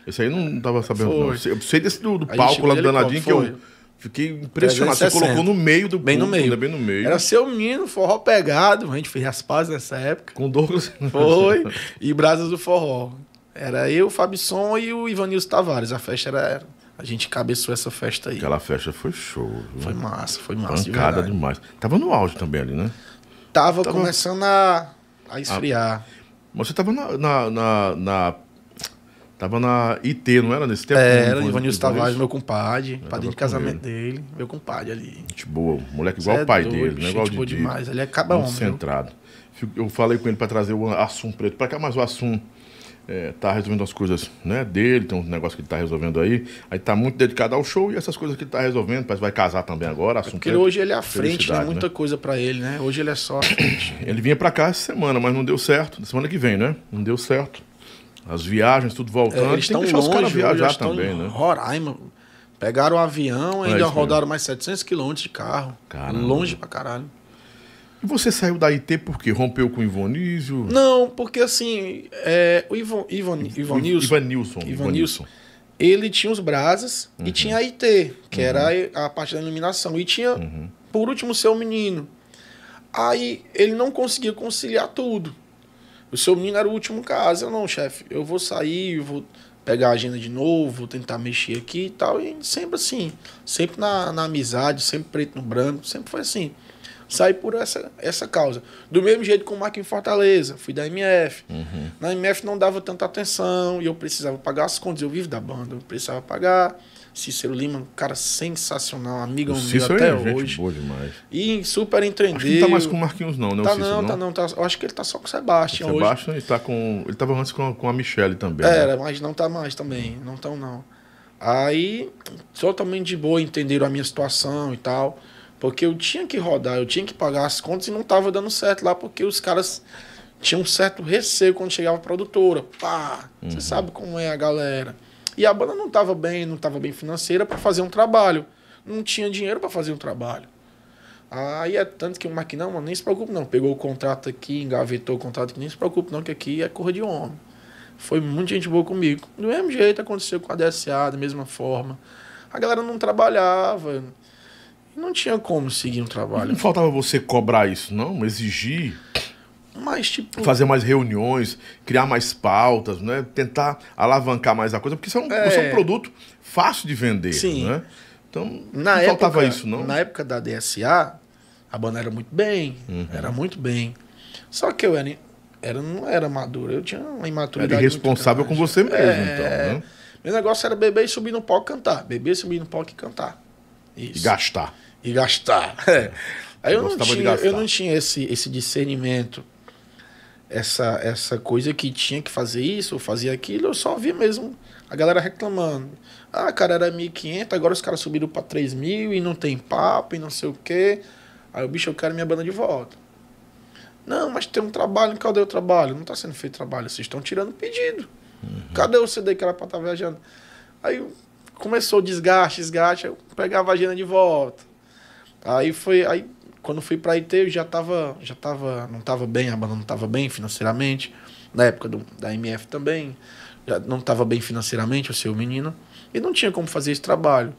Esse aí eu não tava sabendo, Foi. não. Eu sei desse do, do A palco lá de do Danadinho que eu fiquei impressionado. Você 360. colocou no meio do Bem no meio. né? Bem no meio. Era seu menino, forró pegado. A gente fez as pazes nessa época. Com Douglas. Foi. e Brasas do Forró. Era eu, o Fabson e o Ivanilson Tavares. A festa era. A gente cabeçou essa festa aí. Aquela festa foi show. viu? Foi massa, foi massa. de Pancada verdade. demais. Tava no auge também ali, né? Tava, Tava- começando a, a esfriar. Mas você tava na, na, na, na- Tava na IT, não era nesse tempo? É, era Ivan- Ivanilson? Tavares, meu compadre, tava padrinho de casamento ele. dele, meu compadre ali. Gente boa, moleque igual Cê o pai é doido, dele, né? gente Igual o boa Didi. demais. Ele é caba homem, centrado. Eu falei com ele para trazer o Assum Preto para cá, mas o Assum é, tá resolvendo as coisas né, dele, tem um negócio que ele tá resolvendo aí. Aí tá muito dedicado ao show e essas coisas que ele tá resolvendo. Parece que vai casar também agora. Assum Porque Preto. ele, hoje ele é à frente, né? Felicidade, Muita coisa pra ele, né? Hoje ele é só à frente. Ele vinha para cá essa semana, mas não deu certo. Na semana que vem, né? Não deu certo. As viagens, tudo voltando. É, eles estão deixar os caras longe, viajar eles estão também, né? Roraima. Pegaram o avião e É ainda mesmo. rodaram mais 700 quilômetros de carro. Caramba. Longe pra caralho. E você saiu da IT porque rompeu com o Ivonísio? Não, porque assim, é, o Ivon, Ivon, Ivonilson, Ivanilson. Ivanilson, ele tinha os brasas Uhum. e tinha a IT, que era a, a parte da iluminação. E tinha, Uhum. por último, o seu menino. Aí ele não conseguia conciliar tudo. O seu menino era o último caso. Eu não, chefe, eu vou sair, eu vou pegar a agenda de novo, vou tentar mexer aqui e tal. E sempre assim, sempre na, na amizade, sempre preto no branco, sempre foi assim. Saí por essa, essa causa. Do mesmo jeito como aqui em Fortaleza, fui da MF. Na MF não dava tanta atenção e eu precisava pagar as contas. Eu vivo da banda, eu precisava pagar. Cícero Lima, um cara sensacional, amigo O meu até é hoje. boa demais. E super entendeu. Acho que não tá mais com o Marquinhos, não, né? o Tá Cícero, não, tá não. Tá, eu acho que ele tá só com o Sebastião hoje. Sebastião está com. Ele tava antes com a, com a Michelle também. né? Era, mas não tá mais também. Não tão, não. Aí, totalmente de boa, entenderam a minha situação e tal. Porque eu tinha que rodar, eu tinha que pagar as contas e não tava dando certo lá, porque os caras tinham um certo receio quando chegava a produtora. Pá, você sabe como é a galera. E a banda não tava bem, não tava bem financeira para fazer um trabalho. Não tinha dinheiro para fazer um trabalho. Aí é tanto que o Marquinhos, não, mano, nem se preocupe não. Pegou o contrato aqui, engavetou o contrato aqui, nem se preocupe não, que aqui é cor de homem. Foi muita gente boa comigo. Do mesmo jeito aconteceu com a DSA, da mesma forma. A galera não trabalhava. Não tinha como seguir um trabalho. Não faltava você cobrar isso, não? Exigir, Mas, tipo. fazer mais reuniões, criar mais pautas, né? Tentar alavancar mais a coisa, porque isso é um, É. isso é um produto fácil de vender, Sim. né? Então, Na não época, faltava isso, não? Na época da DSA, a banda era muito bem. Uhum. Era muito bem. Só que eu era, era, não era maduro. Eu tinha uma Era imaturidade. irresponsável muito com você mesmo, É, então, né? Meu negócio era beber e subir no palco e cantar. Beber, subir no palco e cantar. Isso. E gastar. e gastar. É. Aí eu Eu não, tinha, eu não tinha esse, esse discernimento, essa, essa coisa que tinha que fazer isso ou fazer aquilo, eu só via mesmo a galera reclamando. Ah, cara, era 1.500, agora os caras subiram pra 3.000 e não tem papo e não sei o quê. Aí o bicho, eu quero minha banda de volta. Não, mas tem um trabalho, cadê o trabalho? Não tá sendo feito trabalho, vocês estão tirando pedido. Cadê o CD que era pra estar viajando? Aí começou o desgaste, desgaste, eu pegava a agenda de volta. Aí foi, aí quando fui pra IT eu já tava, já tava, não tava bem, a banda não tava bem financeiramente. Na época do, da MF também, já não tava bem financeiramente, o seu menino, e não tinha como fazer esse trabalho.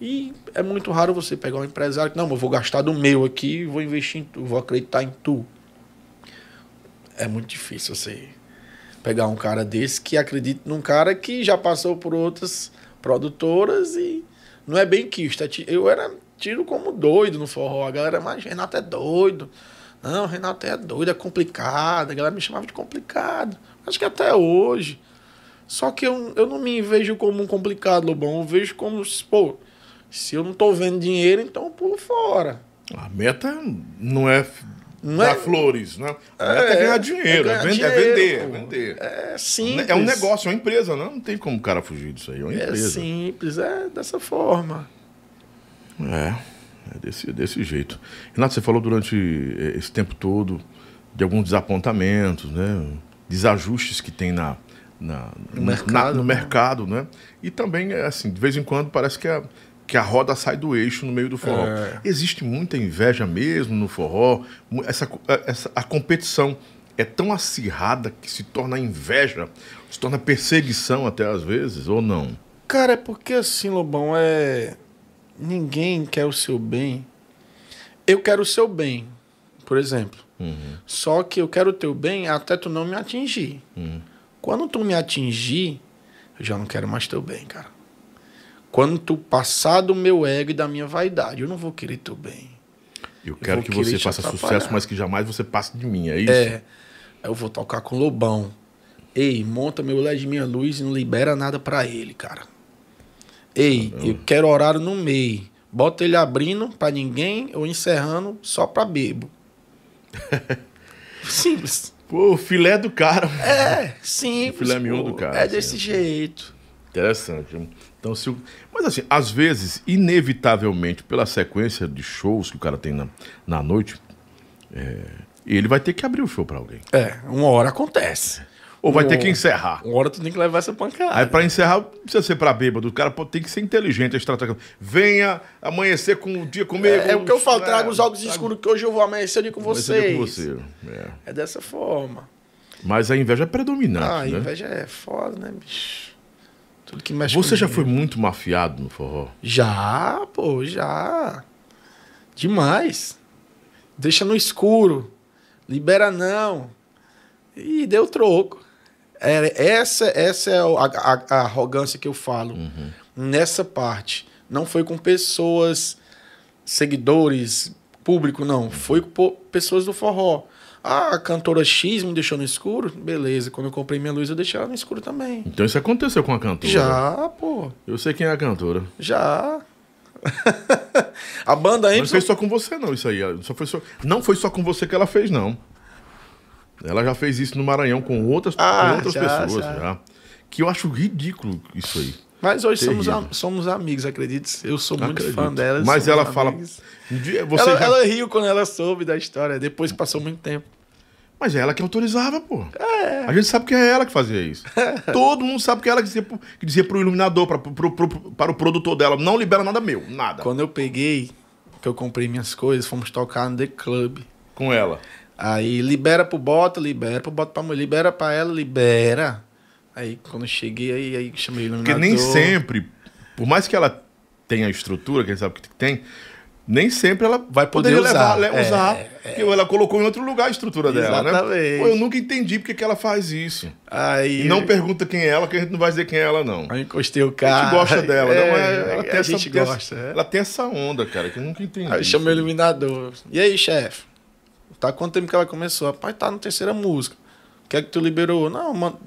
E é muito raro você pegar um empresário que, não, eu vou gastar do meu aqui, vou investir em tu, vou acreditar em tu. É muito difícil você pegar um cara desse que acredita num cara que já passou por outras produtoras e não é bem ti- Eu era tido como doido no forró. A galera, mas Renato é doido. Não, Renato é doido, é complicado. A galera me chamava de complicado. Acho que até hoje. Só que eu, eu não me vejo como um complicado, Lobão. Eu vejo como, pô, se eu não tô vendo dinheiro, então eu pulo fora. A meta não é Não dar é- flores, né? A meta é, É, ganhar é dinheiro, é, ganhar vender, é dinheiro, vender, é vender. É simples. É um negócio, é uma empresa, né? Não tem como o cara fugir disso aí, é uma É empresa. simples, é dessa forma. É, é desse, desse jeito. Renato, você falou durante eh, esse tempo todo de alguns desapontamentos, né? Desajustes que tem na, na, No na- mercado, no né? mercado, né? E também, é assim, de vez em quando parece que a, que a roda sai do eixo no meio do forró. É. Existe muita inveja mesmo no forró. Essa, essa, a competição é tão acirrada que se torna inveja, se torna perseguição até às vezes, ou não? Cara, é porque assim, Lobão, é. Ninguém quer o seu bem. Eu quero o seu bem, por exemplo. Só que eu quero o teu bem até tu não me atingir. Quando tu me atingir, eu já não quero mais teu bem, cara. Quando tu passar do meu ego e da minha vaidade, eu não vou querer teu bem. Eu quero vou que você faça sucesso, mas que jamais você passe de mim, é isso? É, eu vou tocar com Lobão. Ei, monta meu LED minha luz e não libera nada pra ele, cara. Ei, eu quero horário no meio. Bota ele abrindo pra ninguém ou encerrando só pra bebo. Simples. Pô, o filé do cara. É, simples. O filé mignon pô. do cara, É assim. desse jeito. Interessante. Então, se o... Mas assim, às vezes, inevitavelmente, pela sequência de shows que o cara tem na, na noite, é, ele vai ter que abrir o show pra alguém. É, uma hora acontece. Ou vai ter que encerrar. Uma hora tu tem que levar essa pancada. Aí pra encerrar, não precisa ser pra bêbado. O cara pode- tem que ser inteligente, estratégico. Venha amanhecer com o dia comigo. É, é o que eu falo, É, trago os óculos trago- escuros que hoje eu vou amanhecer ali com vocês. com você. É. É dessa forma. Mas a inveja é Ah, predominante, a né? inveja é foda, né, bicho? Tudo que mexe Você com já dinheiro. foi muito mafiado no forró? Já, pô, já. Demais. Deixa no escuro. Libera não. E deu troco. É, essa, essa é a, a- a arrogância que eu falo. Nessa parte. Não foi com pessoas, seguidores, público, não. Foi com pessoas do forró. Ah, a cantora X me deixou no escuro? Beleza. Quando eu comprei minha luz, eu deixei ela no escuro também. Então isso aconteceu com a cantora. Já, pô. Eu sei quem é a cantora. Já. a banda antes. não fez só com você, não, isso aí. Só foi só... Não foi só com você que ela fez, não. Ela já fez isso no Maranhão com outras, Ah, com outras já, pessoas. já. já. Que eu acho ridículo isso aí. Mas hoje somos, Terrível. somos amigos, acredite. Eu sou muito Acredito. fã dela. Mas ela fala. Ela, já- ela riu quando ela soube da história, depois que passou muito tempo. Mas é ela que autorizava, pô. A gente sabe que é ela que fazia isso. Todo mundo sabe que é ela que dizia, pro- que dizia pro iluminador, pra, pro, pro- para o produtor dela, não libera nada meu, nada. Quando eu peguei, que eu comprei minhas coisas, fomos tocar no The Club. Com ela. Aí libera pro Bota, libera pro Bota pra mulher, libera pra ela, libera. Aí quando eu cheguei, aí, aí chamei o Porque iluminador. nem sempre, por mais que ela tenha a estrutura, que a gente sabe que tem, nem sempre ela Vai poder levar, le- É, usar. é. Porque ela colocou em outro lugar a estrutura dela, né? Pô, eu nunca entendi porque que ela faz isso. Aí E não pergunta quem é ela, que a gente não vai dizer quem é ela, não. Aí encostei o A carro. gente gosta dela, é, não é? Ela tem a essa, gente gosta. essa, é. Ela tem essa onda, cara, que eu nunca entendi. Aí chamei o iluminador. E aí, chefe? Tá quanto tempo que ela começou? Rapaz, tá na terceira música. O que é que tu liberou? Não, mano,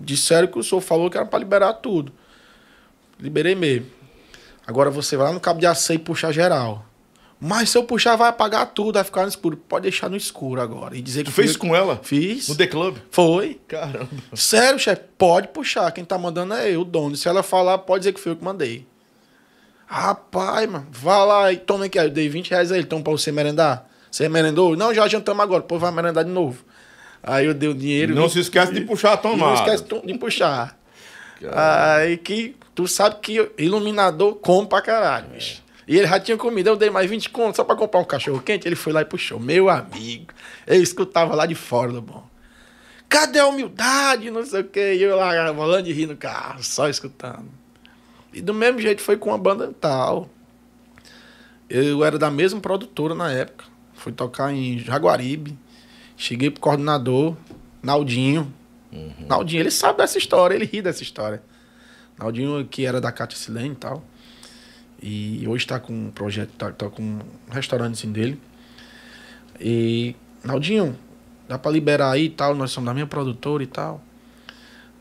disseram que o senhor falou que era pra liberar tudo. Liberei mesmo. Agora você vai lá no cabo de aceio e puxar geral. Mas se eu puxar, vai apagar tudo, vai ficar no escuro. Pode deixar no escuro agora. E dizer Tu que fez fui eu- com ela? Fiz. No The Club? Foi. Caramba. Sério, chefe, pode puxar. Quem tá mandando é eu, o dono. Se ela falar, pode dizer que foi eu que mandei. Rapaz, mano, vá lá e toma aqui. Aí Eu dei 20 reais a ele, então pra você merendar. Você merendou? Não, já jantamos agora. Pô, vai merendar de novo. Aí eu dei o dinheiro. Não vim- se esquece de puxar a e tomada. Não esquece de puxar. Aí que tu sabe que iluminador come pra caralho, bicho. E ele já tinha comida, eu dei mais 20 contos só pra comprar um cachorro quente. Ele foi lá e puxou. Meu amigo, eu escutava lá de fora do bom. Cadê a humildade? Não sei o quê. E eu lá rolando de rir no carro, só escutando. E do mesmo jeito foi com a banda tal. Eu era da mesma produtora na época. Fui tocar em Jaguaribe. Cheguei pro coordenador, Naldinho. Naldinho, ele sabe dessa história, ele ri dessa história. Naldinho, que era da Cátia Silene e tal. E hoje tá com um projeto, tá, tá com um restaurante assim dele. E, Naldinho, dá pra liberar aí e tal, nós somos da minha produtora e tal.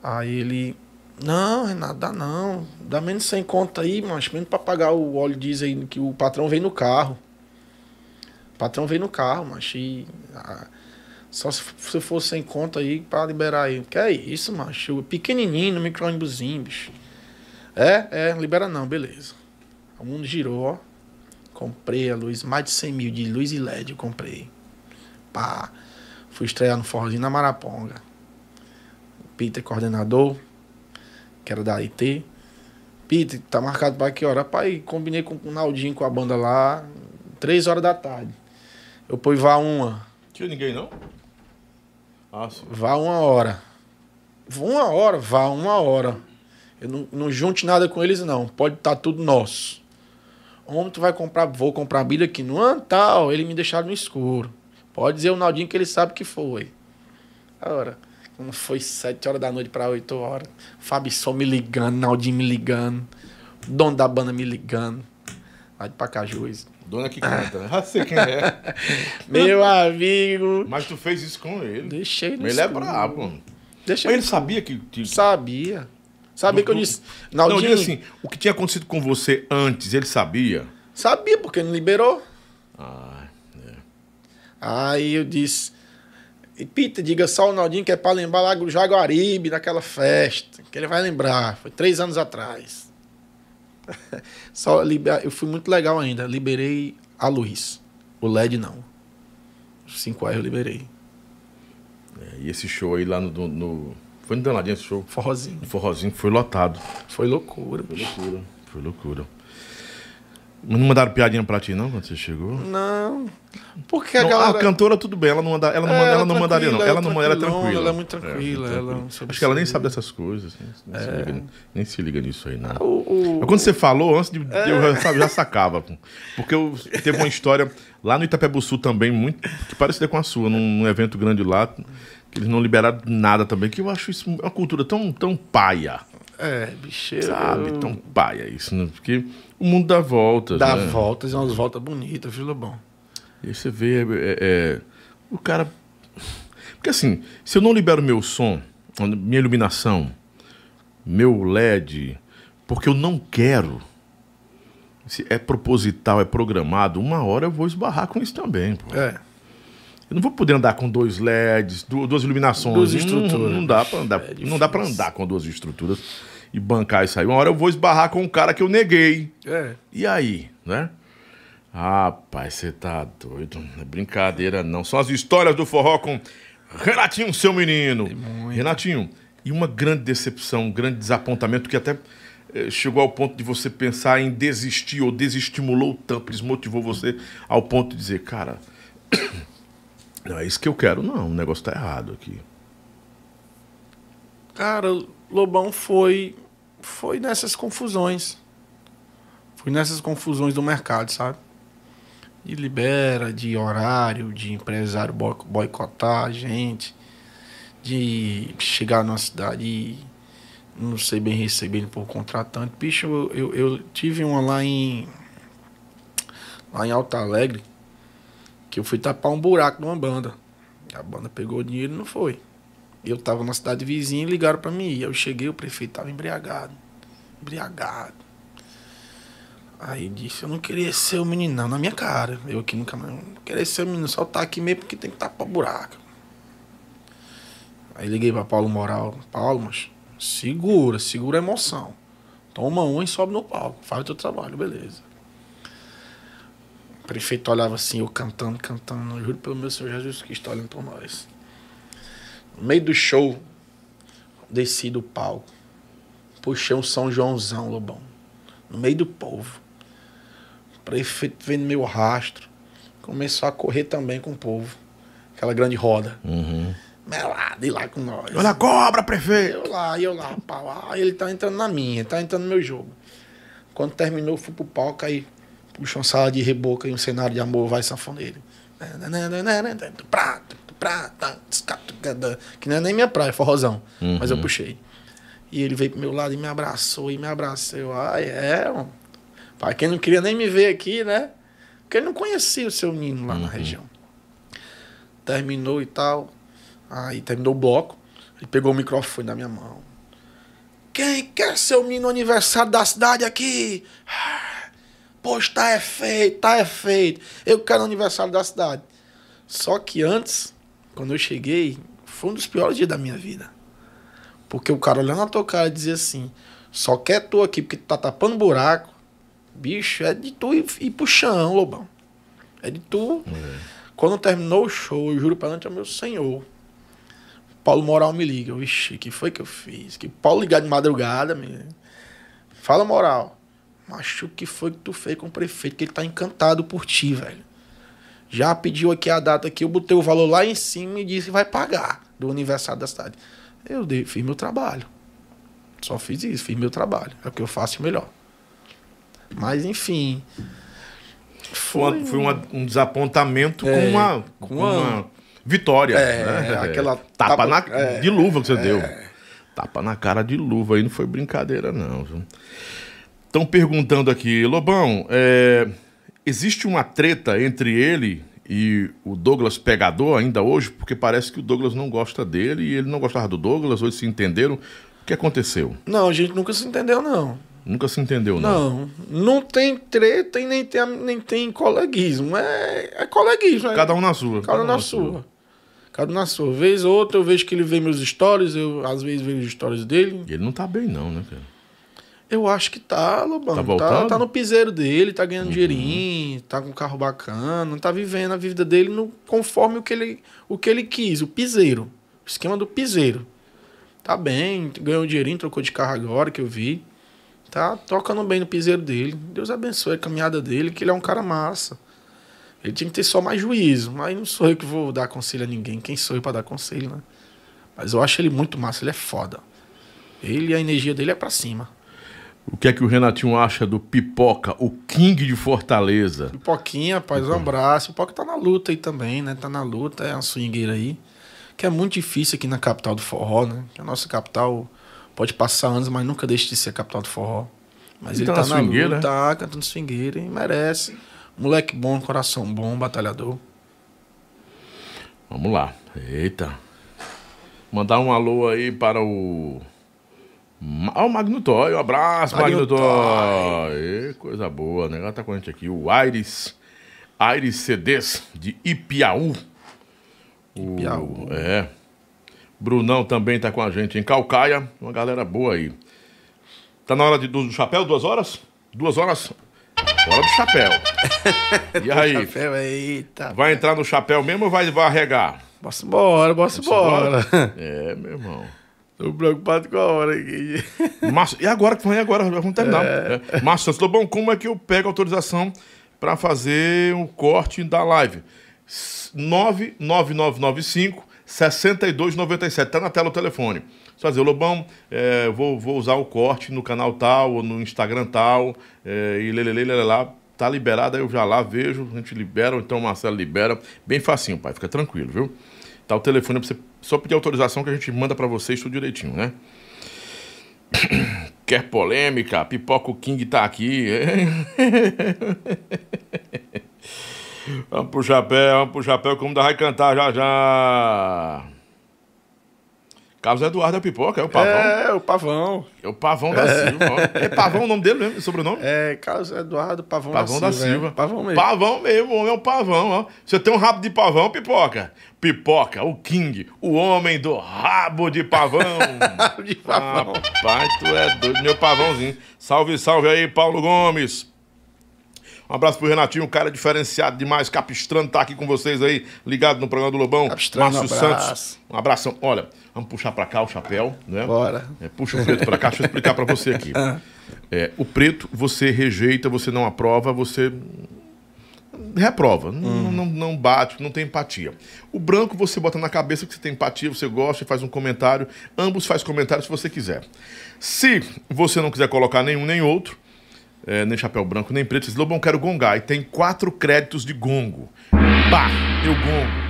Aí ele, não, Renato, dá não. Dá menos 100 conto aí, mas menos pra pagar o óleo diesel aí que o patrão vem no carro. O patrão veio no carro, mas e, ah, só se você fosse sem conta aí pra liberar aí. Que é isso, macho? Pequenininho, no micro-ônibusinho, bicho. É, é, libera não, beleza. O mundo girou, ó. Comprei a luz, mais de 100 mil de luz e LED eu comprei. Pá. Fui estrear no Forrozinho na Maraponga. Peter, coordenador, que era da IT. Peter, tá marcado pra que hora? Pai, combinei com o Naldinho, com a banda lá, três horas da tarde. Eu pus vá uma. Tinha ninguém, não? Ah, sim. Vá uma hora. Uma hora, vá uma hora. Eu não, não junte nada com eles, não. Pode estar tudo nosso. Homem, tu vai comprar, vou comprar bíblia aqui no ano tal. Ele me deixaram no escuro. Pode dizer o Naldinho que ele sabe que foi. Agora, quando foi sete horas da noite para oito horas, Fábio só me ligando, Naldinho me ligando, dono da banda me ligando. Lá de Pacajus. Dona que canta, né? Ah, sei quem é. Meu amigo. Mas tu fez isso com ele. Deixei no Ele é escuro. brabo. Deixa Mas ele. sabia que. que- Sabia. Sabia que eu disse. Não, Naldinho, digo assim, o que tinha acontecido com você antes, ele sabia? Sabia, porque não liberou. Ah, Aí eu disse. "E, Pita, diga só ao Naldinho que é pra lembrar lá do Jaguaribe, naquela festa. Que ele vai lembrar. Foi três anos atrás. Só liber... Eu fui muito legal ainda. Liberei a luz. O LED não. Os 5 R eu liberei. é, e esse show aí lá no. no- foi no Danadinho esse show? Forrozinho. No Forrozinho foi lotado. Foi loucura, Foi loucura. Foi loucura. Não mandaram piadinha pra ti, não, quando você chegou? Não. Porque a Não, galera. A cantora, tudo bem, ela não, manda, ela não, É, manda- ela ela não mandaria, não. Ela, não, ela é tranquila. ela é muito tranquila, não sabe Acho que ela nem sabe dessas coisas. Nem, nem se, liga, nem se liga nisso aí, não. O, o- Mas Quando você falou, antes de. Eu já, sabe, já sacava. Porque eu, teve uma história lá no Itapebuçu também, muito. que parecida com a sua, num, num evento grande lá, que eles não liberaram nada também, que eu acho isso uma cultura tão, tão paia, É, bicho. sabe? Tão paia isso, né? Porque o mundo dá voltas. Dá né? voltas, é umas voltas bonitas, viu, Lobão? E aí você vê, é, é, o cara. Porque assim, se eu não libero meu som, minha iluminação, meu LED, porque eu não quero, se é proposital, é programado, uma hora eu vou esbarrar com isso também. Pô. É. Eu não vou poder andar com dois LEDs, du- duas iluminações. Duas Não- estruturas. Não, dá para andar, É não dá para andar com duas estruturas e bancar isso aí. Uma hora eu vou esbarrar com um cara que eu neguei. É. E aí, né? Rapaz, você tá doido. Não é brincadeira, não. São as histórias do forró com Renatinho, seu menino. Renatinho, e uma grande decepção, um grande desapontamento que até eh, chegou ao ponto de você pensar em desistir ou desestimulou tanto, desmotivou você ao ponto de dizer, cara, não é isso que eu quero, não. O negócio tá errado aqui. Cara, Lobão foi. Foi nessas confusões. Foi nessas confusões do mercado, sabe? De libera, de horário, de empresário boi- boicotar a gente, de chegar numa cidade e não ser bem recebido por contratante. Bicho, eu, eu, eu tive uma lá em. Lá em Alto Alegre, que eu fui tapar um buraco de uma banda. A banda pegou o dinheiro e não foi. Eu tava na cidade vizinha e ligaram pra mim. Eu cheguei, o prefeito tava embriagado. Embriagado. Aí disse, eu não queria ser o menino, não, na minha cara. Eu aqui nunca mais. Não queria ser o menino, só tá aqui mesmo porque tem que tapar buraco. Aí liguei pra Paulo Moral. Paulo, mas segura, segura a emoção. Toma um e sobe no palco. Faz o teu trabalho, beleza. O prefeito olhava assim, eu cantando, cantando. Eu juro pelo meu Senhor Jesus Cristo, olhando por nós. No meio do show, desci do palco. Puxei um São Joãozão, Lobão. No meio do povo. O prefeito vendo meu rastro. Começou a correr também com o povo. Aquela grande roda. Melado, e lá com nós. Olha a cobra, prefeito! Eu lá, eu lá, pau. Aí ele tá entrando na minha, tá entrando no meu jogo. Quando terminou, eu fui pro palco, aí puxa uma sala de reboca e um cenário de amor, vai sanfoneiro. Que não é nem minha praia, forrozão. Mas eu puxei. E ele veio pro meu lado e me abraçou, e me abraçou. Eu, ah, é, mano. Pai, quem não queria nem me ver aqui, né? Porque ele não conhecia o seu menino lá na região. Terminou e tal. Aí terminou o bloco. Ele pegou o microfone da minha mão. Quem quer ser o menino aniversário da cidade aqui? Poxa, tá é feito, tá é feito. Eu quero o aniversário da cidade. Só que antes, quando eu cheguei, foi um dos piores dias da minha vida. Porque o cara olhando na tua cara e dizia assim: só quer tu aqui porque tu tá tapando buraco. Bicho, é de tu ir, ir pro chão, Lobão. É de tu. Quando terminou o show, eu juro perante ao meu senhor. Paulo Moral me liga. Vixe, que foi que eu fiz? Que Paulo ligar de madrugada, menino. Fala, Moral. Macho, o que foi que tu fez com o prefeito? Que ele tá encantado por ti, velho. Já pediu aqui a data aqui, eu botei o valor lá em cima e disse que vai pagar do aniversário da cidade. Eu dei, fiz meu trabalho. Só fiz isso, fiz meu trabalho. É o que eu faço melhor. Mas enfim. Foi, foi uma- um desapontamento É, com uma, com com uma- uma vitória. É, né? aquela tapa, tapa- na, é. de luva que você deu. Tapa na cara de luva aí, não foi brincadeira, não. Estão perguntando aqui, Lobão, é, existe uma treta entre ele e o Douglas pegador ainda hoje, porque parece que o Douglas não gosta dele e ele não gostava do Douglas, hoje se entenderam. O que aconteceu? Não, a gente nunca se entendeu, não. Nunca se entendeu, não. Não, não tem treta e nem tem, nem tem coleguismo. É, é coleguismo. é- Cada um na sua. Cada um na sua. Cada um na sua. Vez ou outra eu vejo que ele vê meus stories, eu às vezes vejo os stories dele. E ele não tá bem, não, né, cara? Eu acho que tá, Lobão. Tá Tá, voltando? tá, no piseiro dele, tá ganhando dinheirinho, tá com um carro bacana, tá vivendo a vida dele no, conforme o que, ele, o que ele quis, o piseiro. O esquema do piseiro. Tá bem, ganhou um dinheirinho, trocou de carro agora que eu vi. Tá tocando bem no piseiro dele. Deus abençoe a caminhada dele, que ele é um cara massa. Ele tinha que ter só mais juízo, mas não sou eu que vou dar conselho a ninguém. Quem sou eu pra dar conselho, né? Mas eu acho ele muito massa, ele é foda. Ele a energia dele é pra cima. O que é que o Renatinho acha do Pipoca, o King de Fortaleza? Pipoquinha, rapaz, um abraço. Pipoca tá na luta aí também, né? Tá na luta, é uma swingueira aí. Que é muito difícil aqui na capital do forró, né? Que a nossa capital pode passar anos, mas nunca deixa de ser a capital do forró. Mas Ele ele tá tá na luta, tá cantando swingueira e merece. Moleque bom, coração bom, batalhador. Vamos lá. Eita. Mandar um alô aí para o. Ah, o Magno Toy. Um abraço, Magno, Magno Toy. Ê, Coisa boa, né? Ela tá com a gente aqui. O Aires. Aires CDs de Ipiaú. O- Ipiaú. É. Brunão também tá com a gente em Calcaia. Uma galera boa aí. Tá na hora de, do chapéu? Duas horas? Duas horas? Hora do chapéu. E aí? Café, eita. Vai entrar no chapéu mesmo ou vai, vai arregar? Bora bora embora. É, meu irmão. Tô preocupado com a hora aqui. Márcio, e agora? E agora? Vamos terminar. É. Márcio Santos Lobão, como é que eu pego autorização para fazer o corte da live? S- 99995 6297. Tá na tela o telefone. Só dizer, Lobão, é, vou, vou usar o corte no canal tal, ou no Instagram tal, é, e lelele, lá. Tá liberado, aí eu já lá vejo, a gente libera, ou então o Marcelo libera. Bem facinho, pai, fica tranquilo, viu? Tá o telefone pra você só pedir autorização que a gente manda pra vocês tudo direitinho, né? Quer polêmica? Pipoca o King tá aqui. vamos pro chapéu, vamos pro chapéu, como vai cantar já já. Carlos Eduardo é pipoca, é o pavão. É, É, o Pavão. o pavão da Silva. ó. É pavão o nome dele mesmo, sobrenome? É, Carlos Eduardo Pavão, Pavão da Silva. é. Pavão mesmo. Pavão mesmo, o homem é um pavão, ó. Você tem um rabo de pavão, pipoca. Pipoca, o King, o homem do rabo de pavão. de pavão. Rapaz, tu é doido, meu pavãozinho. Salve, salve aí, Paulo Gomes. Um abraço pro Renatinho, um cara diferenciado demais. Capistrano tá aqui com vocês aí, ligado no programa do Lobão. Capistrano, Márcio um abraço. Santos. Um abração. Olha, vamos puxar pra cá o chapéu, né? Bora. É, puxa o preto pra cá, deixa eu explicar pra você aqui. É, o preto você rejeita, você não aprova, você reprova, não, não, não bate, não tem empatia. O branco você bota na cabeça que você tem empatia, você gosta e faz um comentário. Ambos faz comentário se você quiser. Se você não quiser colocar nenhum nem outro, é, nem chapéu branco nem preto, diz, Lobão, quero gongar. E tem quatro créditos de gongo. Pá, eu gongo.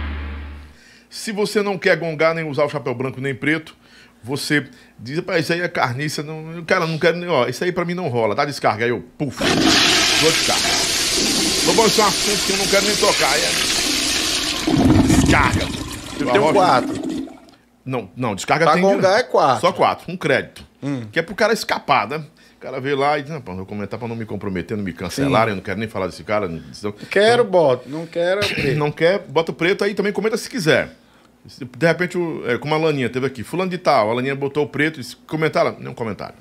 Se você não quer gongar nem usar o chapéu branco nem preto, você diz, "Pá, isso aí é carniça, não, cara, não quero nem, ó, isso aí pra mim não rola, dá descarga. Aí eu, puf, dou descarga. Lobão, isso é um assunto que eu não quero nem tocar. Aí é... Descarga. Eu tenho quatro. Não, não, descarga Pra tem... gongar é quatro. Só quatro, um crédito. Que é pro cara escapar, né? O cara veio lá e diz, não, pô, vou comentar pra não me comprometer, não me cancelarem, eu não quero nem falar desse cara. não- Então, Quero, boto. Não quero, é preto. não quer, bota o preto aí também comenta se quiser. Se, De repente, é, como a Laninha teve aqui, fulano de tal, a Laninha botou o preto, disse, comentaram, não comentário.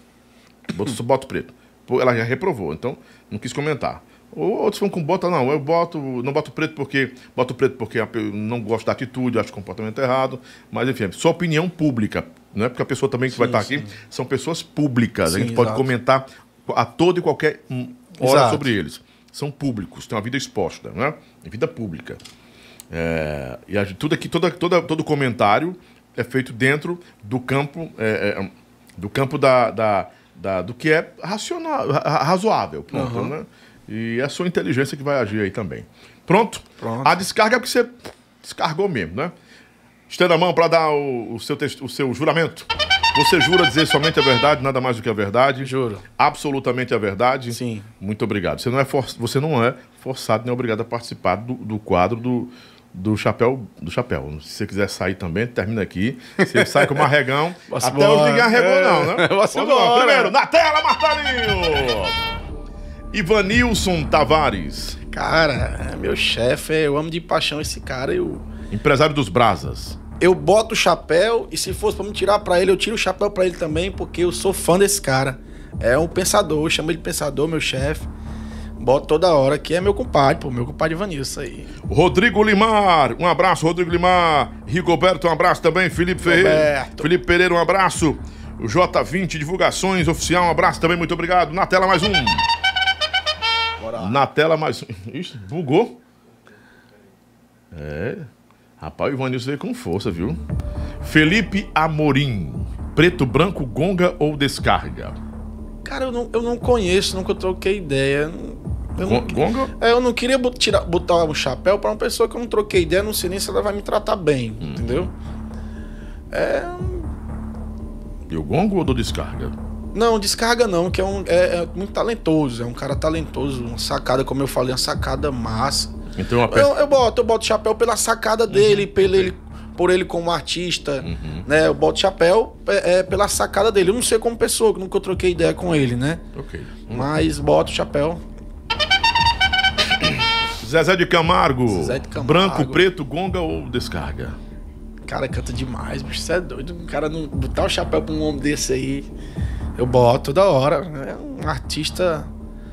Botou, só bota o preto. Ela já reprovou, então não quis comentar. Ou outros vão com bota, não, eu boto, não boto preto porque, boto preto porque a não gosto da atitude, acho o comportamento errado, mas enfim, sua opinião pública, não é porque a pessoa também que vai estar aqui, são pessoas públicas, a Sim, gente pode exato. comentar a toda e qualquer hum, hora Exato. sobre eles. São públicos, têm uma vida exposta, né? Vida pública. É, e a, gente- tudo aqui, toda, toda, todo comentário é feito dentro do campo, é, é, do campo da, da, da- do que é racional, ra- razoável. Pronto, né? E é a sua inteligência que vai agir aí também. Pronto? Pronto. A descarga é porque você descargou mesendo, né? Estenda a mão para dar o, o seu, test- o seu juramento. Você jura dizer somente a verdade, nada mais do que a verdade? Juro. Absolutamente a verdade? Sim. Muito obrigado. Você não é, for... você não é forçado nem obrigado a participar do, do quadro do, do chapéu. Do chapéu. Se você quiser sair também, termina aqui. Você sai com o marregão. Até os ninguém arregou, É. não, né? Vamos embora. Primeiro, na tela, Martelinho! Ivanilson Tavares, Cara, é meu chefe, eu amo de paixão esse cara. Eu, empresário dos Brasas. eu boto o chapéu e se fosse pra me tirar pra ele, eu tiro o chapéu pra ele também, porque eu sou fã desse cara. É um pensador, eu chamo ele de pensador, meu chefe. Boto toda hora, que é meu compadre, pô, meu compadre Vanilson aí. Rodrigo Limar, um abraço, Rodrigo Limar. Rigoberto, um abraço também. Felipe Ferreira. Roberto. Felipe Pereira, um abraço. O J20 Divulgações Oficial, um abraço também, muito obrigado. Na tela mais um. Na tela mais. Ixi, bugou. É. Rapaz, o Ivanilson veio com força, viu? Felipe Amorim. Preto, branco, gonga ou descarga? Cara, eu não, eu não conheço, nunca troquei ideia. Eu não, Gon- Gonga? É, eu não queria tirar, botar um chapéu pra uma pessoa que eu não troquei ideia, não sei nem se ela vai me tratar bem, Hum. entendeu? É, E o gongo ou do descarga? Não, descarga não, que é, um, é, é muito talentoso, é um cara talentoso, uma sacada, como eu falei, uma sacada massa. Então, uma. Eu, eu boto, eu boto chapéu pela sacada dele, pelo ele, por ele como artista, né? Eu boto chapéu é, é, pela sacada dele. Eu não sei como pessoa, que nunca eu troquei ideia com ele, né? Ok. Mas boto chapéu. Zezé de Camargo. Zezé de Camargo. Branco, preto, gonga ou descarga? Cara, canta demais, bicho. Você é doido. O cara não botar o chapéu pra um homem desse aí. Eu boto toda hora. É um artista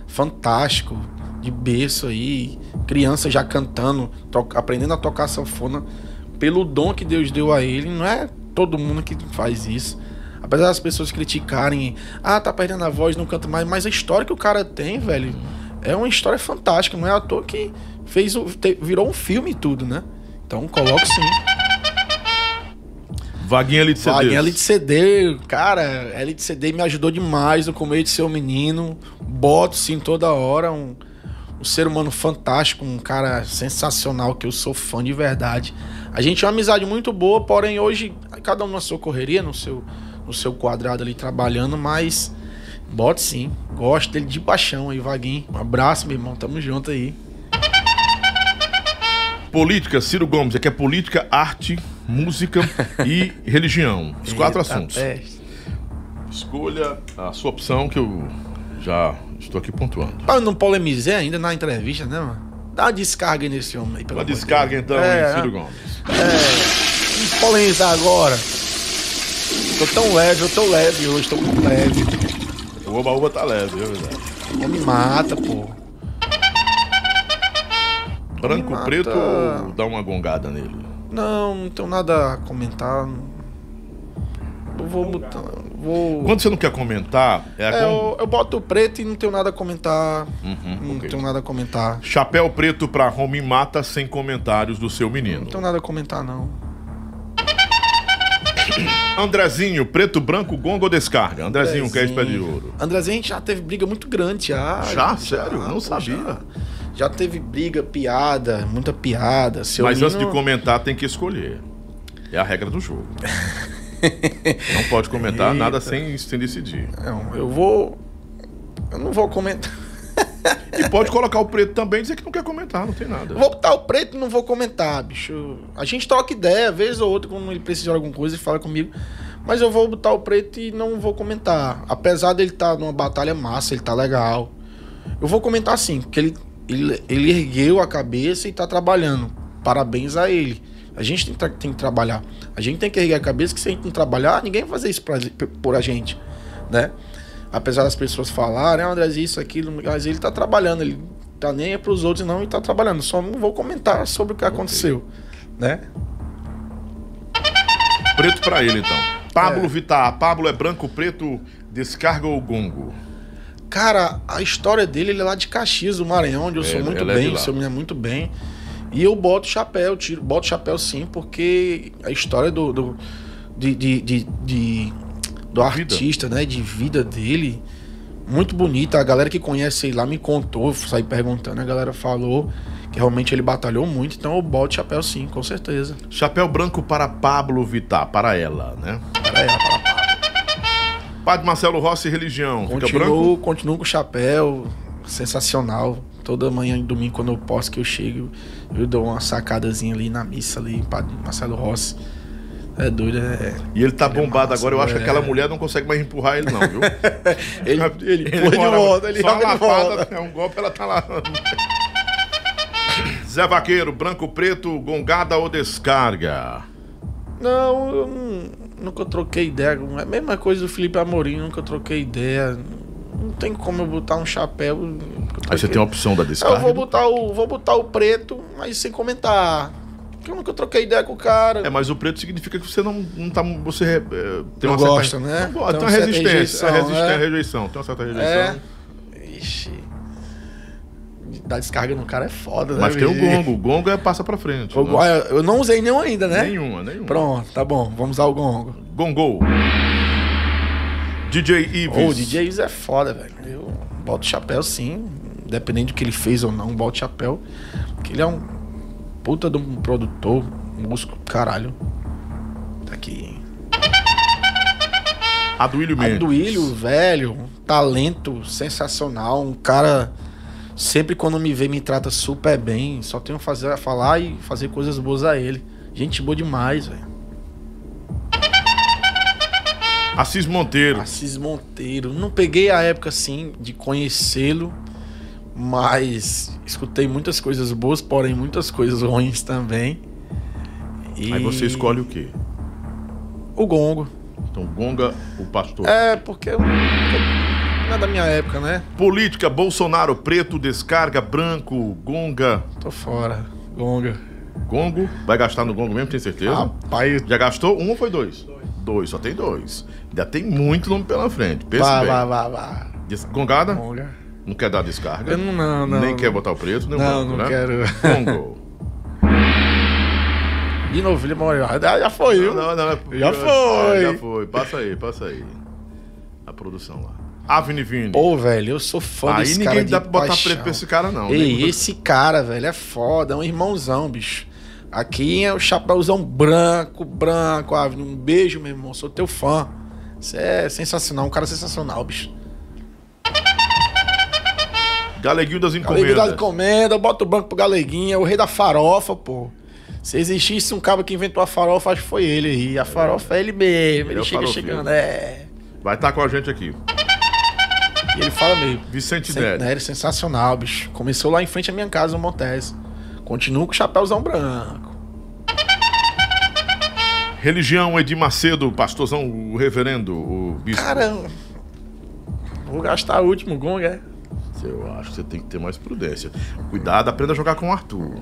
fantástico, de berço aí. Criança já cantando, aprendendo a tocar sanfona. Pelo dom que Deus deu a ele. Não é todo mundo que faz isso. Apesar das pessoas criticarem, ah, tá perdendo a voz, não canta mais. Mas a história que o cara tem, velho, é uma história fantástica. Não é à toa que fez virou um filme e tudo, né? Então coloco sim. Vaguinha ali de CDs. Vaguinha ali de CD, cara, L de CD me ajudou demais no começo de ser um menino. Boto sim toda hora, um, um ser humano fantástico, um cara sensacional que eu sou fã de verdade. A gente é uma amizade muito boa, porém hoje cada um na sua correria, no seu, no seu quadrado ali trabalhando, mas boto sim, gosto dele de paixão aí, Vaguinho. Um abraço, meu irmão, tamo junto aí. Política, Ciro Gomes. Aqui é política, arte, música e religião. Os quatro Eita assuntos. peste. Escolha a sua opção que eu já estou aqui pontuando. Pra eu não polemizei ainda na entrevista, né, mano? Dá uma descarga aí nesse homem aí, pelo Uma descarga então, É, em Ciro Gomes. Vamos polemizar agora. Tô tão leve, eu tô leve hoje, tô muito leve. O Oba-Oba tá leve, é verdade. Não me mata, pô. Branco, mata. preto ou dá uma gongada nele? Não, não tenho nada a comentar. Não vou botar. Vou. Quando você não quer comentar, é É, gon- eu, eu boto o preto e não tenho nada a comentar. Uhum, não ok. tenho nada a comentar. Chapéu preto pra Romy Mata sem comentários do seu menino. Não tenho nada a comentar, não. Andrezinho, preto, branco, gongo ou descarga? Andrezinho, quer esse pé de ouro? Andrezinho, a gente já teve briga muito grande já. Já? Sério? Não pô, sabia. Já, Já teve briga, piada, muita piada. Seu Mas antes de comentar, tem que escolher. É a regra do jogo. não pode comentar nada sem, sem decidir. Não, eu vou. Eu não vou comentar. E pode colocar o preto também e dizer que não quer comentar, não tem nada. Vou botar o preto e não vou comentar, bicho. A gente troca ideia, vez ou outra, quando ele precisa de alguma coisa, ele fala comigo. Mas eu vou botar o preto e não vou comentar. Apesar dele estar numa batalha massa, ele tá legal. Eu vou comentar sim, porque ele, ele, ele ergueu a cabeça e tá trabalhando. Parabéns a ele. A gente tem, tem que trabalhar. A gente tem que erguer a cabeça, que se a gente não trabalhar, ninguém vai fazer isso pra, por a gente, né? Apesar das pessoas falarem, ah, André, isso, aquilo, mas ele tá trabalhando, ele tá nem aí pros outros não e tá trabalhando. Só não vou comentar sobre o que aconteceu, né? Preto pra ele, então. Pablo É. Vittar. Pablo é branco, preto, descarga ou gongo? Cara, a história dele, ele é lá de Caxias, do Maranhão, onde eu sou Ele- muito ele é bem, lá. sou muito bem. E eu boto chapéu, tiro, boto chapéu sim, porque a história do, do de, de, de, de- do Vida. artista, né, de vida dele, muito bonita. A galera que conhece ele lá me contou, saí perguntando, a galera falou que realmente ele batalhou muito, então eu boto chapéu sim, com certeza. Chapéu branco para Pablo Vittar, para ela, né? Para ela, para. Padre Marcelo Rossi Religião. Fica branco? Continuo, continuo com o chapéu, sensacional. Toda manhã e domingo, quando eu posso, que eu chego, eu dou uma sacadazinha ali na missa ali, Padre Marcelo Rossi. É doido, é. E ele tá Ele é bombado massa, agora. Eu acho que é. aquela mulher não consegue mais empurrar ele, não, viu? Ele, ele, ele de mora- volta, ele só de lapada, é um golpe, ela tá lá. Zé Vaqueiro, branco, preto, gongada ou descarga? Não, eu não- nunca troquei ideia. É a mesma coisa do Felipe Amorim, nunca troquei ideia. Não tem como eu botar um chapéu. Aí você tem a opção da descarga. Eu vou botar o, vou botar o preto, mas sem comentar. Porque eu nunca troquei ideia com o cara. É, mas o preto significa que você não, não tá. Você é, tem Não uma certa- gosta, né? Não Tem tem uma resistência. rejeição, é resistência, né? rejeição. Tem uma certa rejeição. É. Ixi. Dar descarga no cara é foda, né? Mas tem o gongo. O gongo é passa pra frente. O go- ah, Eu não usei nenhum ainda, né? Nenhuma, nenhuma. Pronto, tá bom. Vamos usar o gongo. Gongol. DJ Ives. Ô, o DJ Ives é foda, velho. Eu boto chapéu sim. Independente do que ele fez ou não, boto chapéu. Porque ele é um puta de um produtor, músico, caralho. Tá aqui. Aduílio Mendes. Aduílio, velho, um talento sensacional, um cara sempre quando me vê me trata super bem, só tenho a fazer falar e fazer coisas boas a ele. Gente boa demais, velho. Assis Monteiro. Assis Monteiro, não peguei a época assim de conhecê-lo, mas escutei muitas coisas boas, porém muitas coisas ruins também. E Aí você escolhe o quê? o gongo. Então, Gonga, o pastor. É, porque eu- não é da minha época, né? Política, Bolsonaro, preto, descarga, branco, gonga. Tô fora. Gonga. Gongo. Vai gastar no gongo mesmo, tem certeza? Rapaz, Já gastou um ou foi dois? Dois, só tem dois. Ainda tem muito nome pela frente. Pensa Vá, bem. vá, vá, vá. Des- Gongada? Gonga. Não quer dar descarga? Eu não, não, não. Nem quer botar o preto, nem o Não, branco, não né? quero. Gongo. De novo, ele morreu. Ah, Já foi, viu? Não, não, não. é- Já foi. Já foi. Passa aí, passa aí. A produção lá. Avni Vini. Pô, velho, eu sou fã Aí desse ninguém cara de dá pra botar paixão. preto pra esse cara, não. Ei, né? esse cara, velho, é foda, é um irmãozão, bicho. Aqui é o chapéuzão branco, branco, Avni. Um beijo, meu irmão, sou teu fã. Você é sensacional, um cara sensacional, bicho. Galeguinho das Galeguinho encomendas. das encomendas, bota o branco pro Galeguinha, o rei da farofa, pô. Se existisse um cara que inventou a farofa, acho que foi ele aí. A farofa é ele mesmo, Ele ele é chega chegando, é. Vai estar com a gente aqui. E ele fala meio. Vicente Nery. Centenário, sensacional, bicho. Começou lá em frente à minha casa, no Montes. Continuo com o chapéuzão branco. Religião, Edir Macedo, pastorzão, o reverendo, o bispo. Cara, vou gastar o último gong, é? Eu acho que você tem que ter mais prudência. Cuidado, aprenda a jogar com o Arthur.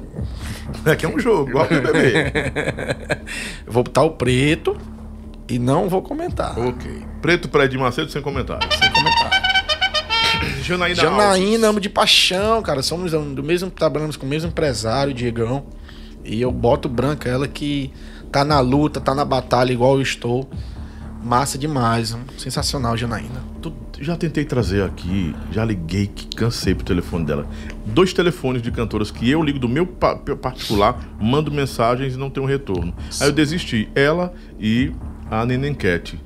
É que é um jogo, igual pro bebê. Vou botar o preto e não vou comentar. ok. Preto pra Edir Macedo sem comentário. Sem comentar. Janaína, Janaína, amo de paixão, cara. Somos do mesmo, trabalhamos com o mesmo empresário, Diegão. E eu boto branca, ela que tá na luta, tá na batalha igual eu estou. Massa demais, hein? sensacional, Janaína. Tu- Já tentei trazer aqui, já liguei, que cansei pro telefone dela. Dois telefones de cantoras que eu ligo do meu pa- particular, mando mensagens e não tenho retorno. Aí eu desisti. Ela e a Nenenquete.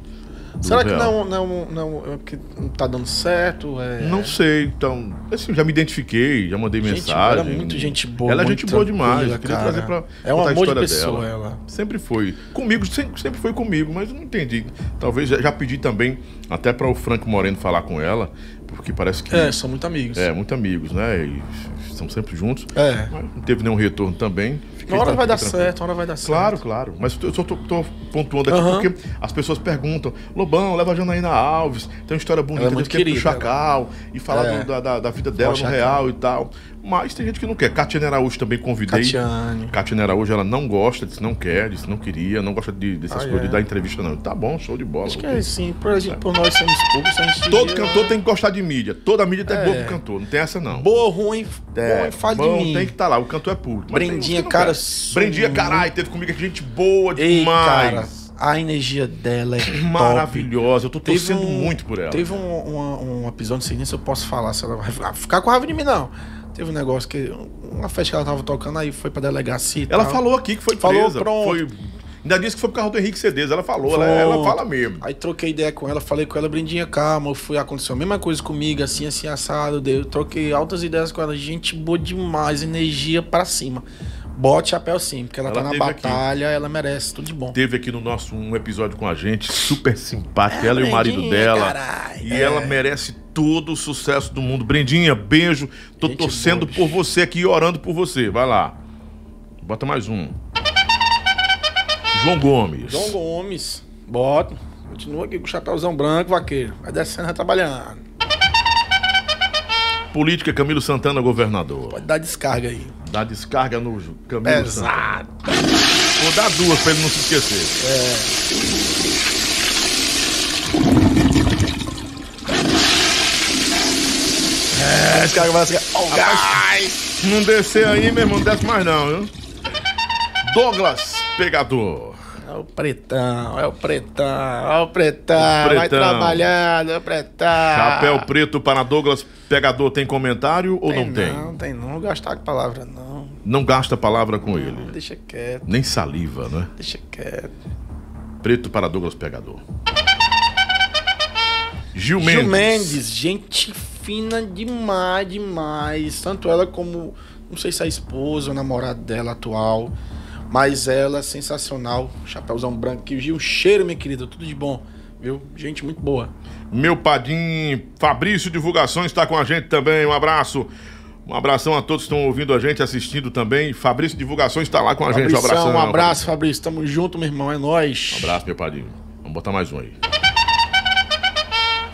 Será que Real. não, não, não, é porque não tá dando certo? É... Não sei, então. Assim, já me identifiquei, já mandei Gente, mensagem. ela é muito gente boa, Ela é gente boa demais. queria cara. trazer pra. É um amor de pessoa, dela. ela. Sempre foi. Comigo, sempre, sempre foi comigo, mas eu não entendi. Talvez já, já pedi também, até para o Franco Moreno falar com ela, porque parece que. É, são muito amigos. É, muito amigos, né? E estão sempre juntos. É. Não teve nenhum retorno também. Fiquei Uma hora vai dar tranquilo. certo, uma hora vai dar certo. Claro, claro. Mas eu só tô, tô pontuando aqui porque as pessoas perguntam: Lobão, leva a Janaína Alves, tem uma história bonita Ela é muito tempo do querida, Chacal, e falar É. do- da, da, da vida dela Ó, no real e tal. Mas tem gente que não quer. Catiane Araújo também convidei. Catiane. Catiane Araújo, ela não gosta, disse não quer, disse não queria, não gosta de, dessas Ah, coisas, é? de dar entrevista, não. Tá bom, show de bola. Acho que é assim, por, gente, por nós sermos públicos, a gente. Todo cantor tem que gostar de mídia. Toda mídia tem É. boa pro cantor, não tem essa não. Boa ruim, É, bom, fale bom, de mim. tem que estar lá, o cantor é público. Brendinha, cara, Brendinha, caralho, teve comigo aqui gente boa Ei, cara, demais. a energia dela é. Maravilhosa, eu tô Teve torcendo um- muito por ela. Teve um, um, um episódio, não sei nem se eu posso falar, se ela vai ficar- ficar com raiva de mim, não. Teve um negócio que. Uma festa que ela tava tocando, aí foi pra delegacia. Ela tal. falou aqui que foi Falou, presa. pronto. Foi Ainda disse que foi por causa do Henrique Cedez. Ela falou, ela, ela fala mesmo. Aí troquei ideia com ela, falei com ela, Brindinha, calma, foi aconteceu a mesma coisa comigo, assim, assim, assado. Eu troquei altas ideias com ela, gente boa demais, energia pra cima. Bote chapéu sim, porque ela, Ela tá na teve aqui. batalha, ela merece tudo de bom. Teve aqui no nosso um episódio com a gente, super simpática, É, ela e o marido dela. carai, e é. ela merece todo o sucesso do mundo. Brendinha, beijo. Tô Gente torcendo boa, por você aqui e orando por você. Vai lá. Bota mais um. João Gomes. João Gomes, bota. Continua aqui com o chapéuzão branco, vaqueiro. Vai descendo, vai trabalhando. Política Camilo Santana, governador. Pode dar descarga aí. Dá descarga no Santana. Pesado. Vou dar duas pra ele não se esquecer. É, descarga, vai descarga. Oh. Não descer aí, meu irmão, não desce mais não, viu? Douglas, pegador. É o pretão, é o pretão, é o pretão. Vai pretão. trabalhando, é o pretão. Chapéu preto para Douglas Pegador tem comentário ou não tem? Não, tem não. Não gastar com palavra, não. Não gasta palavra com ele. Deixa quieto, Nem saliva, né? deixa quieto. Preto para Douglas Pegador. Gil Mendes. Gil Mendes, gente fina demais, demais. Tanto ela como, não sei se é a esposa ou namorada dela atual. Mas ela é sensacional. Chapéuzão branco. Que Gil, cheiro, minha querida. Tudo de bom. Viu? Gente muito boa. Meu padim Fabrício Divulgações está com a gente também. Um abraço. Um abração a todos que estão ouvindo a gente, assistindo também. Fabrício Divulgações está lá com a gente. Um Fabrição, abração. um abraço, Fabrício. Tamo junto, meu irmão. É nóis. Um abraço, meu padrinho. Vamos botar mais um aí.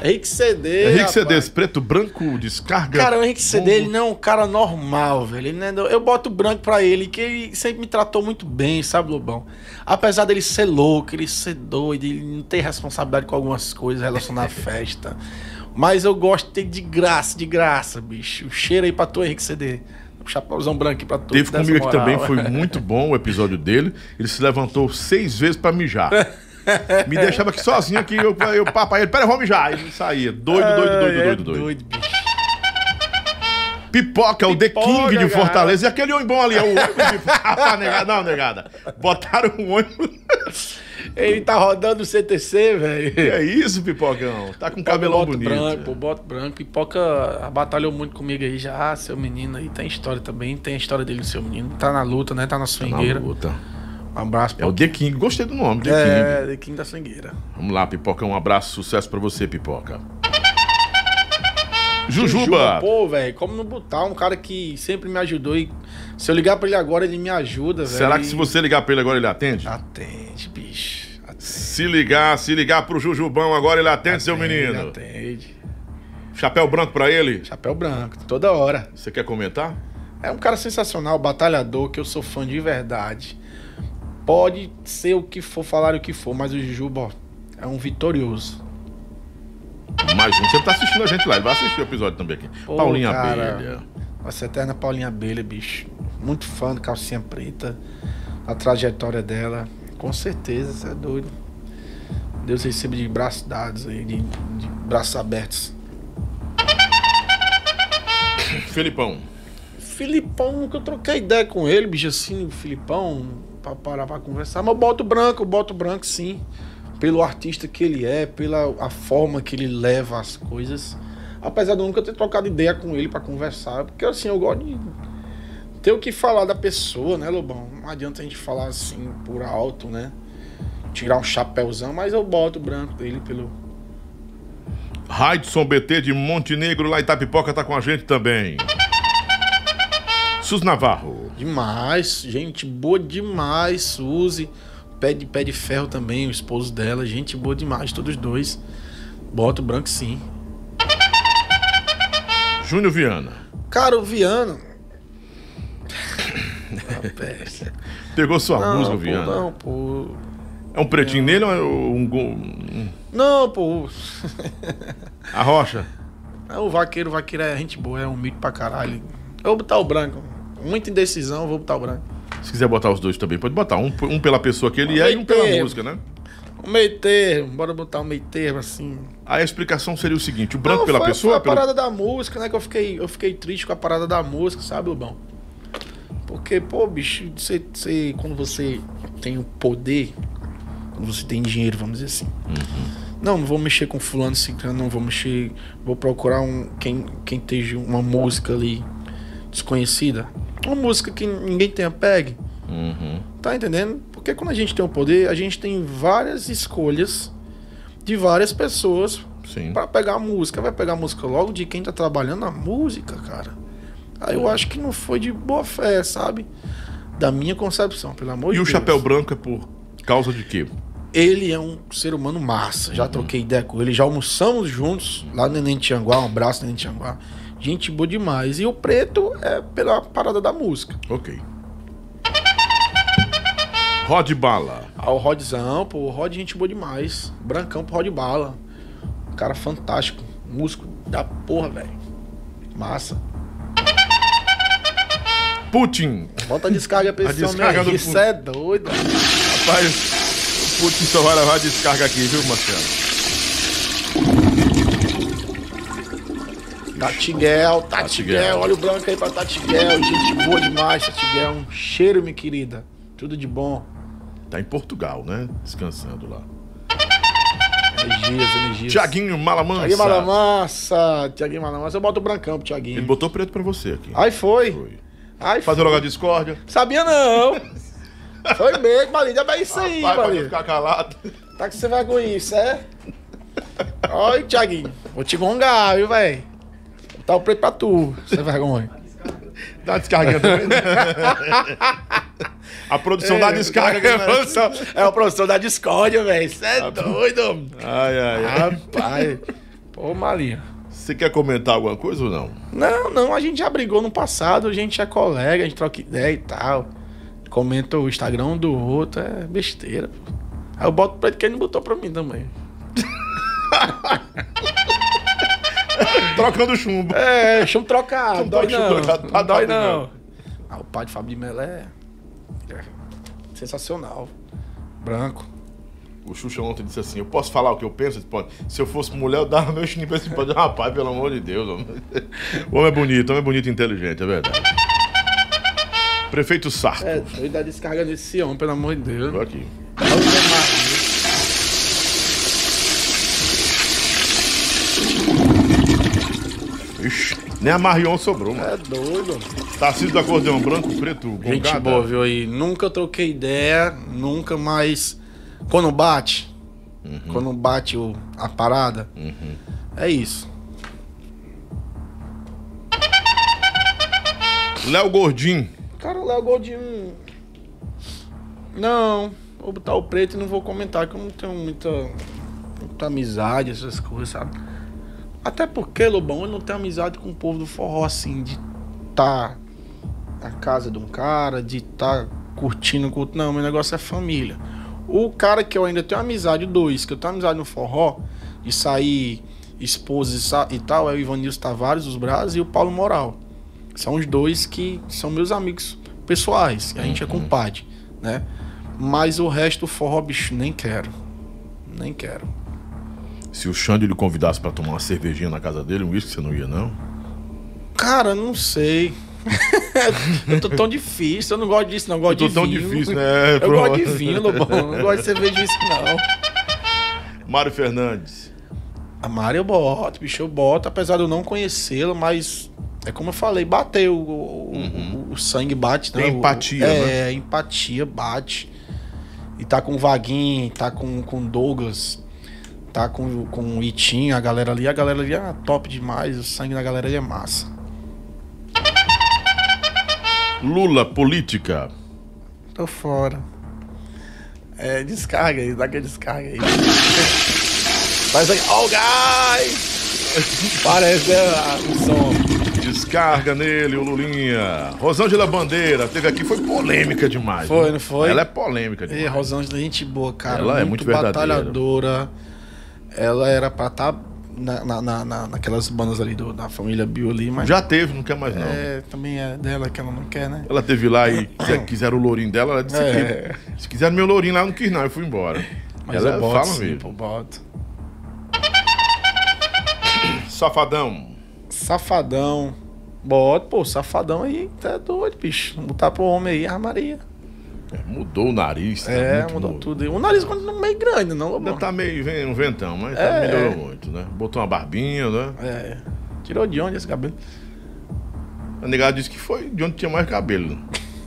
Henrique CD. Henrique rapaz. Cedês, preto, branco, descarga. Cara, o Henrique CD, Bombo. ele não é um cara normal, velho. Ele não é- Eu boto branco pra ele, que ele sempre me tratou muito bem, sabe, Lobão? Apesar dele ser louco, ele ser doido, ele não ter responsabilidade com algumas coisas relacionadas à festa. Mas eu gosto dele de graça, de graça, bicho. O cheiro aí pra tu, Henrique CD. Chapéuzão branco aí pra tu. Teve comigo aqui também, foi muito bom o episódio dele. Ele se levantou seis vezes pra mijar. Me deixava aqui sozinho aqui, eu, eu papai, ele, pera, eu vou mijar. Ele saía, doido, doido, doido, é doido, doido. doido, bicho. Pipoca, o The Pipoca, King de cara. Fortaleza. E aquele homem bom ali, é o ônibus de... Ah, negada, não, negada. Botaram um ônibus. Ele tá rodando o CTC, velho. É isso, Pipocão? Tá com cabelão boto bonito. branco, pô, boto branco. Pipoca batalhou muito comigo aí já, seu menino aí. Tem história também, tem a história dele, seu menino. Tá na luta, né? Tá na Na swingueira. luta. Um abraço É o The King, gostei do nome, The King. É, The King da swingueira. Vamos lá, Pipoca, um abraço, sucesso pra você, Pipoca. Jujuba. Pô, velho, como não botar um cara que sempre me ajudou e se eu ligar pra ele agora, ele me ajuda, velho. Será que se você ligar pra ele agora ele atende? Atende, bicho. Atende, Se ligar, se ligar pro Jujubão agora ele atende, seu menino. Atende. Chapéu branco pra ele. Chapéu branco, toda hora. Você quer comentar? É um cara sensacional, batalhador, que eu sou fã de verdade. Pode ser o que for, falar o que for, mas o Jujuba, ó, é um vitorioso. Mais um. Você tá assistindo a gente lá. Ele vai assistir o episódio também aqui. Pô, Paulinha cara. Abelha. Nossa eterna Paulinha Abelha, bicho. Muito fã do Calcinha Preta, a trajetória dela. Com certeza, você é doido. Deus receba de braços dados aí, de, de braços abertos. Felipão. Filipão, nunca eu troquei ideia com ele, bicho, assim, o Filipão, pra parar pra conversar. Mas eu boto branco, eu boto branco sim. Pelo artista que ele é, pela a forma que ele leva as coisas. Apesar de eu nunca ter trocado ideia com ele pra conversar. Porque assim, eu gosto de ter o que falar da pessoa, né, Lobão? Não adianta a gente falar assim por alto, né? Tirar um chapéuzão, mas eu boto branco dele pelo. Raidson BT de Montenegro, lá Itapipoca, tá com a gente também. Sus Navarro. Demais, gente boa demais, Suzy. Pé de, pé de ferro também, o esposo dela, gente boa demais, todos dois. Bota o branco sim. Júnior Viana. Cara, o Viano. Rapaz. Pegou sua Não, música, pô, Viana. não, pô. É um pretinho nele ou é um, um- Não, pô. A rocha? É, O vaqueiro, o vaqueiro é gente boa, é um mito pra caralho. Eu vou botar o branco. Muita indecisão, vou botar o branco. Se quiser botar os dois também, pode botar. Um, um pela pessoa que ele é e um pela música, né? Um meio termo, bora botar um meio termo assim. Aí a explicação seria o seguinte: o branco Não, pela foi, pessoa. Foi a pelo- parada da música, né? Que eu fiquei, eu fiquei triste com a parada da música, sabe, Lubão? Porque, pô, bicho, você, você- quando você tem o poder, quando você tem dinheiro, vamos dizer assim. Não, não vou mexer com fulano, ciclano, não vou mexer. Vou procurar um quem, quem esteja uma música ali desconhecida. Uma música que ninguém tenha pegue. Uhum. Tá entendendo? Porque quando a gente tem o poder, a gente tem várias escolhas de várias pessoas. Pra pegar a música. Vai pegar a música logo de quem tá trabalhando na música, cara. Aí eu acho que não foi de boa fé, sabe? Da minha concepção, pelo amor E de o Deus. chapéu branco é por causa de quê? Ele é um ser humano massa. Já troquei ideia com ele, já almoçamos juntos lá no Neném Tianguá. Um abraço, Neném Tianguá. Gente boa demais. E o preto é pela parada da música. Ok. Rod Bala. Ah, o Rodzão, pô, o Rod, gente boa demais. Brancão pro Rod Bala. Um cara fantástico. Músico da porra, velho. Massa. Putin. Bota a descarga pra A descarga do Isso é doido. Rapaz, o Putin só vai levar a descarga aqui, viu, Marcelo? Tatiguel, Tatiguel. Olha o branco aí pra Tatiguel. Gente boa demais, Tatiguel. Um cheiro, minha querida. Tudo de bom. Tá em Portugal, né? Descansando lá. Energias, energias. Tiaguinho Malamansa. Tiaguinho Malamassa. Tiaguinho Malamassa. Eu boto o brancão pro Tiaguinho. Ele botou preto pra você aqui. Aí foi. Foi. Aí Fazer foi. logo a discórdia. Sabia não. Foi mesmo, Malinha. É isso aí, Vai, pode Malinha. ficar calado. Tá que você vai com isso, é? Olha, Tiaguinho. Vou te gongar, viu, velho? Tá o preto pra tu, sem vergonha. Dá uma descarga também. né? A produção dá descarga. É, a né? produção, é a produção da discórdia, velho. Você é doido. Ai, ai, ai. Rapaz. Pô, Malinha. Você quer comentar alguma coisa ou não? Não, não, a gente já brigou no passado, a gente é colega, a gente troca ideia e tal. Comenta o Instagram do outro, é besteira. pô. Aí eu boto pra ele que ele não botou pra mim também. Trocando chumbo. É, chamo trocado, Não dói chumbo não. trocado, Não tá, dói não. Ah, o pai de Fábio de Mello é, sensacional. Branco. O Xuxa ontem disse assim: Eu posso falar o que eu penso? Pode. Se eu fosse mulher, eu dava meu chininho pra esse pode. Rapaz, pelo amor de Deus. Homem. O homem é bonito, o homem é bonito e inteligente, é verdade. Prefeito Sarto. É, doido da descarga nesse homem, pelo amor de Deus. Tô aqui. Ixi, nem a Marion sobrou, mano. É doido. Tarcísio do acordeão branco, preto, Gente gongada. boa, viu aí? Nunca troquei ideia, nunca mais. Quando bate, quando bate o, a parada, é isso. Léo Gordinho. Cara, o Léo Gordinho. Não, vou botar o preto e não vou comentar, que eu não tenho muita, muita amizade, essas coisas, sabe? Até porque, Lobão, eu não tenho amizade com o povo do forró assim, de tá na casa de um cara, de tá curtindo com outro. Não, meu negócio é família. O cara que eu ainda tenho amizade, dois, que eu tenho amizade no forró, de sair esposa e tal, é o Ivanilson Tavares, os Braz, e o Paulo Moral. São os dois que são meus amigos pessoais, que a gente é compadre, né? Mas o resto forró, bicho, nem quero. Nem quero. Se o Xande lhe convidasse pra tomar uma cervejinha na casa dele, um uísque, você não ia, não? Cara, não sei. eu tô tão difícil, eu não gosto disso, não. Eu gosto Eu tô de tão vinho. difícil, né? Eu Pronto. gosto de vinho, Lobão. Não gosto de cerveja disso, não. Mário Fernandes. A Mari eu boto, bicho, eu boto, apesar de eu não conhecê-la, mas é como eu falei, bateu. O, o- o- o sangue bate, né? Tem O- empatia, é, né? É, empatia, bate. E tá com o Vaguinho, tá com com o Douglas, tá com, com o Itinho, a galera ali. A galera ali é top demais, o sangue da galera ali é massa. Lula, política. Tô fora. É, descarga aí, dá aquela descarga aí. Faz aí, oh guys! Parece é, ah, o som. Descarga nele, o Lulinha. Rosângela Bandeira, teve aqui, foi polêmica demais. Foi, né? não foi? Ela é polêmica E demais. Rosângela, gente boa, cara. Ela é muito verdadeira. batalhadora. Ela era pra estar na, na, na- na- naquelas bandas ali do, da família Bill ali, mas Já teve, não quer mais não. é, também é dela que ela não quer, né? Ela teve lá e quiser- quiseram o lourinho dela, ela disse É. que se quiser meu lourinho lá, eu não quis não, eu fui embora. Mas ela eu boto fala sim, mesmo. pô, boto. Safadão. Safadão. Bota, pô, safadão aí, tá doido, bicho. Botar pro homem aí, a Maria. É, mudou o nariz. Tá É, mudou novo. tudo. O nariz continua meio grande, não, Ainda tá meio um ventão, mas tá- É. melhorou muito, né? Botou uma barbinha, né? É. Tirou de onde esse cabelo? A negada disse que foi de onde tinha mais cabelo.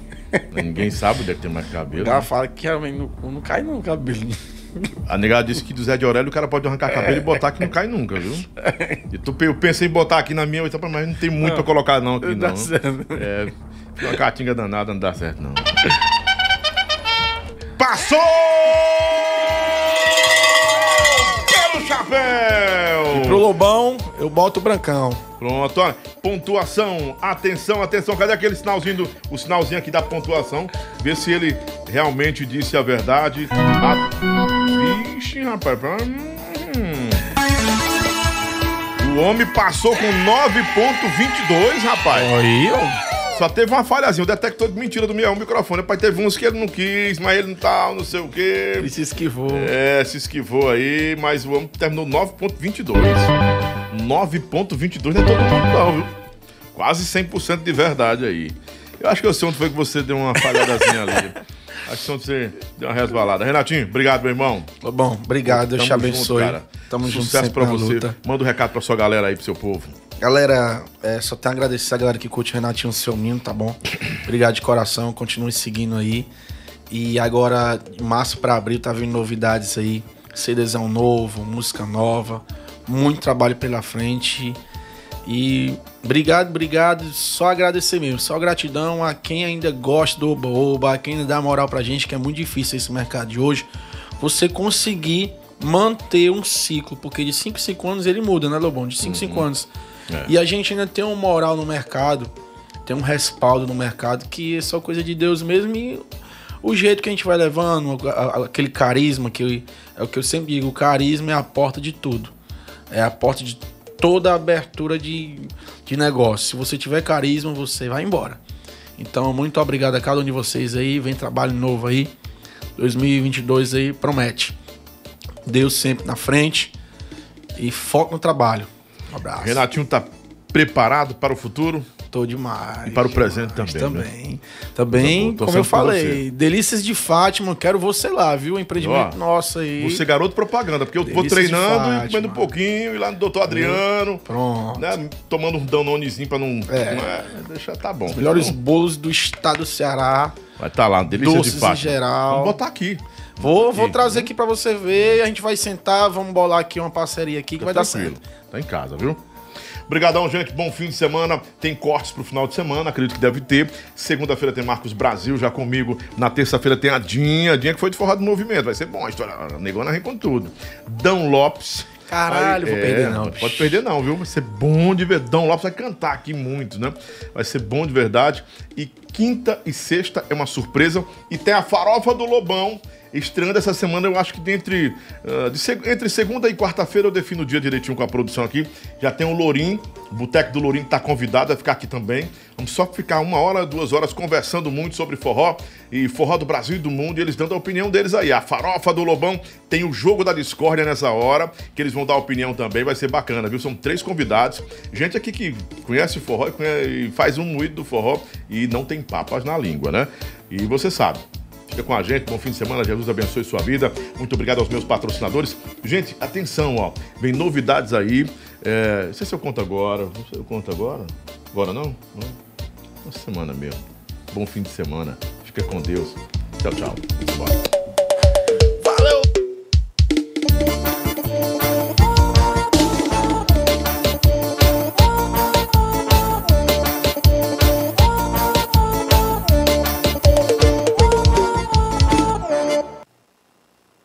Ninguém sabe onde é que tem mais cabelo. Ela fala que realmente não, não cai no cabelo. A negada disse que do Zé de Aurélio o cara pode arrancar cabelo e botar que não cai nunca, viu? E tu, eu pensei em botar aqui na minha, mas não tem muito pra colocar não aqui Dá não. certo. É, uma catinga danada, não dá certo não. Passou! Pelo chapéu! Lobão, eu boto o brancão. Pronto, ó. Pontuação. Atenção, atenção. Cadê aquele sinalzinho do, o sinalzinho aqui da pontuação? Vê se ele realmente disse a verdade. A... Vixe, rapaz. Hum. O homem passou com 9.22, rapaz. Aí, ó. Só teve uma falhazinha. O detector de mentira do meu microfone. Rapaz, teve uns que ele não quis, mas ele não tal, não sei o quê. Ele se esquivou. É, se esquivou aí, mas o homem terminou 9.22. 9.22 não é todo mundo não, viu? Quase 100% de verdade aí. Eu acho que eu sei onde foi que você deu uma falhadazinha ali. Acho que onde você deu uma resbalada. Renatinho, obrigado, meu irmão. Lobão, obrigado, Deus te Tamo abençoe. junto, cara. Tamo junto Sucesso sempre pra você. luta. Manda um recado pra sua galera aí, pro seu povo. Galera, é, só tenho a agradecer a galera que curte o Renatinho Seu Menino, tá bom? Obrigado de coração, continue seguindo aí. E agora, de março pra abril, tá vindo novidades aí. CDzão novo, música nova, muito trabalho pela frente. E obrigado, obrigado. Só agradecer mesmo, só gratidão a quem ainda gosta do Oba Oba, a quem ainda dá moral pra gente, que é muito difícil esse mercado de hoje. Você conseguir manter um ciclo, porque de 5 em 5 anos ele muda, né, Lobão? De 5 em 5 anos. É. E a gente ainda tem uma moral no mercado, tem um respaldo no mercado que é só coisa de Deus mesmo e o jeito que a gente vai levando, aquele carisma que é o que eu sempre digo, o carisma é a porta de tudo. É a porta de toda a abertura de, de negócio. Se você tiver carisma, você vai embora. Então, muito obrigado a cada um de vocês aí. Vem trabalho novo aí. 2022 aí promete. Deus sempre na frente e foco no trabalho. Um abraço. Renatinho tá preparado para o futuro? Tô demais. E para o demais, presente também, né? Também. Também, Tô como eu falei, Delícias de Fátima, quero você lá, viu? Empreendimento Ó, nosso aí. Você garoto propaganda, porque eu vou Delícias de treinando e Fátima. comendo um pouquinho, e lá no doutor Adriano. Pronto. né, tomando um danonezinho pra não. É. é, deixa, tá bom. Melhores Então, bolos do estado do Ceará. vai estar lá, delícia doces de em fato. geral. Vamos botar aqui. Vou, vou trazer aqui pra você ver. A gente vai sentar, vamos bolar aqui uma parceria aqui que vai dar Tranquilo. certo. Tá em casa, viu? Obrigadão, gente. Bom fim de semana. Tem cortes pro final de semana, acredito que deve ter. Segunda-feira tem Marcos Brasil já comigo. Na terça-feira tem a Dinha. A Dinha que foi de forrado do movimento. Vai ser bom a história. A negona vem com tudo. Dão Lopes. Caralho, vou perder não, bicho. Pode perder não, viu? Vai ser bom de verdade. Dão Lopes vai cantar aqui muito, né? Vai ser bom de verdade. E quinta e sexta é uma surpresa. E tem a farofa do Lobão. Estreando essa semana, eu acho que entre, ah, de entre segunda e quarta-feira eu defino o dia direitinho com a produção aqui. Já tem o Lourim, o Boteco do Lourim tá convidado, vai ficar aqui também. Vamos só ficar uma hora, duas horas conversando muito sobre forró e forró do Brasil e do mundo, e eles dando a opinião deles aí. A farofa do Lobão tem o jogo da discórdia nessa hora, que eles vão dar opinião também, vai ser bacana, viu? São três convidados. Gente aqui que conhece forró e, conhe- e faz um moído do forró e não tem papas na língua, né? E você sabe. Fica com a gente, bom fim de semana, Jesus abençoe sua vida. Muito obrigado aos meus patrocinadores. Gente, atenção, ó, vem novidades aí. É, não sei se eu conto agora, não sei se eu conto agora. Agora não? Não. Uma semana mesmo. Bom fim de semana. Fica com Deus. Tchau, tchau. Bora.